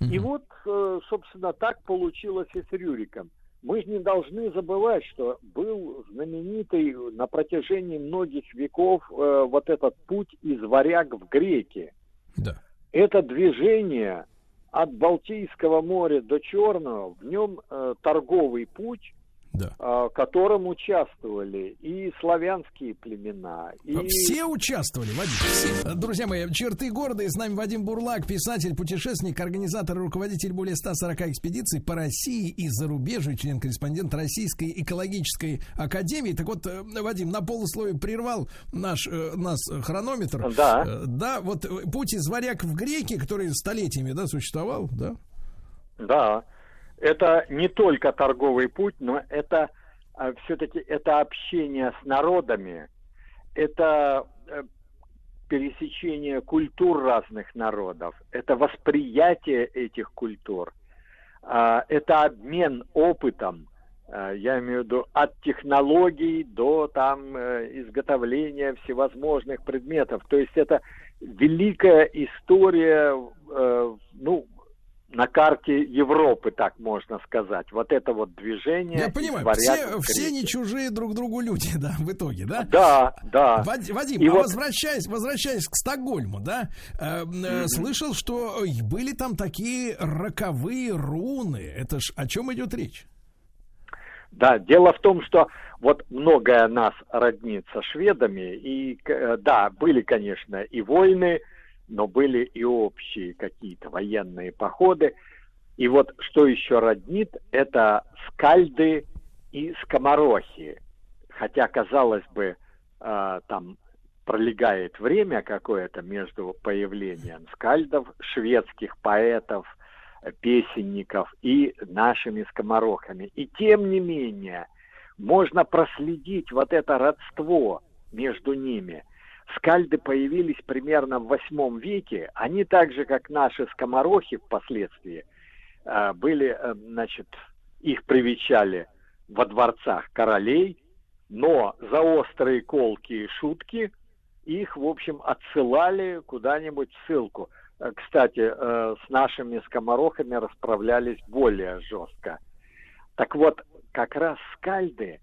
И вот, э, собственно, так получилось и с Рюриком. Мы же не должны забывать, что был знаменитый на протяжении многих веков э, вот этот путь из варяг в греки. Да. Это движение от Балтийского моря до Черного, в нем э, торговый путь, да. в котором участвовали и славянские племена. И... Все участвовали, Вадим. Все. Друзья мои, черты города. И с нами Вадим Бурлак, писатель, путешественник, организатор и руководитель более 140 экспедиций по России и зарубежью, член-корреспондент Российской экологической академии. Так вот, э, Вадим, на полусловие прервал наш, э, нас хронометр. Да. Э, да, вот путь из варяг в греки, который столетиями да, существовал, да? Да это не только торговый путь, но это а, все-таки это общение с народами, это э, пересечение культур разных народов, это восприятие этих культур, а, это обмен опытом, а, я имею в виду от технологий до там э, изготовления всевозможных предметов. То есть это великая история, э, ну, на карте Европы, так можно сказать. Вот это вот движение. Я понимаю, все, все не чужие друг другу люди, *laughs* да, в итоге, да? Да, да. Вадим, И а вот... возвращаясь, возвращаясь к Стокгольму, да, э, mm-hmm. слышал, что были там такие роковые руны. Это ж о чем идет речь? Да, дело в том, что вот многое нас роднит со шведами, и э, да, были, конечно, и войны, но были и общие какие-то военные походы. И вот что еще роднит, это скальды и скоморохи. Хотя, казалось бы, э, там пролегает время какое-то между появлением скальдов, шведских поэтов, песенников и нашими скоморохами. И тем не менее, можно проследить вот это родство между ними – скальды появились примерно в восьмом веке. Они так же, как наши скоморохи впоследствии, э, были, э, значит, их привечали во дворцах королей, но за острые колки и шутки их, в общем, отсылали куда-нибудь в ссылку. Э, кстати, с нашими скоморохами расправлялись более жестко. Так вот, как раз скальды,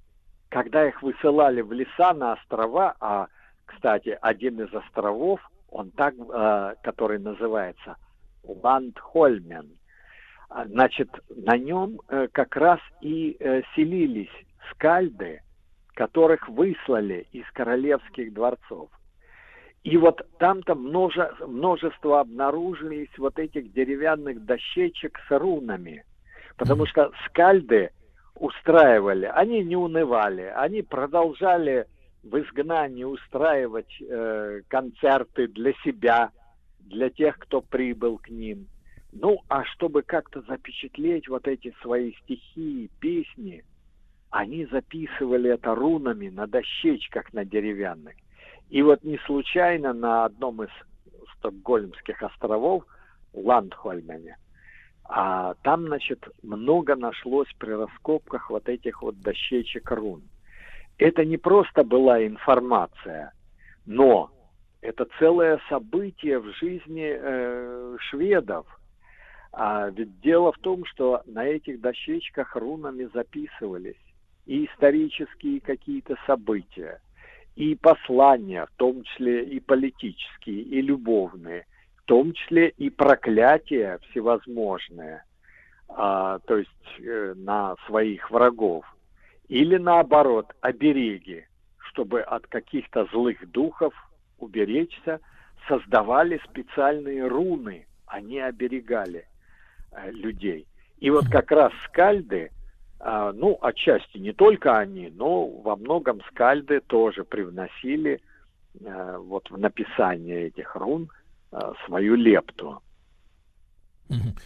когда их высылали в леса на острова, а кстати, один из островов, он так, э, который называется Ландхольмен, а, значит, на нем э, как раз и э, селились скальды, которых выслали из королевских дворцов. И вот там-то множе, множество обнаружились вот этих деревянных дощечек с рунами, потому что скальды устраивали, они не унывали, они продолжали в изгнании устраивать э, концерты для себя, для тех, кто прибыл к ним. Ну, а чтобы как-то запечатлеть вот эти свои стихи, песни, они записывали это рунами на дощечках на деревянных. И вот не случайно на одном из стокгольмских островов, Ландхольмене, а там, значит, много нашлось при раскопках вот этих вот дощечек рун это не просто была информация, но это целое событие в жизни э, шведов. А ведь дело в том, что на этих дощечках рунами записывались и исторические какие-то события, и послания, в том числе и политические, и любовные. том числе и проклятия всевозможные, а, то есть э, на своих врагов, или наоборот, обереги, чтобы от каких-то злых духов уберечься, создавали специальные руны, они оберегали э, людей. И вот как раз скальды, э, ну, отчасти не только они, но во многом скальды тоже привносили э, вот в написание этих рун э, свою лепту.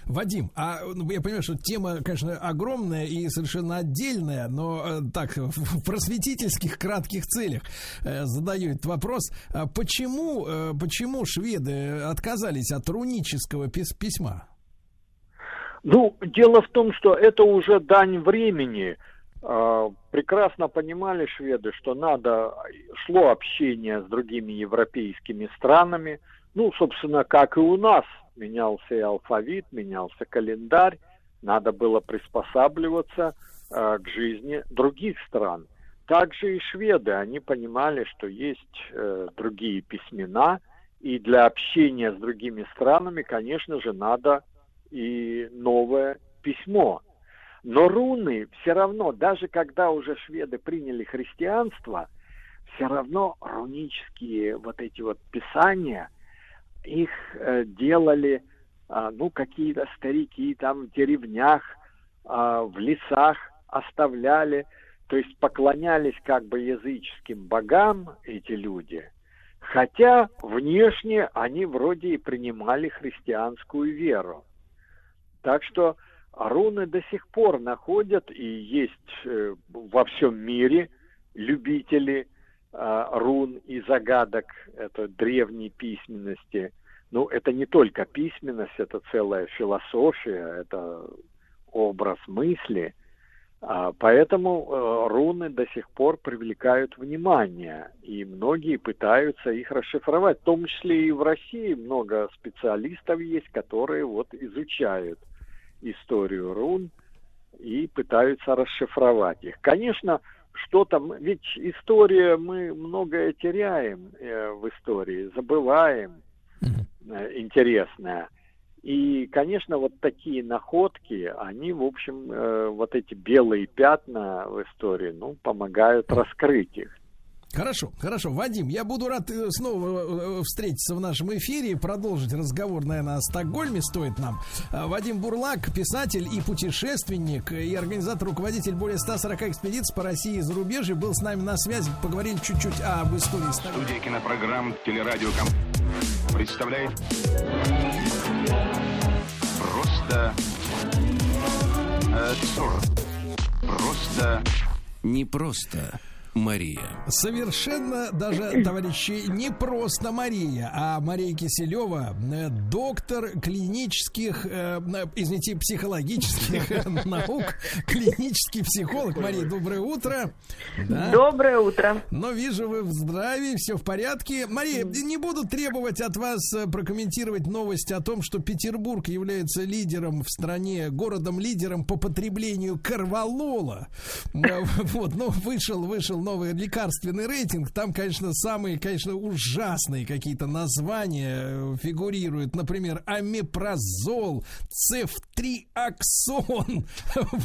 Вадим, а ну, я понимаю, что тема, конечно, огромная и совершенно отдельная, но э, так, в просветительских кратких целях э, задаю этот вопрос. А почему, э, почему шведы отказались от рунического пис письма? Ну, дело в том, что это уже дань времени. Э, прекрасно понимали шведы, что надо, шло общение с другими европейскими странами, ну, собственно, как и у нас – менялся и алфавит, менялся календарь, надо было приспосабливаться э, к жизни других стран. Также и шведы, они понимали, что есть э, другие письмена, и для общения с другими странами, конечно же, надо и новое письмо. Но руны все равно, даже когда уже шведы приняли христианство, все равно рунические вот эти вот писания – их э, делали, э, ну, какие-то старики там в деревнях, э, в лесах оставляли, то есть поклонялись как бы языческим богам эти люди, хотя внешне они вроде и принимали христианскую веру. Так что руны до сих пор находят и есть э, во всем мире любители рун и загадок это древней письменности. Ну, это не только письменность, это целая философия, это образ мысли. А, поэтому э, руны до сих пор привлекают внимание, и многие пытаются их расшифровать. В том числе и в России много специалистов есть, которые вот изучают историю рун и пытаются расшифровать их. Конечно, что там, ведь история, мы многое теряем э, в истории, забываем э, интересное. И, конечно, вот такие находки, они, в общем, э, вот эти белые пятна в истории, ну, помогают раскрыть их. Хорошо, хорошо. Вадим, я буду рад э, снова э, встретиться в нашем эфире и продолжить разговор, наверное, о Стокгольме стоит нам. Вадим Бурлак, писатель и путешественник, и организатор, руководитель более 140 экспедиций по России и зарубежью, был с нами на связи. Поговорили чуть-чуть об истории Стокгольма. Студия кинопрограмм «Телерадиоком» представляет просто абсурд. Просто не просто. Мария. Совершенно даже, товарищи, не просто Мария, а Мария Киселева, э, доктор клинических, э, извините, психологических *laughs* наук, клинический психолог. Мария, доброе утро. Да? Доброе утро. Но вижу, вы в здравии, все в порядке. Мария, не буду требовать от вас э, прокомментировать новость о том, что Петербург является лидером в стране, городом-лидером по потреблению карвалола. *laughs* Э, вот, ну, вышел, вышел новый лекарственный рейтинг. Там, конечно, самые, конечно, ужасные какие-то названия э, фигурируют. Например, амипрозол, цефтриаксон.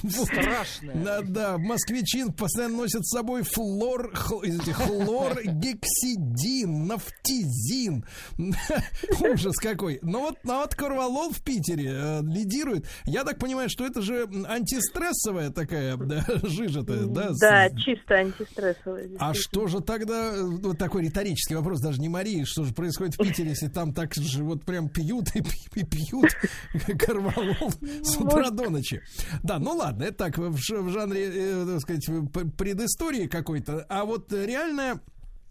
Страшно. Да, да. Москвичин постоянно носит с собой флор, хлор, гексидин, нафтизин. *laughs* Ужас какой. Но вот, а вот Корвалол в Питере э, лидирует. Я так понимаю, что это же антистрессовая такая *laughs* жижа-то, да? Да, чисто антистресс стрессовая. А что же тогда, вот такой риторический вопрос, даже не Марии, что же происходит в Питере, если там так же вот прям пьют и, и пьют *laughs* карвалол с утра до ночи? Да, ну ладно, это так, в, в жанре, э, так сказать, предыстории какой-то. А вот реальная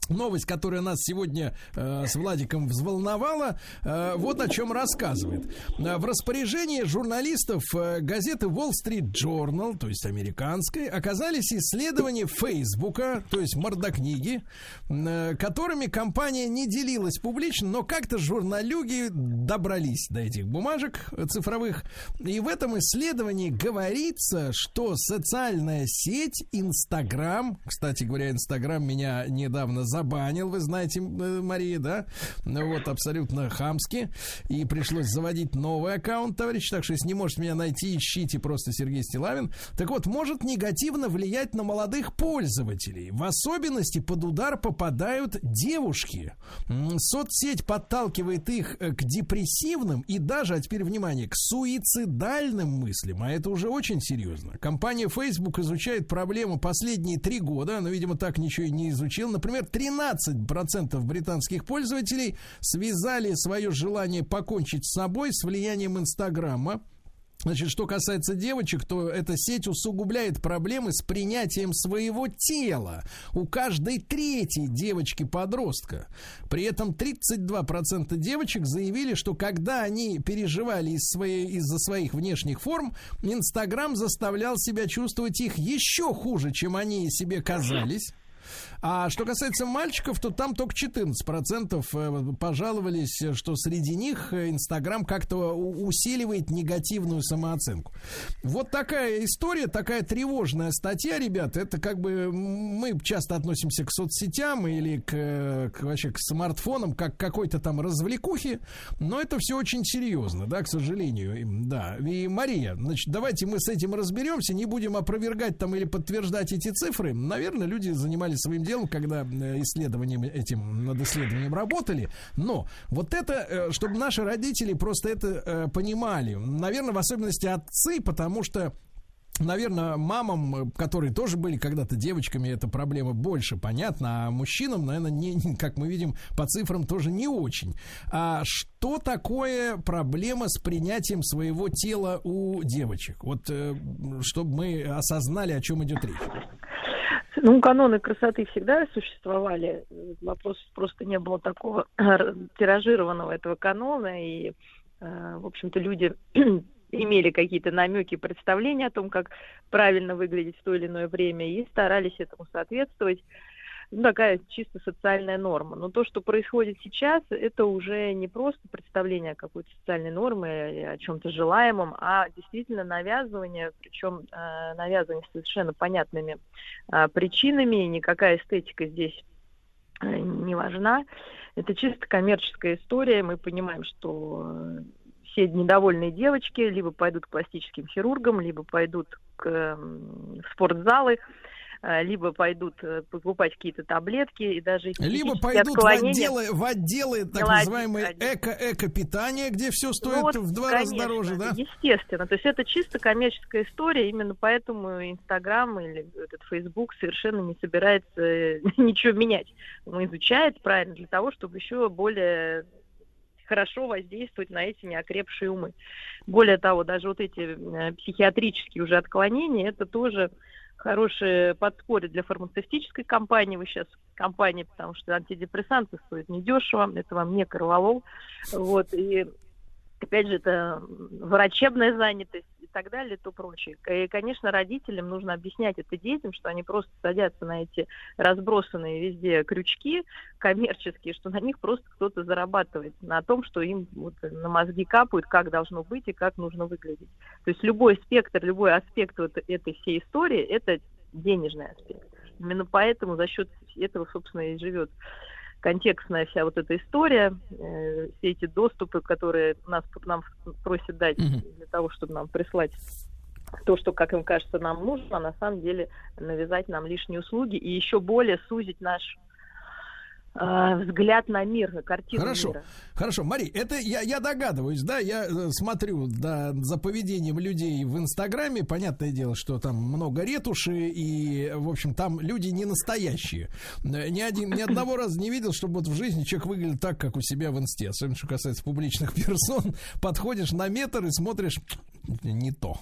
Новость, которая нас сегодня э, с Владиком взволновала, э, вот о чем рассказывает. Э, в распоряжении журналистов э, газеты Wall Street Journal, то есть американской, оказались исследования Фейсбука, то есть мордокниги, э, которыми компания не делилась публично, но как-то журналюги добрались до этих бумажек цифровых. И в этом исследовании говорится, что социальная сеть Инстаграм, кстати говоря, Инстаграм меня недавно забанил, вы знаете, э, Мария, да? Ну Вот, абсолютно хамски. И пришлось заводить новый аккаунт, товарищ. Так что, если не можете меня найти, ищите просто Сергей Стилавин. Так вот, может негативно влиять на молодых пользователей. В особенности под удар попадают девушки. Соцсеть подталкивает их э, к депрессивным и даже, а теперь внимание, к суицидальным мыслям. А это уже очень серьезно. Компания Facebook изучает проблему последние три года. Она, видимо, так ничего и не изучила. Например, 13% британских пользователей связали свое желание покончить с собой с влиянием Инстаграма. Значит, что касается девочек, то эта сеть усугубляет проблемы с принятием своего тела у каждой третьей девочки-подростка. При этом 32% девочек заявили, что когда они переживали из своей, из-за своих внешних форм, Инстаграм заставлял себя чувствовать их еще хуже, чем они себе казались. А что касается мальчиков, то там только 14% э, пожаловались, что среди них э, Инстаграм как-то усиливает негативную самооценку. Вот такая история, такая тревожная статья, ребят. Это как бы мы часто относимся к соцсетям или к, э, к вообще к смартфонам как к какой-то там развлекухе, но это все очень серьезно, да, к сожалению. Да. И Мария, значит, давайте мы с этим разберемся, не будем опровергать там или подтверждать эти цифры. Наверное, люди занимались своим делом, когда э, исследованием этим, над исследованием работали. Но вот это, э, чтобы наши родители просто это э, понимали. Наверное, в особенности отцы, потому что Наверное, мамам, э, которые тоже были когда-то девочками, эта проблема больше понятна, а мужчинам, наверное, не, как мы видим по цифрам, тоже не очень. А что такое проблема с принятием своего тела у девочек? Вот, э, чтобы мы осознали, о чем идет речь. Ну, каноны красоты всегда существовали. Вопрос просто не было такого *clears throat* тиражированного этого канона, и, э, в общем-то, люди *clears throat* имели какие-то намеки, представления о том, как правильно выглядеть в то или иное время, и старались этому соответствовать. Ну, такая чисто социальная норма. Но то, что происходит сейчас, это уже не просто представление какой-то социальной норме, о чем-то желаемом, а действительно навязывание, причем э, навязывание совершенно понятными э, причинами, никакая эстетика здесь э, не важна. Это чисто коммерческая история. Мы понимаем, что э, все недовольные девочки либо пойдут к пластическим хирургам, либо пойдут к, м, в спортзалы, э, либо пойдут э, покупать какие-то таблетки и даже Либо пойдут в отделы, в отделы так Мелодии, называемые эко-эко-питания, где все стоит Ну вот, в два раза конечно, дороже, да? Естественно. То есть это чисто коммерческая история, именно поэтому Инстаграм или этот Фейсбук совершенно не собирается э, *laughs* ничего менять. Он изучает правильно для того, чтобы еще более хорошо воздействовать на эти неокрепшие умы. Более того, даже вот эти э, психиатрические уже отклонения, это тоже хорошее подспорье для фармацевтической компании. Вы сейчас компания, потому что антидепрессанты стоят недешево, это вам не корвалол. Вот, и опять же, это врачебная занятость и так далее, то прочее. И, конечно, родителям нужно объяснять это детям, что они просто садятся на эти разбросанные везде крючки коммерческие, что на них просто кто-то зарабатывает на том, что им вот на мозги капают, как должно быть и как нужно выглядеть. То есть любой спектр, любой аспект вот этой всей истории – это денежный аспект. Именно поэтому за счет этого, собственно, и живет контекстная вся вот эта история, э, все эти доступы, которые нас нам просят дать для того, чтобы нам прислать то, что, как им кажется, нам нужно, а на самом деле навязать нам лишние услуги и еще более сузить наш взгляд на мир, картину Хорошо, мира. хорошо, Мари, это я, я догадываюсь, да, я э, смотрю да, за поведением людей в Инстаграме, понятное дело, что там много ретуши, и, в общем, там люди не настоящие. Э, Ни, один, ни одного *clears throat* раза не видел, чтобы вот в жизни человек выглядел так, как у себя в Инсте, особенно что касается публичных *laughs* персон. Подходишь на метр и смотришь, не то.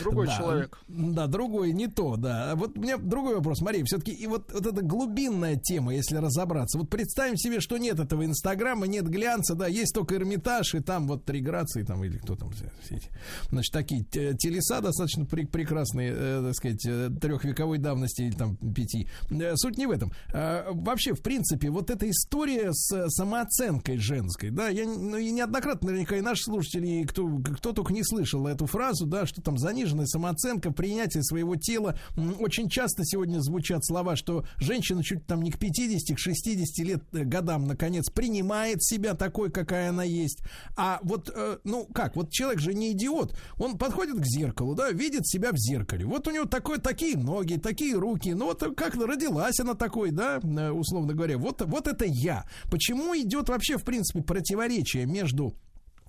Другой Да, человек. Да, другой, не то, да. Вот у меня другой вопрос, Мария, все-таки и вот, вот эта глубинная тема, если разобраться. Вот представим себе, что нет этого Инстаграма, нет глянца, да, есть только Эрмитаж, и там вот три грации, там, или кто там все, эти. Значит, такие те- телеса достаточно пре- прекрасные, э, так сказать, э, трехвековой давности, или там пяти. Э, Суть не в этом. А, вообще, в принципе, вот эта история с самооценкой женской, да, я ну, и неоднократно, наверняка, и наши слушатели, и кто, кто только не слышал эту эту фразу, да, что там заниженная самооценка, принятие своего тела. Очень часто сегодня звучат слова, что женщина чуть там не к 50, к 60 лет э, годам, наконец, принимает себя такой, какая она есть. А вот, э, ну как, вот человек же не идиот. Он подходит к зеркалу, да, видит себя в зеркале. Вот у него такой, такие ноги, такие руки. Ну вот как родилась она такой, да, э, условно говоря. Вот, вот это я. Почему идет вообще, в принципе, противоречие между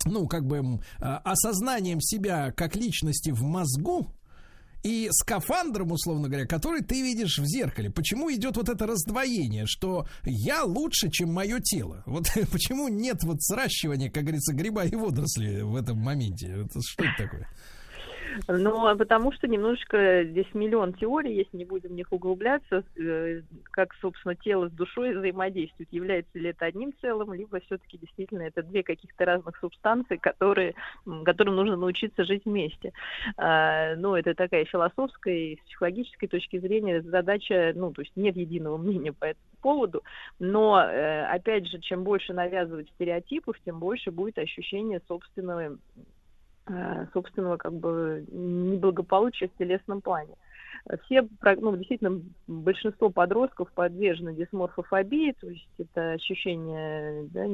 ну, как бы осознанием себя как личности в мозгу, и скафандром, условно говоря, который ты видишь в зеркале. Почему идет вот это раздвоение, что я лучше, чем мое тело? Вот *laughs* почему нет вот сращивания, как говорится, гриба и водоросли в этом моменте? Это, что это такое? Ну, потому что немножечко здесь миллион теорий, если не будем в них углубляться, э, как, собственно, тело с душой взаимодействует. Является ли это одним целым, либо все-таки действительно это две каких-то разных субстанции, которые, которым нужно научиться жить вместе. А, ну, это такая философская и с психологической точки зрения задача, ну, то есть нет единого мнения по этому поводу, но, э, опять же, чем больше навязывать стереотипов, тем больше будет ощущение собственного собственного как бы неблагополучия в телесном плане. Все, ну, действительно, большинство подростков подвержены дисморфофобии, то есть это ощущение да,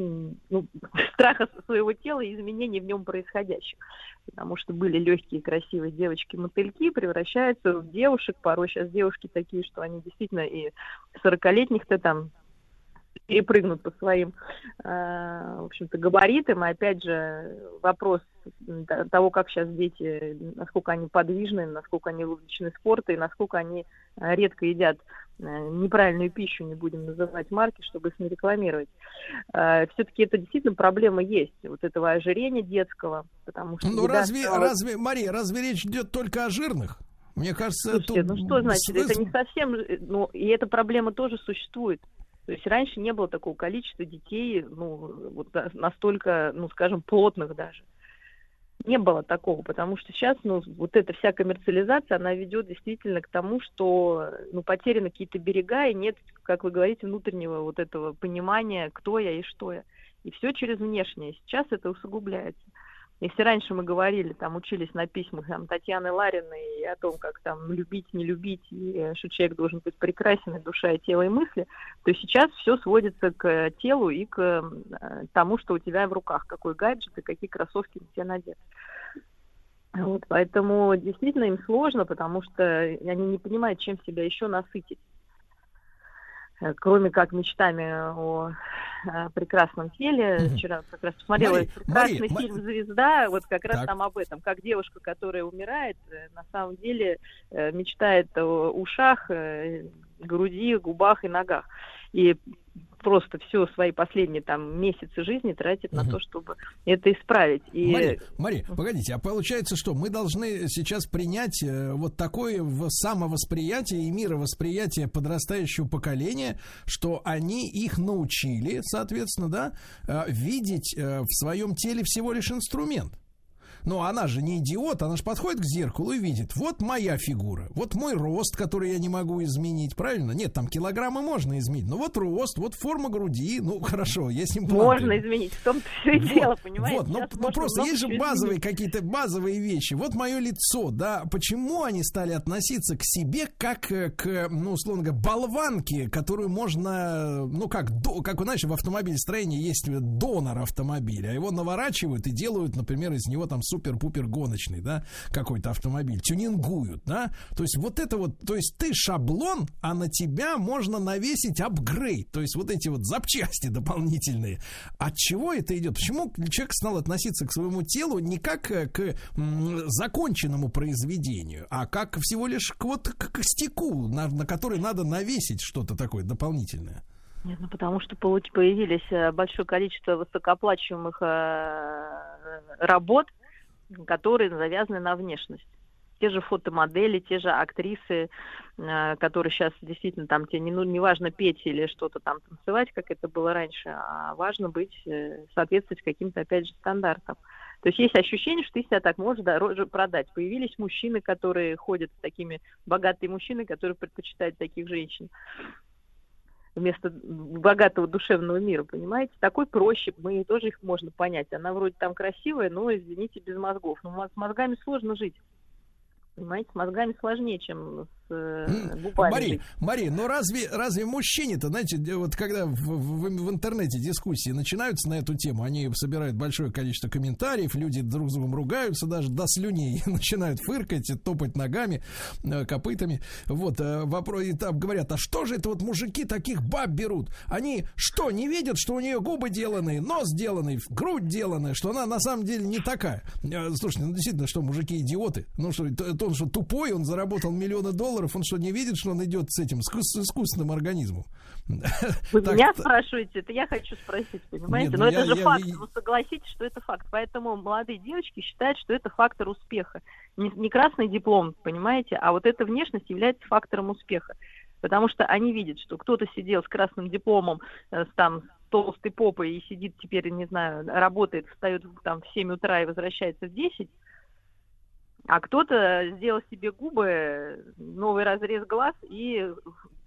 ну, *laughs* страха своего тела и изменений в нем происходящих. Потому что были легкие, красивые девочки-мотыльки, превращаются в девушек. Порой сейчас девушки такие, что они действительно и 40-летних-то там перепрыгнут по своим, э, в общем-то, габаритам. И опять же, вопрос того, как сейчас дети, насколько они подвижны, насколько они увлечены спортом, и насколько они э, редко едят э, неправильную пищу, не будем называть марки, чтобы их не рекламировать. Все-таки это действительно проблема есть, вот этого ожирения детского, потому что... Ну разве, стала... разве, Мария, разве речь идет только о жирных? Мне кажется, Слушайте, тут... ну что значит, смысл... это не совсем, ну и эта проблема тоже существует. То есть раньше не было такого количества детей, ну, вот настолько, ну, скажем, плотных даже. Не было такого, потому что сейчас, ну, вот эта вся коммерциализация, она ведет действительно к тому, что, ну, потеряны какие-то берега, и нет, как вы говорите, внутреннего вот этого понимания, кто я и что я. И все через внешнее. Сейчас это усугубляется. Если раньше мы говорили, там, учились на письмах там, Татьяны Лариной и о том, как там любить, не любить, и что человек должен быть прекрасен, и душа, и тело, и мысли, то сейчас все сводится к телу и к э, тому, что у тебя в руках, какой гаджет и какие кроссовки тебе надеты. Вот, поэтому действительно им сложно, потому что они не понимают, чем себя еще насытить. Э, кроме как мечтами о э, прекрасном теле. Вчера как раз посмотрела Мари, прекрасный Мари, фильм «Звезда», вот как раз так. там об этом, как девушка, которая умирает, э, на самом деле мечтает о ушах, груди, губах и ногах. И просто все свои последние там месяцы жизни тратит угу. на то, чтобы это исправить. И... Мария, Мария, погодите, а получается, что мы должны сейчас принять э, вот такое самовосприятие и мировосприятие подрастающего поколения, что они их научили, соответственно, да, э, видеть э, в своем теле всего лишь инструмент. Но она же не идиот, она же подходит к зеркалу и видит, вот моя фигура, вот мой рост, который я не могу изменить, правильно? Нет, там килограммы можно изменить, но вот рост, вот форма груди, ну *laughs* хорошо, импланты. Можно изменить, в том-то все и вот, дело, понимаете? Вот, ну, ну просто есть же базовые какие-то базовые вещи. Вот мое лицо, да, почему они стали относиться к себе как э, к, ну, условно говоря, болванке, которую можно, ну как, до, как, знаешь, в автомобилестроении есть донор автомобиля, а его наворачивают и делают, например, из него там супер-пупер гоночный, да, какой-то автомобиль, тюнингуют, да, то есть вот это вот, то есть ты шаблон, а на тебя можно навесить апгрейд, то есть вот эти вот запчасти дополнительные. От чего это идет? Почему человек стал относиться к своему телу не как э, к законченному произведению, а как всего лишь к вот к костяку, на, на который надо навесить что-то такое дополнительное? Нет, ну потому что появились э, большое количество высокооплачиваемых э, работ, которые завязаны на внешность. Те же фотомодели, те же актрисы, э, которые сейчас действительно там тебе не, ну, не важно петь или что-то там танцевать, как это было раньше, а важно быть, э, соответствовать каким-то, опять же, стандартам. То есть есть ощущение, что ты себя так можешь дороже продать. Появились мужчины, которые ходят с такими, богатые мужчины, которые предпочитают таких женщин. Вместо богатого душевного мира, понимаете? Такой проще, мы тоже их можно понять. Она вроде там красивая, но, извините, без мозгов. Но с мозгами сложно жить. Понимаете, с мозгами сложнее, чем э, губами. Мари, жить. Мари, но разве, разве мужчине-то, знаете, вот когда в, в- в интернете дискуссии начинаются на эту тему, они собирают большое количество комментариев, люди друг с другом ругаются даже до слюней, *laughs* начинают фыркать, топать ногами, э, копытами. Вот, э, вопрос, и там говорят, а что же это вот мужики таких баб берут? Они что, не видят, что у нее губы деланные, нос деланный, грудь деланная, что она на самом деле не такая? Э, Слушайте, ну действительно, что мужики идиоты? Ну что, это он что, тупой, он заработал миллионы долларов, он что, не видит, что он идет с этим, с, с искусственным организмом? *laughs* Вы Так, меня спрашиваете, это я хочу спросить, понимаете? Нет, Но ну это я- же я- факт, я- вы согласитесь, что это факт. Поэтому молодые девочки считают, что это фактор успеха. Не, не красный диплом, понимаете, а вот эта внешность является фактором успеха. Потому что они видят, что кто-то сидел с красным дипломом, э, с, там, с толстой попой и сидит теперь, не знаю, работает, встает там в 7 утра и возвращается в 10, а кто-то сделал себе губы, новый разрез глаз и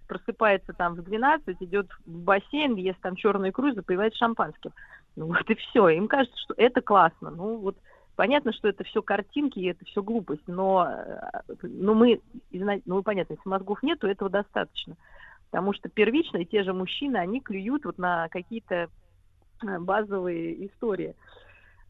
просыпается там в 12, идет в бассейн, ест там черную икру и запивает шампанским. Ну вот и все. Им кажется, что это классно. Ну вот понятно, что это все картинки, и это все глупость, но, э, ну, мы, ну понятно, если мозгов нету, этого достаточно. Потому что первично и те же мужчины, они клюют вот на какие-то э, базовые истории.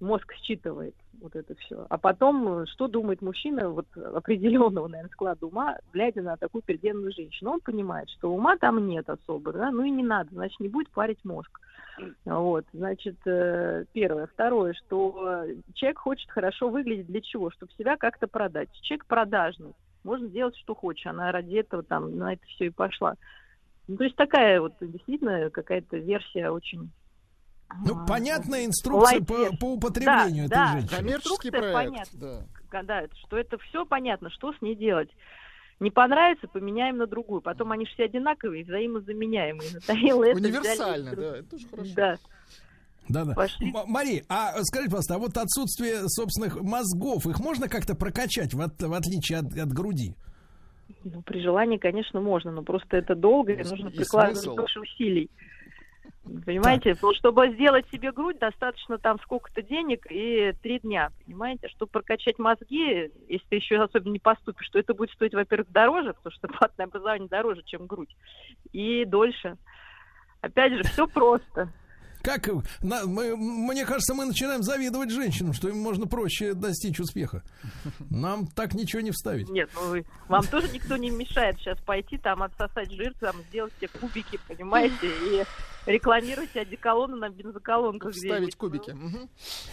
Мозг считывает вот это все. А потом, э, что думает мужчина вот определенного, наверное, склада ума, глядя на такую переделанную женщину? Он понимает, что ума там нет особо, да, ну и не надо, значит, не будет парить мозг. Вот, значит, э, первое. Второе, что человек хочет хорошо выглядеть для чего? Чтобы себя как-то продать. Человек продажный. Можно делать, что хочешь. Она ради этого там на это все и пошла. Ну, то есть такая вот действительно какая-то версия очень Ну, понятная инструкция по, по употреблению да, этой да, женщины. Коммерческий инструкция проект, понятна. да. Это, что это все понятно, что с ней делать. Не понравится, поменяем на другую. Потом они же все одинаковые, взаимозаменяемые. *laughs* Натаил это, взяли Универсально, из- да, это тоже хорошо. Да. Да, да. Мари, а скажите, пожалуйста, а вот отсутствие собственных мозгов, их можно как-то прокачать в, от- в отличие от, от груди? Ну, при желании, конечно, можно, но просто это долго, и И нужно прикладывать больше усилий. Понимаете, Вот чтобы сделать себе грудь, достаточно там сколько-то денег и три дня, понимаете? Чтобы прокачать мозги, если ты еще особенно не поступишь, то это будет стоить, во-первых, дороже, потому что платное образование дороже, чем грудь, и дольше. Опять же, все просто. Как на- мы, мне кажется, мы начинаем завидовать женщинам, что им можно проще достичь успеха. Нам так ничего не вставить. Нет, ну вы- вам тоже никто не мешает сейчас пойти там отсосать жир, там сделать себе кубики, понимаете, и рекламировать одеколоны на бензоколонках Вставить где-нибудь. кубики.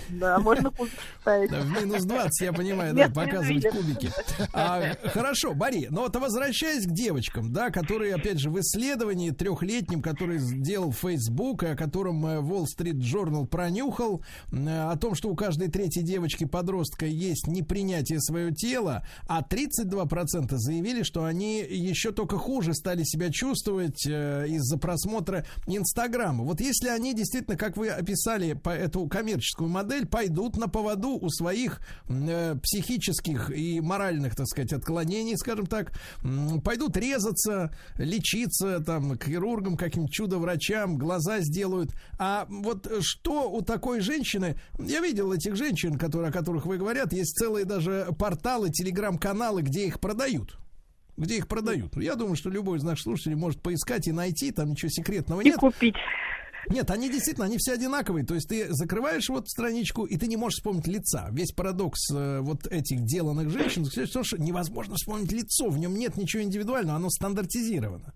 Да, можно кубики вставить. Да, в минус 20, я понимаю, да, показывать кубики. А, хорошо, Мари, но вот возвращаясь к девочкам, да, которые, опять же, в исследовании трехлетнем, который сделал Facebook, о котором э, Wall Street Journal пронюхал, э, о том, что у каждой третьей девочки-подростка есть непринятие своего тела, а 32% заявили, что они еще только хуже стали себя чувствовать э, из-за просмотра Инстаграма. Вот если они действительно, как вы описали, по эту коммерческую модель, пойдут на поводу у своих э, психических и моральных, так сказать, отклонений, скажем так, пойдут резаться, лечиться там к хирургам, каким-нибудь чудо-врачам, глаза сделают. А вот что у такой женщины, я видел этих женщин, которые, о которых вы говорят, есть целые даже порталы, телеграм-каналы, где их продают где их продают. Я думаю, что любой из наших слушателей может поискать и найти, там ничего секретного И нет. купить. Нет, они действительно, они все одинаковые. То есть ты закрываешь вот страничку, и ты не можешь вспомнить лица. Весь парадокс э, вот этих деланных женщин что невозможно вспомнить лицо. В нем нет ничего индивидуального, оно стандартизировано.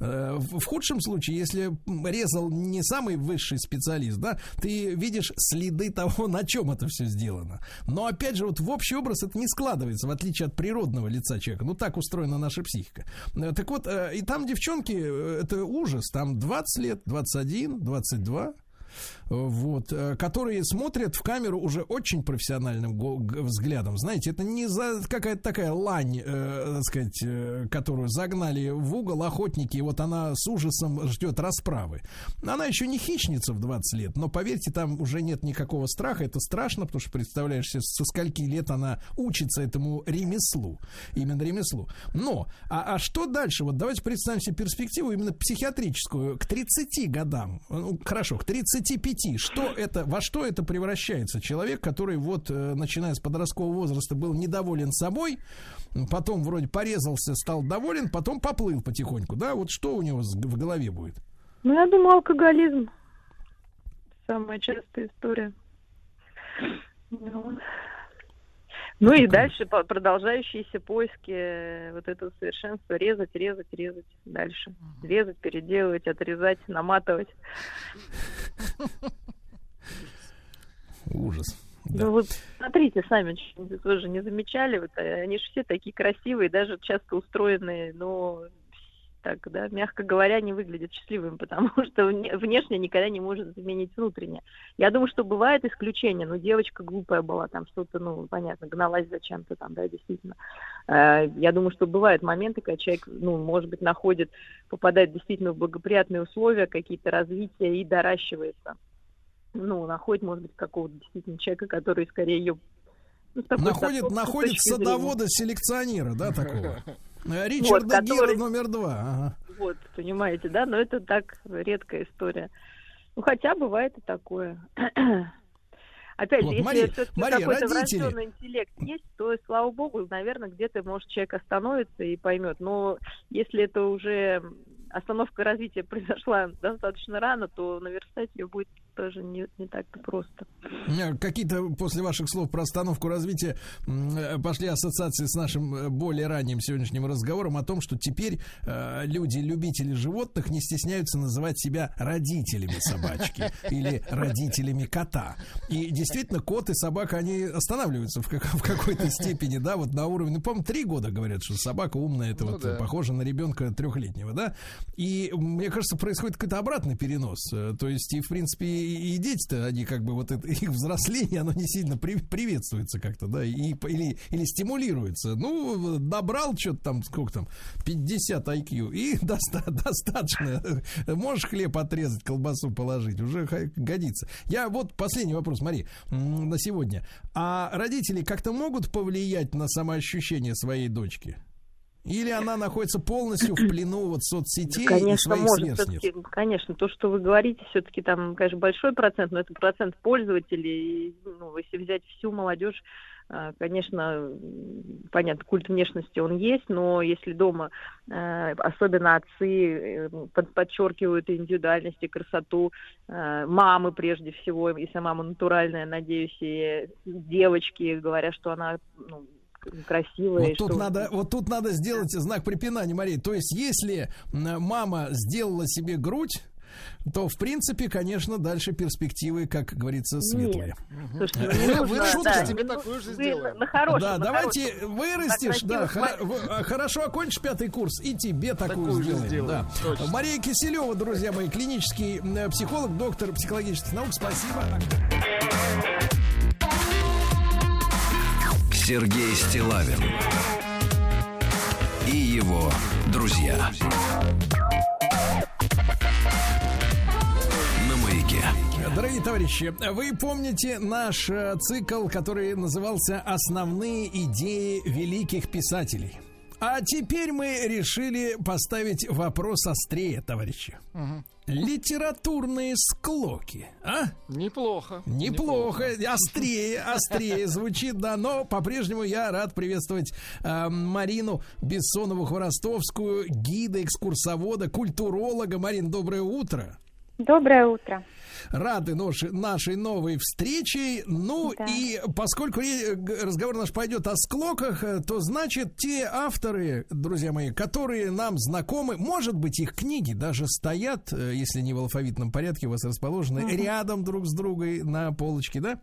Э, В худшем случае, если резал не самый высший специалист, да, ты видишь следы того, *laughs* на чем это все сделано. Но опять же, вот в общий образ это не складывается, в отличие от природного лица человека. Ну, так устроена наша психика. Э, Так вот, э, и там девчонки, это ужас, там 20 лет, 21, 22. Вот, э, которые смотрят в камеру уже очень профессиональным взглядом. Знаете, это не за какая-то такая лань, э, так сказать, э, которую загнали в угол охотники, и вот она с ужасом ждет расправы. Она еще не хищница в 20 лет, но поверьте, там уже нет никакого страха. Это страшно, потому что представляешь со скольки лет она учится этому ремеслу. Именно ремеслу. Но, а, а что дальше? Вот давайте представим себе перспективу именно психиатрическую. К 30 годам, ну, хорошо, к 35, что это, во что это превращается? Человек, который вот, э, начиная с подросткового возраста, был недоволен собой, потом вроде порезался, стал доволен, потом поплыл потихоньку, да? Вот что у него в голове будет? Ну, я думаю, алкоголизм. Самая частая история. Ну, Ну и дальше продолжающиеся поиски э, вот этого совершенства. Резать, резать, резать дальше. Резать, переделывать, отрезать, наматывать. Ужас. Ну вот смотрите сами, вы тоже не замечали, вот э, они же все такие красивые, даже часто устроенные, но так, да, мягко говоря, не выглядят счастливыми, *laughs* потому что вне- внешне никогда не может заменить внутреннее. Я думаю, что бывает исключение, но девочка глупая была, там что-то, ну, понятно, гналась зачем-то там, да, действительно. Э, Я думаю, что бывают моменты, когда человек, ну, может быть, находит, попадает действительно в благоприятные условия, какие-то развития и доращивается ну, находит, может быть, какого-то действительно человека, который скорее ее ну, Находит, находит садовода-селекционера, да, такого? *laughs* Э, Ричарда Вот, Гира который- номер два. ага. Вот, понимаете, да, но это так редкая история. Ну, хотя бывает и такое. *clears throat* Опять Вот, же, если Мария, все-таки Мария, какой-то родители- врожденный интеллект есть, то, слава богу, наверное, где-то, может, человек остановится и поймет. Но если это уже остановка развития *laughs* произошла достаточно рано, то наверстать ее будет тоже не, не так-то просто. Меня какие-то после ваших слов про остановку развития э, пошли ассоциации с нашим э, более ранним сегодняшним разговором о том, что теперь э, люди, любители животных, не стесняются называть себя родителями собачки *laughs* или родителями кота. И действительно, кот и собака, они останавливаются в, как- в какой-то *laughs* степени, да, вот на уровне, ну, по-моему, три года говорят, что собака умная, это Ну вот да. похоже на ребенка трехлетнего, да. И мне кажется, происходит какой-то обратный перенос. Э, То есть, и в принципе, и, дети-то, они как бы вот это, *laughs* их взросление, оно не сильно при- приветствуется как-то, да, и, или, или стимулируется. Ну, набрал что-то там, сколько там, 50 IQ, и *laughs* доста- достаточно. Можешь хлеб отрезать, колбасу положить, уже годится. Я вот последний вопрос, м, на сегодня. А родители как-то могут повлиять на самоощущение своей дочки? Или она находится полностью в плену вот соцсетей и Конечно, своих может. сверстниц? Конечно, то, что вы говорите, все-таки там, конечно, большой процент, но это процент пользователей. И, ну, если взять всю молодежь, а, конечно, понятно, культ внешности он есть, но если дома, э, особенно отцы, э, под- подчеркивают индивидуальность и красоту, э, мамы прежде всего, если мама натуральная, надеюсь, и девочки говорят, что она ну, красивая. и Вот тут что- надо, вот тут надо сделать знак препинания, Мария. То есть, если мама сделала себе грудь, то, в принципе, конечно, дальше перспективы, как говорится, светлые. Слушайте, Э, нужно, вы шутка? Тебе такую же вы сделаем. На хорошем, да, на давайте хорошем. вырастешь, да, а, хорошо окончишь пятый курс, и тебе такую, Такую же сделаем. сделаем, да. точно. Мария Киселева, друзья мои, клинический психолог, доктор психологических наук. Спасибо. Сергей Стилавин и его друзья. На маяке. Дорогие товарищи, вы помните наш э, цикл, который назывался «Основные идеи великих писателей». А теперь мы решили поставить вопрос острее, товарищи. Литературные склоки, а? Неплохо. Неплохо, острее, острее *laughs* звучит, да, но по-прежнему я рад приветствовать э, Марину Бессонову-Хворостовскую, гида, экскурсовода, культуролога. Марин, доброе утро. Доброе утро. Рады нашей, новой встрече. Ну Да. и поскольку разговор наш пойдет о склоках, э, то значит те авторы, друзья мои, которые нам знакомы, может быть их книги даже стоят, э, если не в алфавитном порядке у вас расположены, Мгм. рядом друг с другом на полочке, да?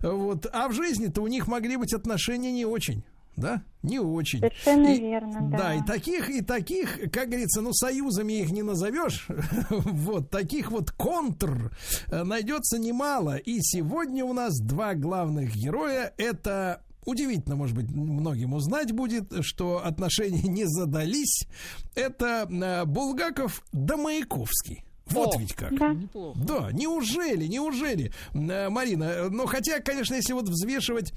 Вот. А в жизни-то у них могли быть отношения не очень. Да? Не очень. Совершенно И- верно, да. Да, и таких, и таких, как говорится, ну, союзами их не назовешь. *laughs* вот, таких вот контр э, найдется немало. И сегодня у нас два главных героя. Это Удивительно, может быть, многим узнать будет, что отношения *laughs* не задались. Это э, Булгаков да Маяковский. Вот О, ведь как. Да. Неплохо. Да, неужели, неужели, Э, Марина, э, ну хотя, конечно, если вот взвешивать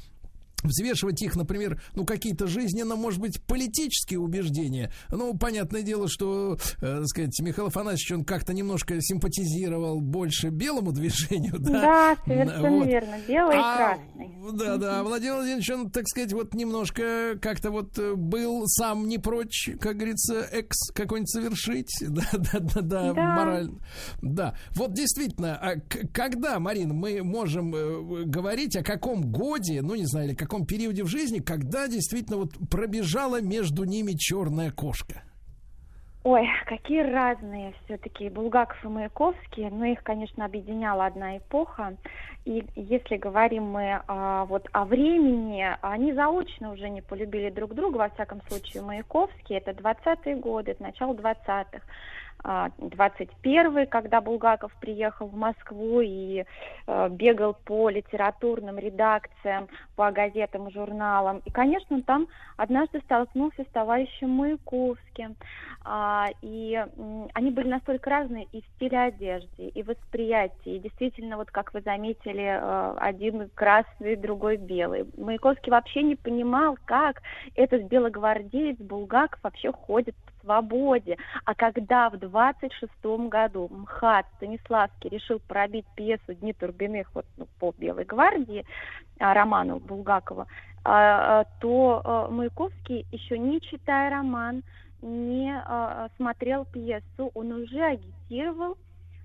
взвешивать их, например, ну, какие-то жизненно, может быть, политические убеждения. Ну, понятное дело, что, э, так сказать, Михаил Афанасьевич, он как-то немножко симпатизировал больше белому *laughs* движению, да? Да, совершенно Вот. верно. Белый и А, красный. Да, да, Владимир Владимирович, он, так сказать, вот немножко как-то вот э, был сам не прочь, как говорится, экс какой-нибудь совершить, *laughs* да, да, да, да, Да. морально. Да, вот действительно, а когда, Марина, мы можем э, говорить о каком годе, ну, не знаю, или каком периоде в жизни, когда действительно вот пробежала между ними черная кошка? Ой, какие разные все-таки Булгаков и Маяковский, но их, конечно, объединяла одна эпоха. И если говорим мы а, вот о времени, они заочно уже не полюбили друг друга, во всяком случае, Маяковский, это 20-е годы, это начало 20-х. А, 21-й, когда Булгаков приехал в Москву и э, бегал по литературным редакциям, по газетам журналам. И, конечно, там однажды столкнулся с товарищем Маяковским. А, и они были настолько разные и в стиле одежды, и восприятии. И действительно, вот как вы заметили, э, один красный, другой белый. Маяковский вообще не понимал, как этот белогвардеец Булгаков вообще ходит свободе. А когда в 26 году МХАТ Станиславский решил пробить пьесу «Дни Турбиных» вот, ну, по Белой гвардии, а, роману Булгакова, а, а, то Маяковский, еще не читая роман, не смотрел пьесу, он уже агитировал,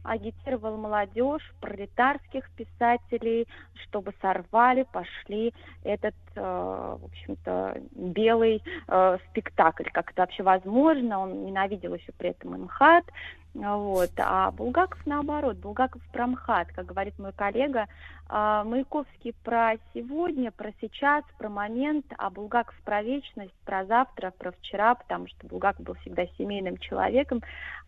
агитировал молодежь, пролетарских писателей, чтобы сорвали, пошли этот, э, в общем-то, белый э, спектакль. Как это вообще возможно? Он ненавидел еще при этом МХАТ. Вот. А Булгаков наоборот, Булгаков про МХАТ, как говорит мой коллега, а, Маяковский про сегодня, про сейчас, про момент, а Булгаков про вечность, про завтра, про вчера, потому что Булгаков был всегда семейным человеком,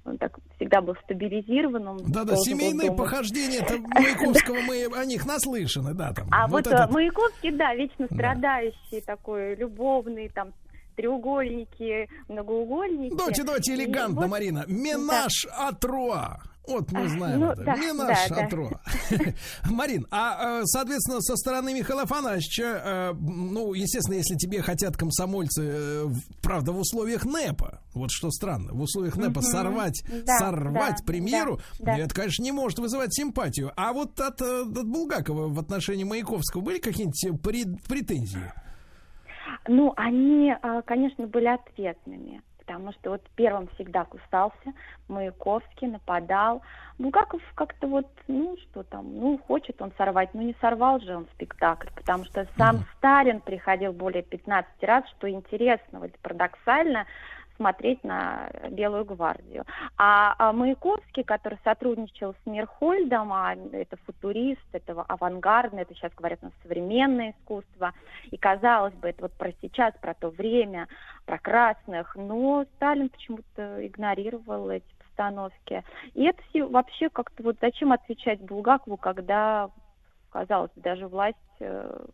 он так всегда был стабилизирован. он должен был семейные думать. похождения это Маяковского, мы о них наслышаны, да, там. А вот, э, этот- Маяковский, да, вечно Да. страдающий такой, любовный, там, треугольники, многоугольники. Давайте, давайте элегантно, вот- Марина. Менаж Атруа. Вот мы знаем ну это. да, Менаж да, да. Атруа. *laughs* Марин, а, э, соответственно, со стороны Михаила Афанасьевича, э, ну, естественно, если тебе хотят комсомольцы, э, правда, в условиях НЭПа, вот что странно, в условиях НЭПа Мгм. сорвать, Да, сорвать да, премьеру, да, да. это, конечно, не может вызывать симпатию. А вот от, от Булгакова в отношении Маяковского были какие-нибудь претензии? Ну, они, а, конечно, были ответными, потому что вот первым всегда кусался Маяковский, нападал. Булгаков как-то вот, ну, что там, ну, хочет он сорвать, ну, не сорвал же он спектакль, потому что сам Сталин приходил более 15 раз, что интересно, вот парадоксально, смотреть на Белую гвардию. А, а Маяковский, который сотрудничал с Мирхольдом, а это футурист, это авангардное, это сейчас говорят на современное искусство, и казалось бы, это вот про сейчас, про то время, про красных, но Сталин почему-то игнорировал эти постановки. И это все вообще как-то вот зачем отвечать Булгакову, когда, казалось бы, даже власть э,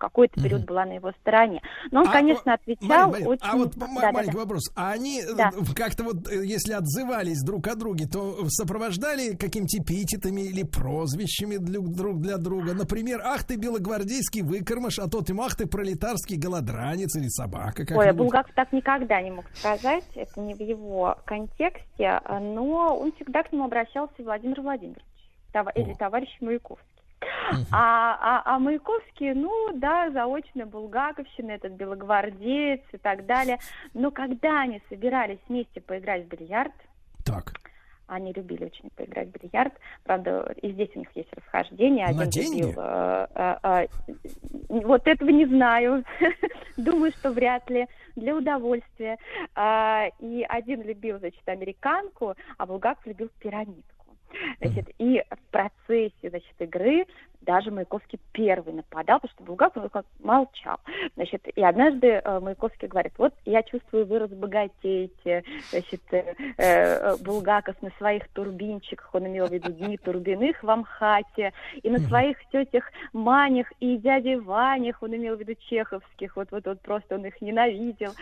какой-то период была на его стороне. Но он, А, конечно, отвечал Марин, Марин, очень... А вот Да, м- да, маленький да. вопрос. А они э, Да. как-то вот, э, если отзывались друг о друге, то сопровождали какими-то эпитетами или прозвищами для- друг для друга? Например, ах ты белогвардейский выкормыш, а тот им ах ты пролетарский голодранец или собака. Ой, а как-нибудь. Булгаков так никогда не мог сказать, это не в его контексте, но он всегда к нему обращался Владимир Владимирович това- или товарищ Маяковский. А, а, а Маяковский, ну да, заочно Булгаковщина, этот белогвардеец и так далее. Но когда они собирались вместе поиграть в бильярд, Так. они любили очень поиграть в бильярд. Правда, и здесь у них есть расхождение. На Один деньги? любил, э, э, э, вот этого не знаю. *laughs* Думаю, что вряд ли. Для удовольствия. А, И один любил, значит, американку, а Булгаков любил пирамидку. Значит, и в процессе значит, игры даже Маяковский первый нападал, потому что Булгаков как молчал. Значит, и однажды э, Маяковский говорит, вот я чувствую, вы разбогатеете. Значит, э, э, Булгаков на своих турбинчиках, он имел в виду дни турбиных в Амхате, и на своих тетях Манях и дяде Ванях, он имел в виду чеховских, вот, вот, вот просто он их ненавидел.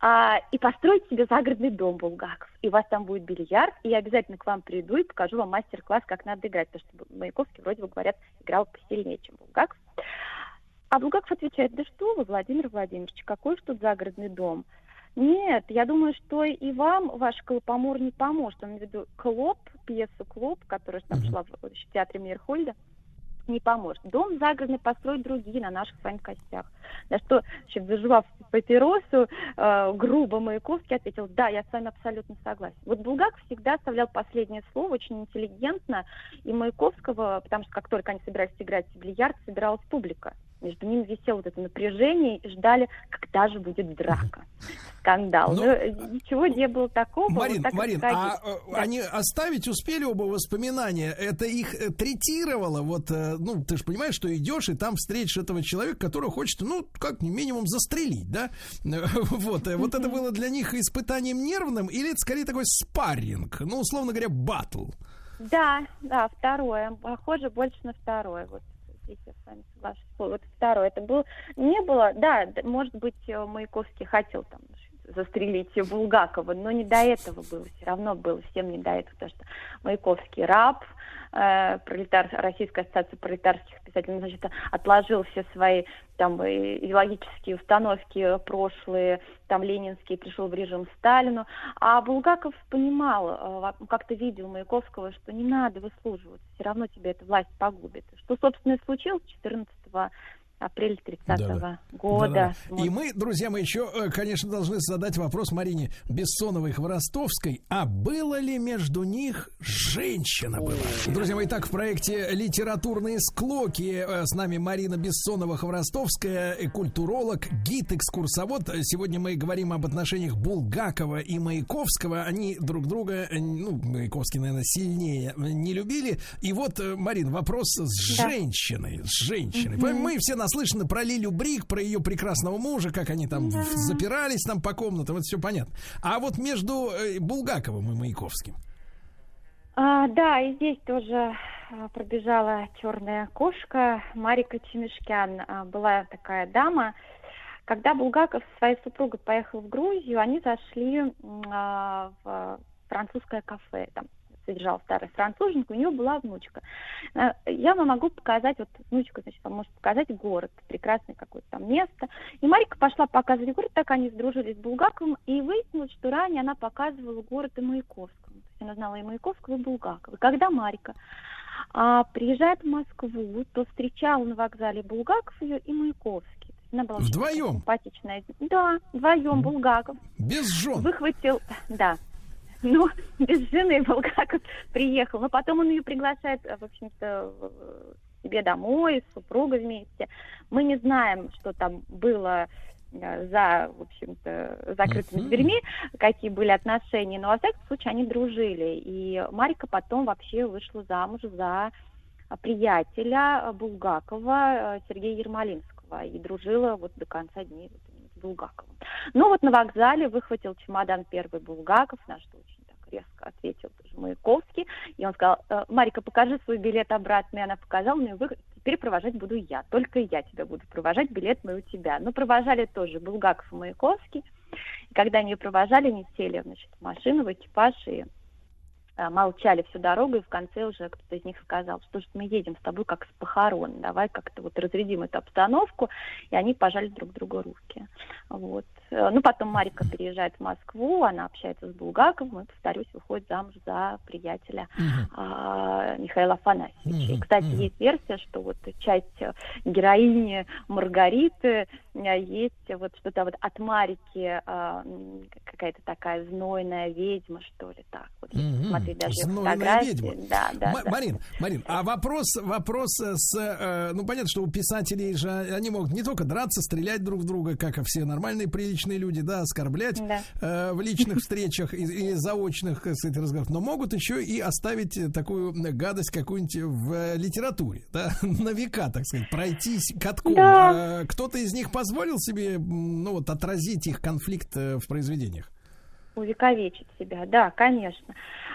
А, и построить себе загородный дом Булгаков. И у вас там будет бильярд, и я обязательно к вам приду и покажу вам мастер-класс, как надо играть, потому что Маяковский вроде бы говорят, играл посильнее, чем Булгаков. А Булгаков отвечает, да что вы, Владимир Владимирович, какой же тут загородный дом? Нет, я думаю, что и вам ваш Колопомор не поможет. Он имеет в виду Клоп, пьесу Клоп, которая там шла в, в театре Мейерхольда не поможет. Дом загородный построить другие на наших с вами костях. На что, значит, заживав папиросу, э, грубо Маяковский ответил, да, я с вами абсолютно согласен. Вот Булгаков всегда оставлял последнее слово очень интеллигентно, и Маяковского, потому что как только они собирались играть в бильярд, собиралась публика. Между ними висело вот это напряжение, и ждали, когда же будет драка, скандал. Ну, Но, э, ничего не было такого. Марин, вот так Марин, а э, Да. они оставить успели оба воспоминания? Это их э, третировало? Вот, э, ну, ты же понимаешь, что идешь, и там встретишь этого человека, которого хочет, ну, как минимум застрелить, да? *laughs* Вот, вот это было для них испытанием нервным, или это скорее такой спарринг, ну, условно говоря, батл? Да, да, второе. Похоже больше на второе. Вот здесь я с вами соглашусь. Вот второе. Это был... Не было... Да, может быть, э, Маяковский хотел там застрелить Булгакова, но не до этого было. Все равно было всем не до этого, потому что Маяковский раб, пролетар, Российская ассоциация пролетарских писателей, он, значит, отложил все свои там идеологические установки прошлые, там ленинские, пришел в режим Сталину. А Булгаков понимал, э, как-то видел Маяковского, что не надо выслуживать, все равно тебе эта власть погубит. Что, собственно, и случилось 14 апреля 30 года. Да-да. И мы, друзья, мы еще, э, конечно, должны задать вопрос Марине Бессоновой Хворостовской. А было ли между них женщина была? Друзья мои, так в проекте «Литературные склоки» э, с нами Марина Бессонова Хворостовская, э, культуролог, гид-экскурсовод. Сегодня мы говорим об отношениях Булгакова и Маяковского. Они друг друга, ну, Маяковский, наверное, сильнее не любили. И вот, Марин, вопрос с Да. женщиной. С женщиной. Мгм. Мы все наслышаны про Лилю Брик, про ее прекрасного мужа, как они там в- запирались там по комнатам, это все понятно. А вот между э, Булгаковым и Маяковским. А, да, и здесь тоже а, пробежала черная кошка. Марика Чемишкян а, была такая дама. Когда Булгаков со своей супругой поехал в Грузию, они зашли а, в французское кафе. Там содержал старая француженка, у нее была внучка. А, Я вам могу показать, вот внучка, значит, вам может показать город, прекрасное какое-то там место. И Марика пошла показывать город, так они сдружились с Булгаковым, и выяснилось, что ранее она показывала город и Маяковскому. То есть она знала и Маяковского, и Булгакова. И когда Марика а, приезжает в Москву, то встречала на вокзале Булгаков ее и Маяковский. Она была Вдвоем? симпатичная. Да, вдвоем Булгаков. Без жен. Выхватил, да. Ну, *laughs* без жены Булгаков приехал. Но потом он ее приглашает, э, в общем-то, к себе домой, с супругой вместе. Мы не знаем, что там было э, за, в общем-то, закрытыми дверьми, какие были отношения, но, во всяком случае, они дружили. И Марика потом вообще вышла замуж за а, приятеля э, Булгакова э, Сергея Ермолинского и дружила вот до конца дней вот с Булгаковым. Ну вот на вокзале выхватил чемодан первый Булгаков, на что очень резко ответил тоже Маяковский. И он сказал, «Э, Марика, покажи свой билет обратно. И она показала, и вы... теперь провожать буду я. Только я тебя буду провожать, билет мой у тебя. Но провожали тоже Булгаков и Маяковский. И когда они провожали, они сели значит, в машину, в экипаж и молчали всю дорогу, и в конце уже кто-то из них сказал, что ж мы едем с тобой как с похорон, давай как-то вот разрядим эту обстановку, и они пожали друг другу руки. Вот. Э, Ну, потом Марика переезжает в Москву, она общается с Булгаковым, и, повторюсь, выходит замуж за приятеля а, Михаила Афанасьевича. И, кстати, есть версия, что вот часть э, героини Маргариты э, есть вот что-то вот от Марики а, какая-то такая знойная ведьма, что ли, так. Вот. Посмотреть даже Знойная фотографии. ведьма. Да, да, Ма- да. Марин, Марин, а вопрос, вопрос э, с, э, ну понятно, что у писателей же они могут не только драться, стрелять друг в друга, как и все нормальные приличные люди, да, оскорблять э, в личных встречах и, и заочных, так сказать, разговорах, но могут еще и оставить э, такую гадость какую-нибудь в э, литературе, да, *laughs* на века, так сказать, пройтись катком. Да. Э, Кто-то из них позволил себе, м, ну вот, отразить их конфликт э, в произведениях? Увековечить себя, да, конечно.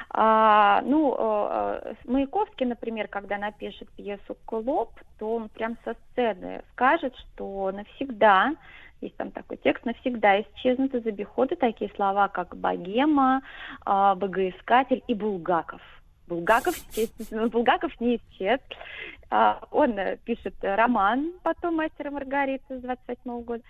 А, ну, э, э, Маяковский, например, когда напишет пьесу «Клоп», то он прям со сцены скажет, что навсегда, есть там такой текст, навсегда исчезнут из обихода такие слова, как «богема», а, «богоискатель» и «булгаков». Булгаков, естественно, Булгаков не исчез. А, Он э, пишет роман потом «Мастер и Маргарита» с 28 года.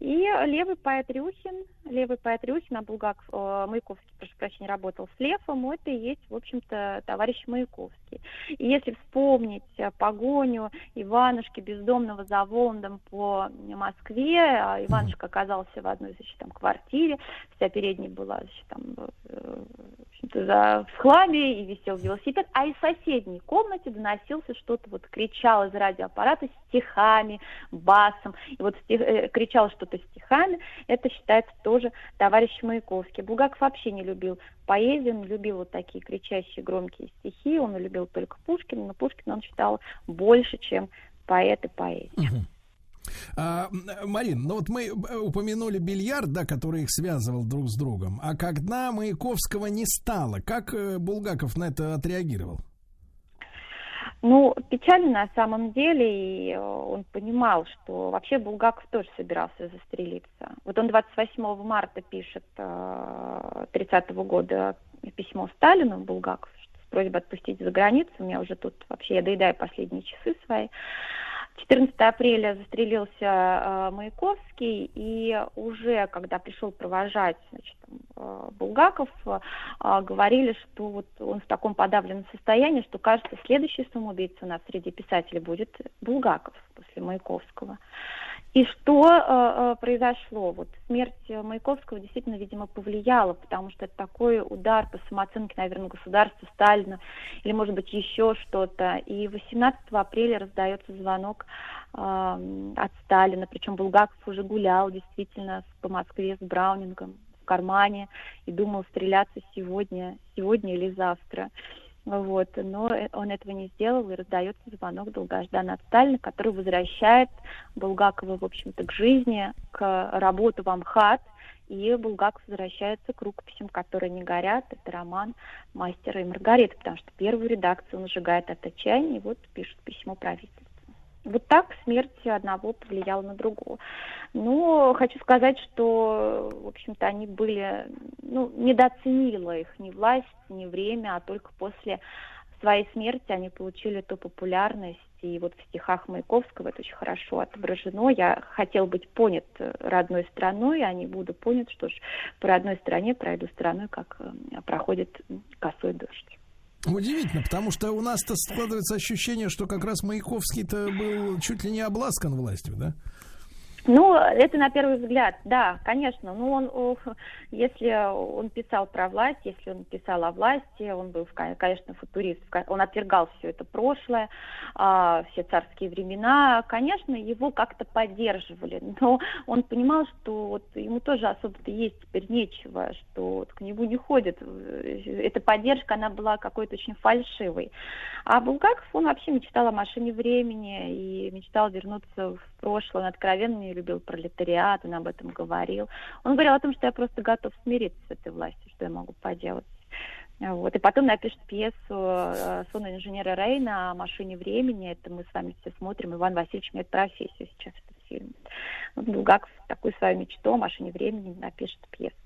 И левый поэт Рюхин, левый поэт Рюхин, а Булгаков, э, Маяковский, прошу прощения, работал с Левом, это и есть, в общем-то, товарищ Маяковский. И если вспомнить э, погоню Иванушки бездомного за Воландом по Москве, а Иванушка оказался в одной, значит, там, квартире, вся передняя была, значит, там, э, в за, в хламе, и висел велосипед, а из соседней комнаты доносился что-то, вот кричал из радиоаппарата стихами, басом, и вот стих- э, кричал что-то стихами, это считается тоже товарищ Маяковский. Булгаков вообще не любил поэзию, он любил вот такие кричащие громкие стихи, он любил только Пушкина, но Пушкина он считал больше, чем поэт и поэзия. А, Марин, ну вот мы э, упомянули бильярд, да, который их связывал друг с другом. А когда Маяковского не стало, как э, Булгаков на это отреагировал? Ну, печально на самом деле, и э, он понимал, что вообще Булгаков тоже собирался застрелиться. Вот он 28 марта пишет э, 30 года письмо Сталину, Булгаков, с просьбой отпустить за границу. У меня уже тут вообще, я доедаю последние часы свои. 14 апреля застрелился э, Маяковский, и уже когда пришел провожать значит, э, Булгаков, э, говорили, что вот он в таком подавленном состоянии, что кажется, следующий самоубийца у нас среди писателей будет Булгаков после Маяковского. И что э, э, произошло? Вот смерть э, Маяковского действительно, видимо, повлияла, потому что это такой удар по самооценке, наверное, государства, Сталина, или, может быть, еще что-то. И 18 апреля раздается звонок э, от Сталина, причем Булгаков уже гулял действительно по Москве с Браунингом в кармане и думал стреляться сегодня, сегодня или завтра. Вот, но э, он этого не сделал, и раздается звонок долгожданный от Сталина, который возвращает Булгакова, в общем-то, к жизни, к работу в Амхат, и Булгаков возвращается к рукописям, которые не горят. Это роман «Мастера и Маргарита», потому что первую редакцию он сжигает от отчаяния, и вот пишет письмо правительству. Вот так смерть одного повлияла на другого. Но хочу сказать, что, в общем-то, они были, ну, недооценила их ни власть, ни время, а только после своей смерти они получили ту популярность, и вот в стихах Маяковского это очень хорошо отображено. Я хотел быть понят э, родной страной, а не буду понят, что ж, по родной стране пройду страной, как э, проходит косой дождь. Удивительно, потому что у нас-то складывается ощущение, что как раз Маяковский-то был чуть ли не обласкан властью, да? Ну, это на первый взгляд, да, конечно. Ну, он, если он писал про власть, если он писал о власти, он был, конечно, футурист, он отвергал все это прошлое, а, все царские времена. Конечно, его как-то поддерживали, но он понимал, что вот ему тоже особо-то есть теперь нечего, что вот к нему не ходят. Эта поддержка, она была какой-то очень фальшивой. А Булгаков, он вообще мечтал о машине времени и мечтал вернуться в прошлое. Он откровенно не любил пролетариат, он об этом говорил. Он говорил о том, что я просто готов смириться с этой властью, что я могу поделать. Вот. И потом напишет пьесу э, «Сон инженера Рейна» о машине времени. Это мы с вами все смотрим. Иван Васильевич меняет профессию сейчас этот фильм. Вот Булгаков такую свою мечту о машине времени напишет пьесу.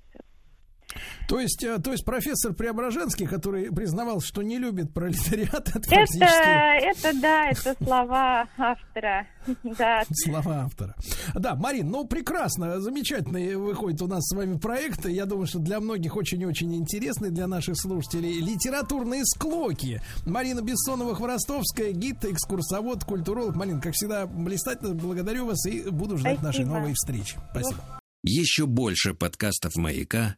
То есть, э, то есть профессор Преображенский, который признавал, что не любит пролетариат, *laughs* это Это, фактически это да, это слова автора. *laughs* Да. слова автора. Да, Марин, ну прекрасно, замечательно выходит у нас с вами проект. Я думаю, что для многих очень-очень интересный для наших слушателей. Литературные склоки. Марина Бессонова-Хворостовская, гид, экскурсовод, культуролог. Марин, как всегда, блистательно. Благодарю вас и буду ждать нашей Спасибо. новой встречи. Спасибо. Еще больше подкастов «Маяка»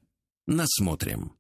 насмотрим.